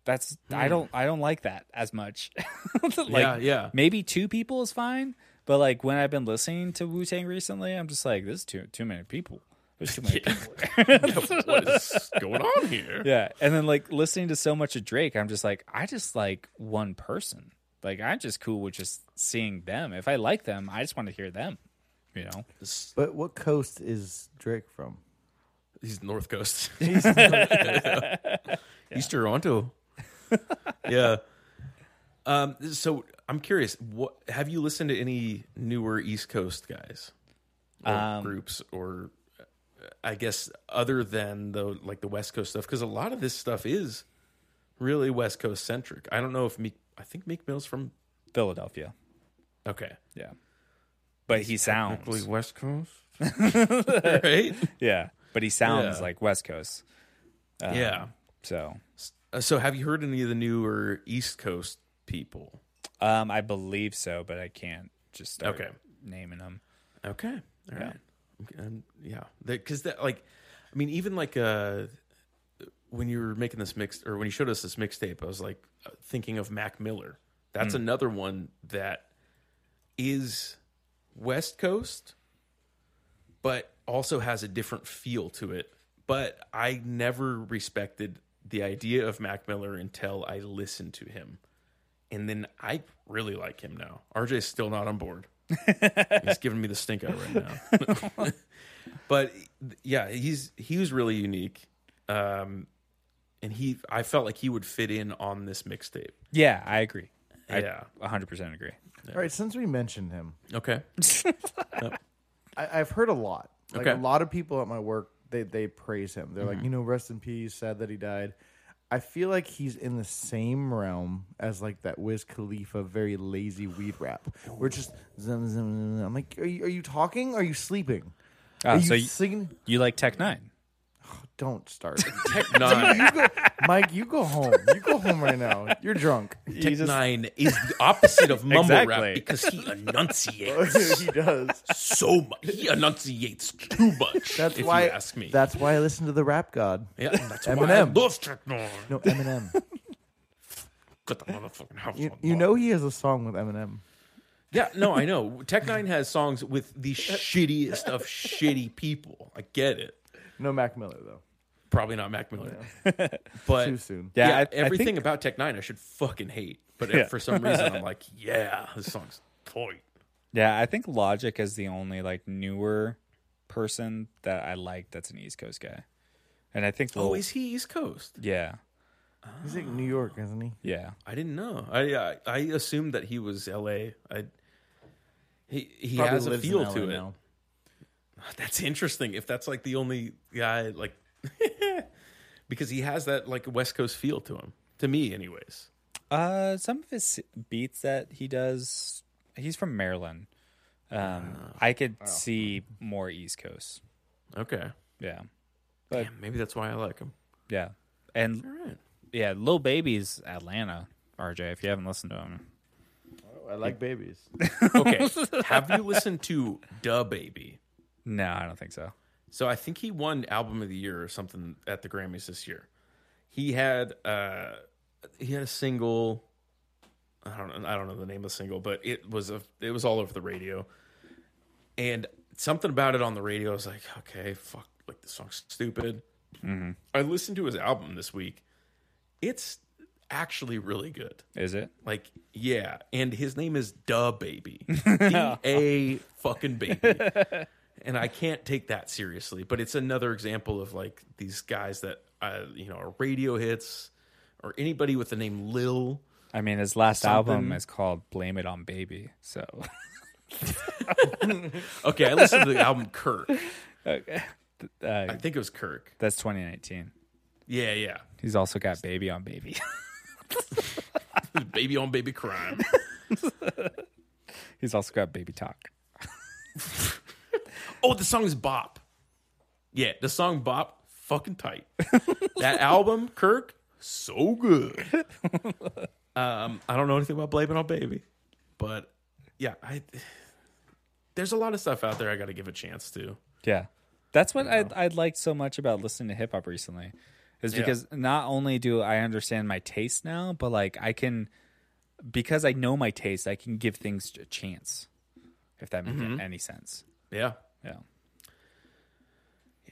That's I hmm. don't I don't like that as much. like, Yeah, yeah. Maybe two people is fine, but like when I've been listening to Wu Tang recently, I'm just like, this is too too many people. There's too many people. what is going on here? yeah, and then like listening to so much of Drake, I'm just like, I just like one person. Like I'm just cool with just seeing them. If I like them, I just want to hear them. You know? But what coast is Drake from? He's North Coast. He's Toronto. yeah. Um. So I'm curious. What have you listened to any newer East Coast guys or Um, groups, or uh, I guess other than the like the West Coast stuff? Because a lot of this stuff is really West Coast centric. I don't know if Meek. I think Meek Mill's from. Philadelphia. Okay. Yeah. But he sounds Technically West Coast. right. Yeah. But he sounds Yeah. like West Coast. Um, yeah. So Uh, So have you heard any of the newer East Coast people? um I believe so, but I can't just start Okay. naming them. Okay. all Yeah. right. And yeah, because that like, I mean, even like uh, when you were making this mix or when you showed us this mixtape, I was like uh, thinking of Mac Miller. That's another one that is West Coast, but also has a different feel to it. But I never respected the idea of Mac Miller until I listened to him. And then I really like him now. RJ's still not on board. he's giving me the stink eye right now. but yeah, he's he was really unique. Um and he I felt like he would fit in on this mixtape. Yeah, I agree. Yeah. I 100% agree. All right, since we mentioned him, Okay. I, I've heard a lot. Like Okay. a lot of people at my work, they they praise him. They're like, you know, rest in peace. Sad that he died. I feel like he's in the same realm as like that Wiz Khalifa, very lazy weed rap. We're just, zum, zum, zum. I'm like, are you, are you talking? Are you sleeping? Ah, Are you so you, singing? you like Tech N9ne? don't start. Tech Nine. you go, Mike, you go home. You go home right now. You're drunk. Tech N9ne is the opposite of mumble Exactly. rap because he enunciates he does. so much. He enunciates too much. That's if why. you ask me. That's why I listen to the rap god. yeah, that's why I Eminem. love Tech N9ne. No, Eminem. Got the motherfucking house you, on you lock. know he has a song with Eminem. Yeah, no, I know. Tech N9ne has songs with the shittiest of shitty people. I get it. No Mac Miller though. Probably not Mac Miller, but Too soon. Yeah, yeah, I- I everything think- about Tech N9ne I should fucking hate. But Yeah. for some reason I'm like, yeah, this song's toy. Yeah, I think Logic is the only like newer person that I like that's an East Coast guy. And I think Oh, Lil- is he East Coast? yeah. He's like New York, isn't he? Yeah. I didn't know. I I, I assumed that he was L.A. I he he Probably has a feel to it. now. That's interesting. If that's like the only guy, like because he has that like West Coast feel to him. To me, anyways. Uh some of his beats that he does he's from Maryland. Um I could see more East Coast. Okay, Yeah. But Damn, maybe that's why I like him. yeah. And All right. yeah, Lil Baby's Atlanta, RJ, if you haven't listened to him. I like babies. Okay, have you listened to DaBaby? No, I don't think so. So I think he won album of the year or something at the Grammys this year. He had uh he had a single I don't know I don't know the name of the single, but it was a it was all over the radio. And something about it on the radio I was like, okay, fuck, like this song's stupid. I listened to his album this week. It's actually really good. Is it? Like, yeah, and his name is Duh Baby, D A fucking baby, and I can't take that seriously. But it's another example of like these guys that uh, you know are radio hits, or anybody with the name Lil. I mean, his last album is called "Blame It on Baby." So, Okay, I listened to the album Kirk. okay, uh, I think it was Kirk. that's 2019. Yeah, yeah. He's also got "Baby on Baby." Baby on baby crime. He's also got "Baby Talk." Oh, the song is Bop. Yeah, the song Bop, fucking tight. that album, Kirk, so good. um, I don't know anything about Blaming on Baby, but yeah, I there's a lot of stuff out there I got to give a chance to. Yeah, that's what I I liked so much about listening to hip hop recently, is Yeah. because not only do I understand my taste now, but like I can, because I know my taste, I can give things a chance. If that makes any sense. Yeah, Yeah.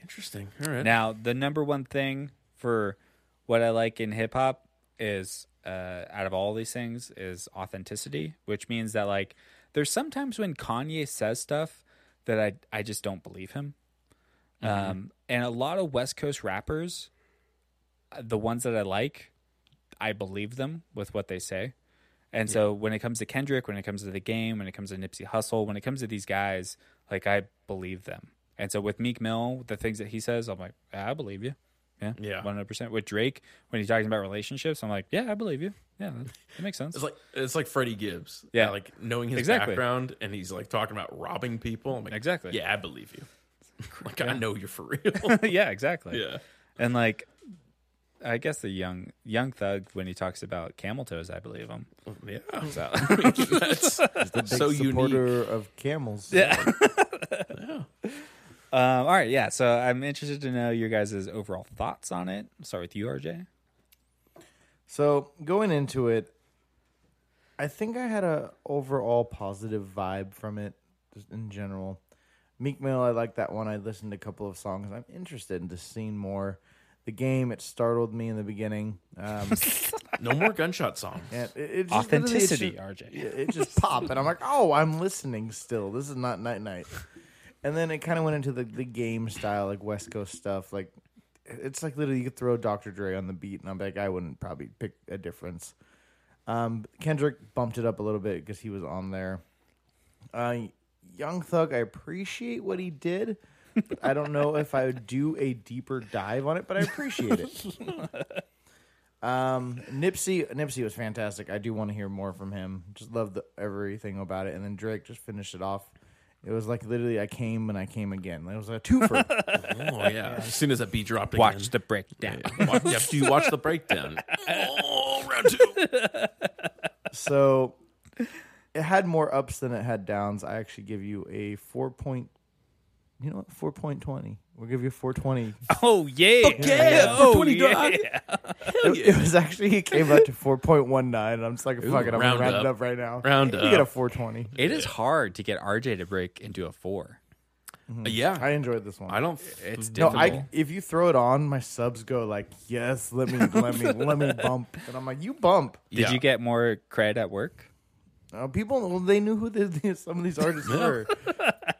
interesting. All right. Now, the number one thing for what I like in hip hop is, uh, out of all these things, is authenticity, which means that like there's sometimes when Kanye says stuff that I I just don't believe him, um, and a lot of West Coast rappers, uh, the ones that I like, I believe them with what they say. And so when it comes to Kendrick, when it comes to the game, when it comes to Nipsey Hussle, when it comes to these guys, like I believe them. And so with Meek Mill, the things that he says, I'm like, yeah, I believe you. Yeah. Yeah. 100%. With Drake, when he's talking about relationships, I'm like, yeah, I believe you. Yeah, that, that makes sense. It's like it's like Freddie Gibbs. Yeah. like knowing his Exactly. background and he's like talking about robbing people. I'm like, Exactly. Yeah, I believe you. like I know you're for real. yeah, exactly. yeah. And like, I guess the young young thug when he talks about camel toes, I believe him. Yeah. So That's Big so unique. supporter of camels. yeah. Um, all right, yeah. So I'm interested to know your guys' overall thoughts on it. I'll start with you, RJ. So going into it, I think I had a overall positive vibe from it, just in general. Meek Mill, I like that one. I listened to a couple of songs. I'm interested in just seeing more. The game, it startled me in the beginning. Um, No more gunshot songs. and it, it just, literally, it Authenticity, just- RJ. It, it just popped, and I'm like, oh, I'm listening still. This is not night night. And then it kind of went into the, the game style, like West Coast stuff. Like it's like literally you could throw Dr. Dre on the beat, and I'm like, I wouldn't probably pick a difference. Um, Kendrick bumped it up a little bit because he was on there. Uh, Young Thug, I appreciate what he did. But I don't know if I would do a deeper dive on it, but I appreciate it. Um, Nipsey, Nipsey was fantastic. I do want to hear more from him. Just love the, everything about it. And then Drake just finished it off It was like literally, I came and I came again. It was a twofer. Oh yeah. As soon as that beat dropped, Watch again. the breakdown. Yeah, watch, yeah, do you watch the breakdown? Oh, round two. so it had more ups than it had downs. I actually give you a four point. You know what? Four point twenty. We'll give you a four twenty. Oh yeah, yeah, oh, 420 yeah. dog. It, it was actually it came out to four point one nine. I'm just like, fuck it, I'm round gonna round it up. up right now. Round you up. get a four twenty. It is hard to get RJ to break into a four. Yeah, I enjoyed this one. I don't. It's no, difficult. I if you throw it on, my subs go like, yes, let me, let me, let me bump, and I'm like, you bump. Did Yeah. you get more credit at work? Uh, people, well, they knew who the, the- some of these artists were.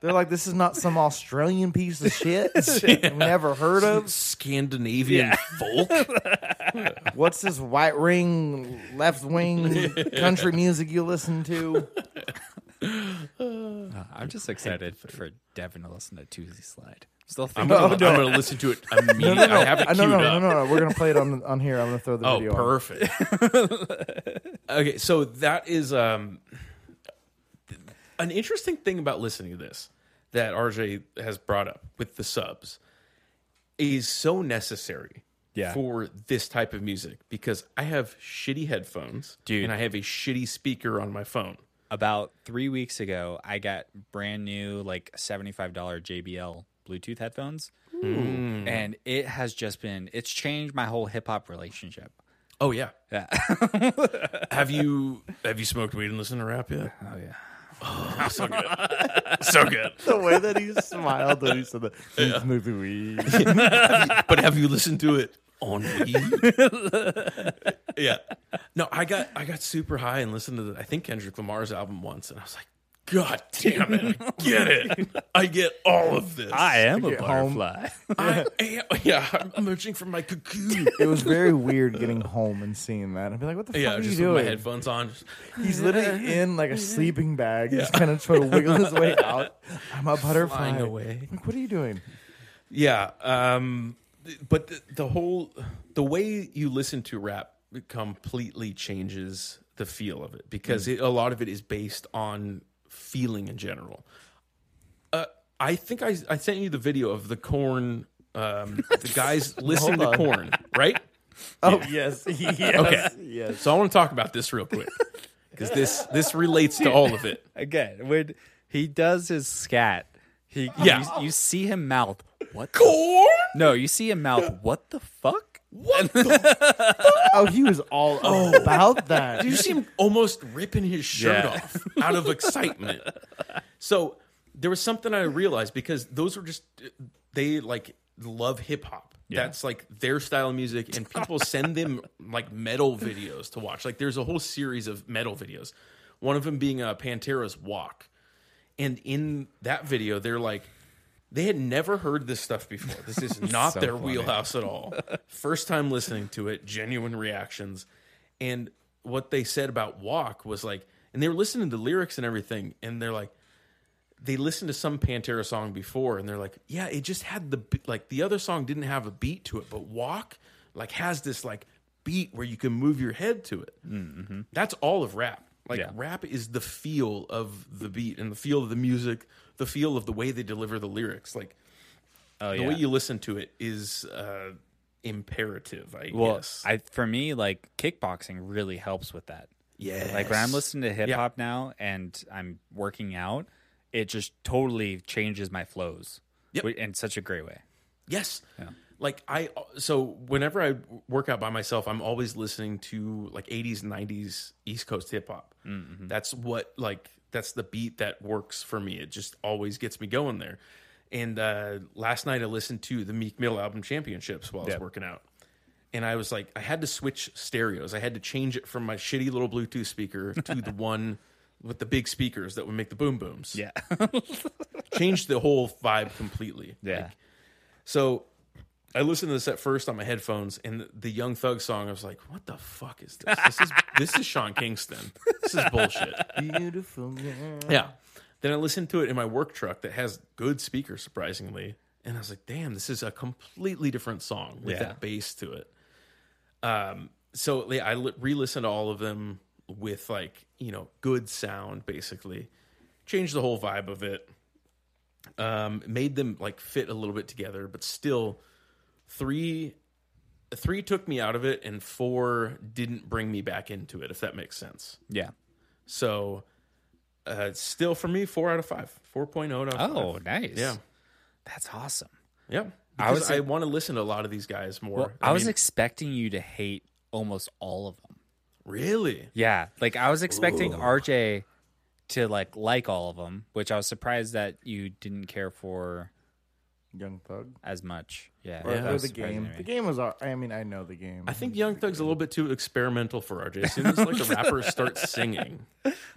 They're like, this is not some Australian piece of shit we never heard of. Scandinavian folk. What's this white ring, left wing country music you listen to? Uh, I'm just excited for Devin to listen to Toosie Slide. Still I'm thinking. gonna, Oh, no. I'm gonna listen to it immediately. No, no, no, I have it queued no, no, up. no, no, no. We're gonna play it on on here. I'm gonna throw the Oh, video. on. perfect. okay, so that is um, an interesting thing about listening to this that RJ has brought up with the subs is so necessary Yeah. for this type of music because I have shitty headphones, Dude. and I have a shitty speaker on my phone. About three weeks ago, I got brand new like $75 JBL Bluetooth headphones, mm. and it has just been. It's changed my whole hip hop relationship. Oh yeah, Yeah. have you have you smoked weed and listened to rap yet? oh yeah. Oh, so good, so good. The way that he smiled when he said that. He's moving weed. but have you listened to it on weed? yeah. No, I got I got super high and listened to the, I think Kendrick Lamar's album once, and I was like, God damn it, I get it. I get all of this. I am a Get home. butterfly. I am, yeah, I'm emerging from my cocoon. It was very weird getting home and seeing that. I'd be like, what the fuck Yeah, are you just with my doing? headphones on. Just, He's literally in like a sleeping bag, just kind of trying to wiggle his way out. I'm a butterfly. Flying away. Like, what are you doing? Yeah, um, but the, the whole the way you listen to rap completely changes the feel of it because it, a lot of it is based on feeling in general. Uh, I think I I sent you the video of the Korn. Um, the guys listening to on. Korn, right? Oh yes, yes, Okay. yes. So I want to talk about this real quick because this this relates to all of it. Again, when he does his scat, he Yeah. you, you see him mouth what? the- Corn. no, you see him mouth what the fuck? What the Oh, he was all about that. Did you see him almost ripping his shirt Yeah. off out of excitement? So there was something I realized because those were just they like love hip hop. Yeah. That's like their style of music, and people send them like metal videos to watch. Like there's a whole series of metal videos. One of them being uh, Pantera's Walk, and in that video, they're like, they had never heard this stuff before. This is not So their funny. wheelhouse at all. First time listening to it, genuine reactions. And what they said about Walk was like, and they were listening to lyrics and everything, and they're like, they listened to some Pantera song before, and they're like, yeah, it just had the like the other song didn't have a beat to it, but Walk like has this like beat where you can move your head to it. Mm, mm-hmm. That's all of rap. Like Yeah. rap is the feel of the beat and the feel of the music, the feel of the way they deliver the lyrics. Like Oh the yeah. way you listen to it is uh, imperative. I well, guess. I for me like kickboxing really helps with that. yeah. Like when I'm listening to hip hop now and I'm working out, it just totally changes my flows. Yep. In such a great way. Yes. Like I so whenever I work out by myself, I'm always listening to like 80s 90s East Coast hip hop. That's what like that's the beat that works for me. It just always gets me going there. And uh last night I listened to the Meek Mill album Championships while I was Yep. working out. And I was like I had to switch stereos. I had to change it from my shitty little Bluetooth speaker to the one with the big speakers that would make the boom booms. Yeah. Changed the whole vibe completely. yeah. Like, so I listened to this at first on my headphones, and the, Young Thug song. I was like, "What the fuck is this? This is this is Sean Kingston. This is bullshit." Beautiful girl. Yeah. Then I listened to it in my work truck that has good speakers, surprisingly, and I was like, "Damn, this is a completely different song with Yeah. that bass to it." Um. So yeah, I re-listened to all of them with like you know good sound, basically, changed the whole vibe of it. Um, made them like fit a little bit together, but still, three three took me out of it, and four didn't bring me back into it. If that makes sense. Yeah. So, uh, still for me, four out of five, 4.0 out of Oh, five. nice. Yeah, That's awesome. yeah. I was- I, want to listen to a lot of these guys more. Well, I, was mean, expecting you to hate almost all of them. really Yeah, like I was expecting RJ to like like all of them, which I was surprised that you didn't care for Young Thug. as much. Yeah, Or, that or the game. The game was. al- I mean, I know the game. I think Young Thug's a little bit too experimental for RJ. As soon as like the rapper starts singing,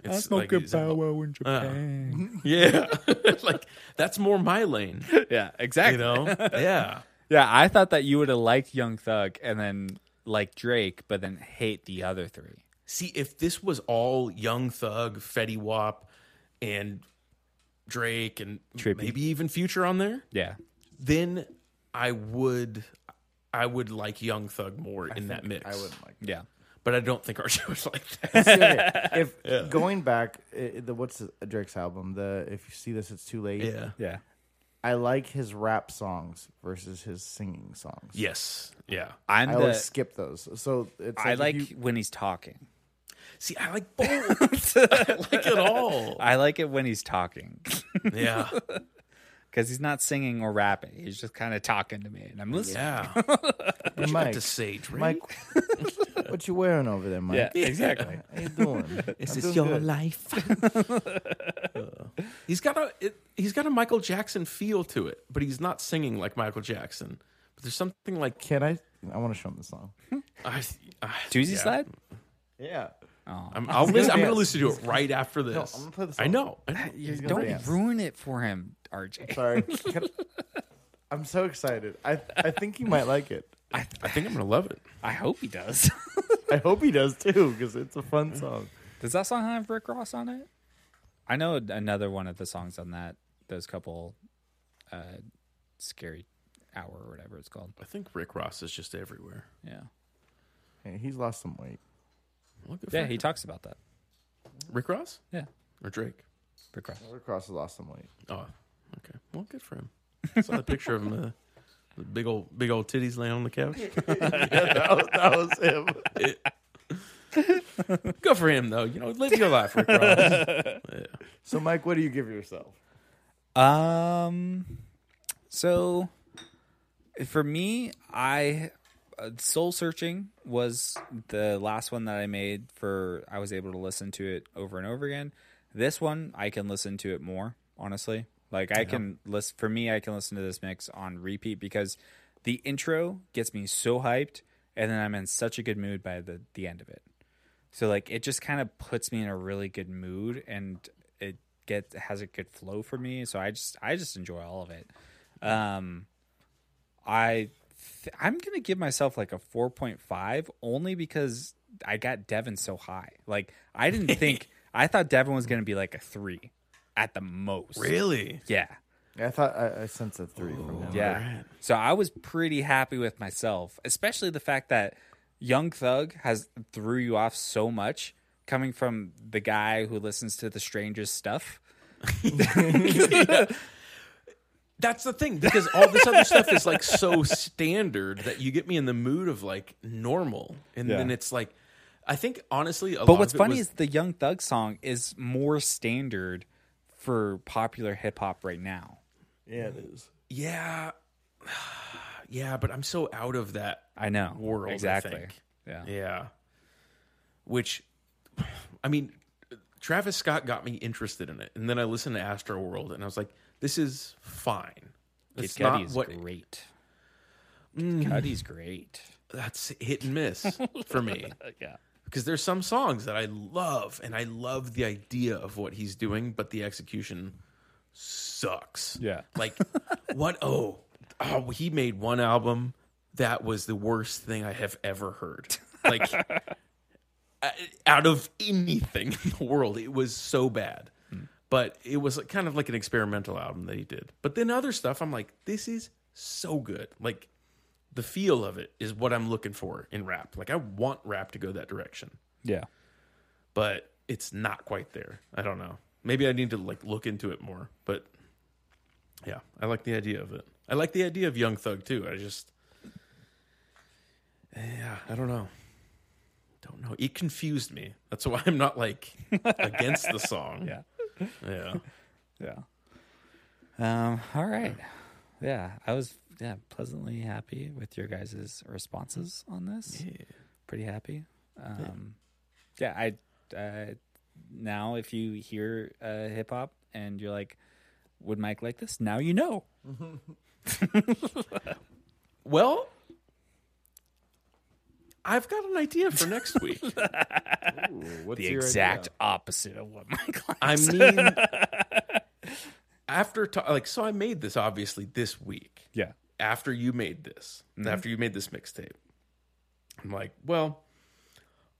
it's like he's- uh, Wow in uh, Japan. yeah, like that's more my lane. yeah, You exactly. know? Yeah. Yeah, I thought that you would have liked Young Thug and then like Drake, but then hate the other three. See, if this was all Young Thug, Fetty Wap, and Drake, and Trippie. maybe even Future on there, Yeah, then I would, I would like Young Thug more in that mix. I wouldn't like. yeah. but I don't think our show is like that. See, okay, if going back, uh, the what's the, Drake's album? The if you see this, it's too late. yeah. Yeah. I like his rap songs versus his singing songs. Yes. Yeah. I'm I the always skip those. So it's I like you- when he's talking. See, I like both. I like it all. I like it when he's talking Yeah. Because he's not singing or rapping. He's just kind of talking to me, and I'm listening. Yeah. What you Mike, to say, Drake? Mike, what you wearing over there, Mike? Yeah, exactly. How you doing? Is I'm this doing your good. life? he's got a it, he's got a Michael Jackson feel to it, but he's not singing like Michael Jackson. But there's something like Can I? I want to show him the song. I, I Toosie yeah. slide. Yeah. Oh, I'm, I'll listen, I'm going to listen to it right after this. No, I'm gonna play the I song. know. I know. You don't dance. ruin it for him, RJ. Sorry. Can- I'm so excited. I I think he might like it. I think I'm going to love it. I hope he does. I hope he does too because it's a fun song. Does that song have Rick Ross on it? I know another one of the songs on that. Those couple, uh, scary hour or whatever it's called. I think Rick Ross is just everywhere. Yeah, Hey, he's lost some weight. Well, good yeah. He him. talks about that. Rick Ross Yeah, or Drake? Rick Ross. Rick Ross has lost some weight. Oh, okay. Well, good for him. I saw the picture of him. Uh, with big old, big old titties laying on the couch. that, was, that was him. Good for him, though. You know, live your life, Rick Ross. Yeah. So, Mike, what do you give yourself? Um, so for me, I uh, soul searching was the last one that I made for. I was able to listen to it over and over again. This one, I can listen to it more. Honestly, like I can listen. For me, I can listen to this mix on repeat because the intro gets me so hyped, and then I'm in such a good mood by the the end of it. So like it just kind of puts me in a really good mood and it get has a good flow for me. So I just I just enjoy all of it. Um I th- I'm to give myself like a 4.5 only because I got Devin so high. Like I didn't think I thought Devin was to be like a 3 at the most. Really? Yeah. I thought I, I sensed a three from him. Yeah. Alright. So I was pretty happy with myself, especially the fact that Young Thug has threw you off so much coming from the guy who listens to the strangest stuff. That's the thing because all this other stuff is like so standard that you get me in the mood of like normal, and Yeah. then it's like, I think honestly, a But lot what's of it funny was- is the Young Thug song is more standard for popular hip hop right now. Yeah, it is. yeah, yeah, but I'm so out of that I know. world. I Exactly. think. Yeah. Yeah. Which, I mean, Travis Scott got me interested in it, and then I listened to Astroworld, and I was like, "This is fine. Kid It's not Cudi's what Mm. great. Kid Cudi's great. that's hit and miss for me." Yeah. Because there's some songs that I love, and I love the idea of what he's doing, but the execution sucks. Yeah. Like what? Oh, oh, he made one album that was the worst thing I have ever heard. Like out of anything in the world, it was so bad. Hmm. But it was kind of like an experimental album that he did. But then other stuff, I'm like, this is so good. Like the feel of it is what I'm looking for in rap. Like I want rap to go that direction, Yeah. but it's not quite there. I don't know. Maybe I need to like look into it more. But yeah, I like the idea of it. I like the idea of Young Thug too. I just yeah, I don't know. Don't know. It confused me. That's why I'm not like against the song. Yeah. Yeah. Yeah. Um, all right. Yeah. I was yeah, pleasantly happy with your guys' responses on this. Yeah. Pretty happy. Um yeah, I uh now if you hear uh hip hop and you're like, would Mike like this? Now you know. Well, I've got an idea for next week. What's The exact idea? opposite of what Mike likes. I mean, after ta- like, so I made this obviously this week. yeah. After you made this, after you made this mixtape, I'm like, well,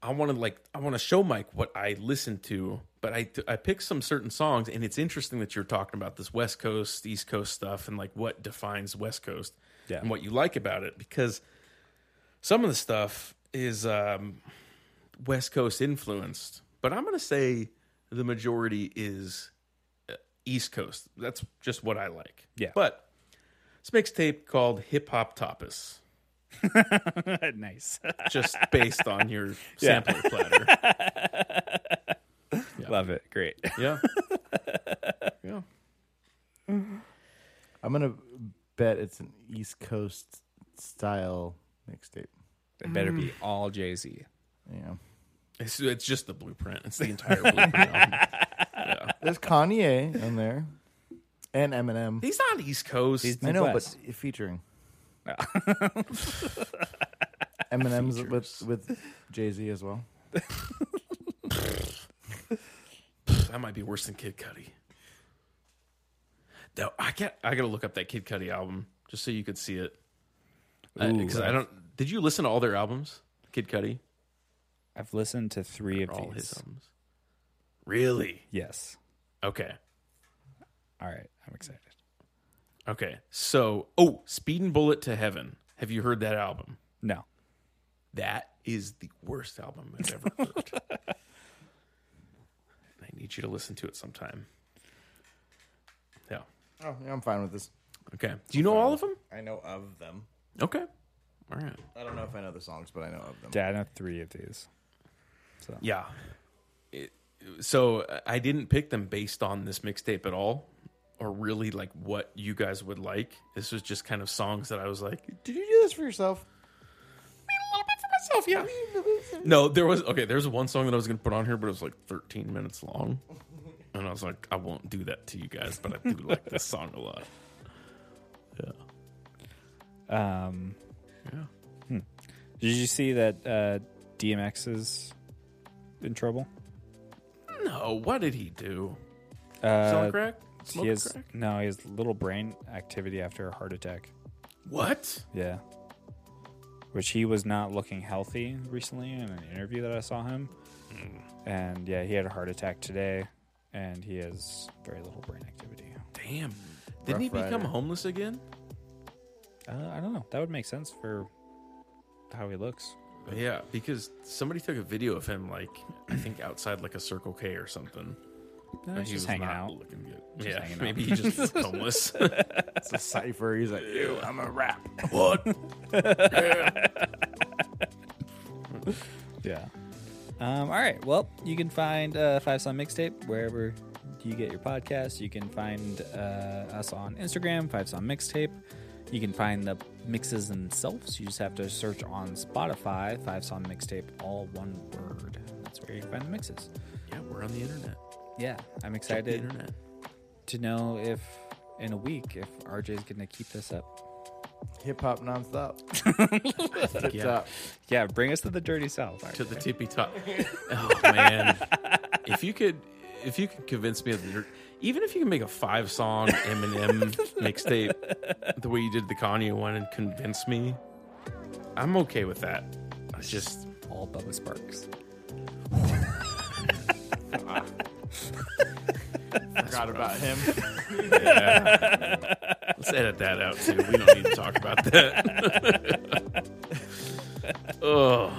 I want to like, I want to show Mike what I listened to, but I I picked some certain songs, and it's interesting that you're talking about this West Coast, East Coast stuff, and like what defines West Coast, Yeah. and what you like about it, because some of the stuff is um, West Coast influenced, but I'm to say the majority is uh, East Coast. That's just what I like. Yeah. But this mixtape called Hip Hop Topus, nice. just based on your sampler platter. Love it. Great. Yeah. Yeah. Mm-hmm. I'm gonna bet it's an East Coast style mixtape. It better be mm. all Jay Z. Yeah. It's, it's just the blueprint. It's the entire blueprint. Yeah. There's Kanye in there, and Eminem. He's not East Coast. He's- I know, but Midwest. featuring. Eminem's with with Jay Z as well. that might be worse than Kid Cudi. No, I can't. I gotta look up that Kid Cudi album just so you could see it. Uh, because I don't. Did you listen to all their albums, Kid Cudi? I've listened to three of Or all these. his albums. Really? Yes. Okay. All right. I'm excited. Okay. So, oh, Speedin' Bullet to Heaven. Have you heard that album? No. That is the worst album I've ever heard. I need you to listen to it sometime. Yeah. Oh, yeah, I'm fine with this. Okay. Do you know all of them? I know of them. Okay. All right. I don't know if I know the songs, but I know of them. Yeah, I know three of these. Yeah. It, so I didn't pick them based on this mixtape at all, or really like what you guys would like. This was just kind of songs that I was like, Did you do this for yourself? a little bit for myself, yeah. No, there was okay. There's one song that I was gonna put on here, but it was like 13 minutes long, and I was like, I won't do that to you guys, but I do like this song a lot. Yeah, Um, yeah. did you see that uh, DMX is in trouble? No, what did he do? Uh, Selling crack? He has crack? no. He has little brain activity after a heart attack. What? Yeah. Which he was not looking healthy recently in an interview that I saw him. And yeah, he had a heart attack today and he has very little brain activity. Damn. Didn't he become Rider. homeless again? Uh, I don't know. That would make sense for how he looks. Yeah, because somebody took a video of him, like I think outside like a Circle K or something. No, and he's he just was hanging not out. looking good. Just yeah, hanging out. maybe he just looked homeless. It's a cipher. He's like, ew, I'm a rap. what? Yeah. Um, all right. Well, you can find uh, Five Song Mixtape wherever you get your podcasts. You can find uh, us on Instagram, Five Song Mixtape. You can find the mixes themselves. You just have to search on Spotify, Five Song Mixtape, all one word. That's where you can find the mixes. Yeah, we're on the internet. Yeah, I'm excited internet. to know if in a week if RJ's going to keep this up. Hip hop nonstop. Tip Yeah. top. Yeah, bring us to the dirty south. to the tippy top. Oh man, if you could, if you could convince me of the, even if you can make a five song Eminem mixtape, the way you did the Kanye one, and convince me, I'm okay with that. It's just all Bubba Sparxxx. Forgot about him. yeah. Let's edit that out too. We don't need to talk about that. oh.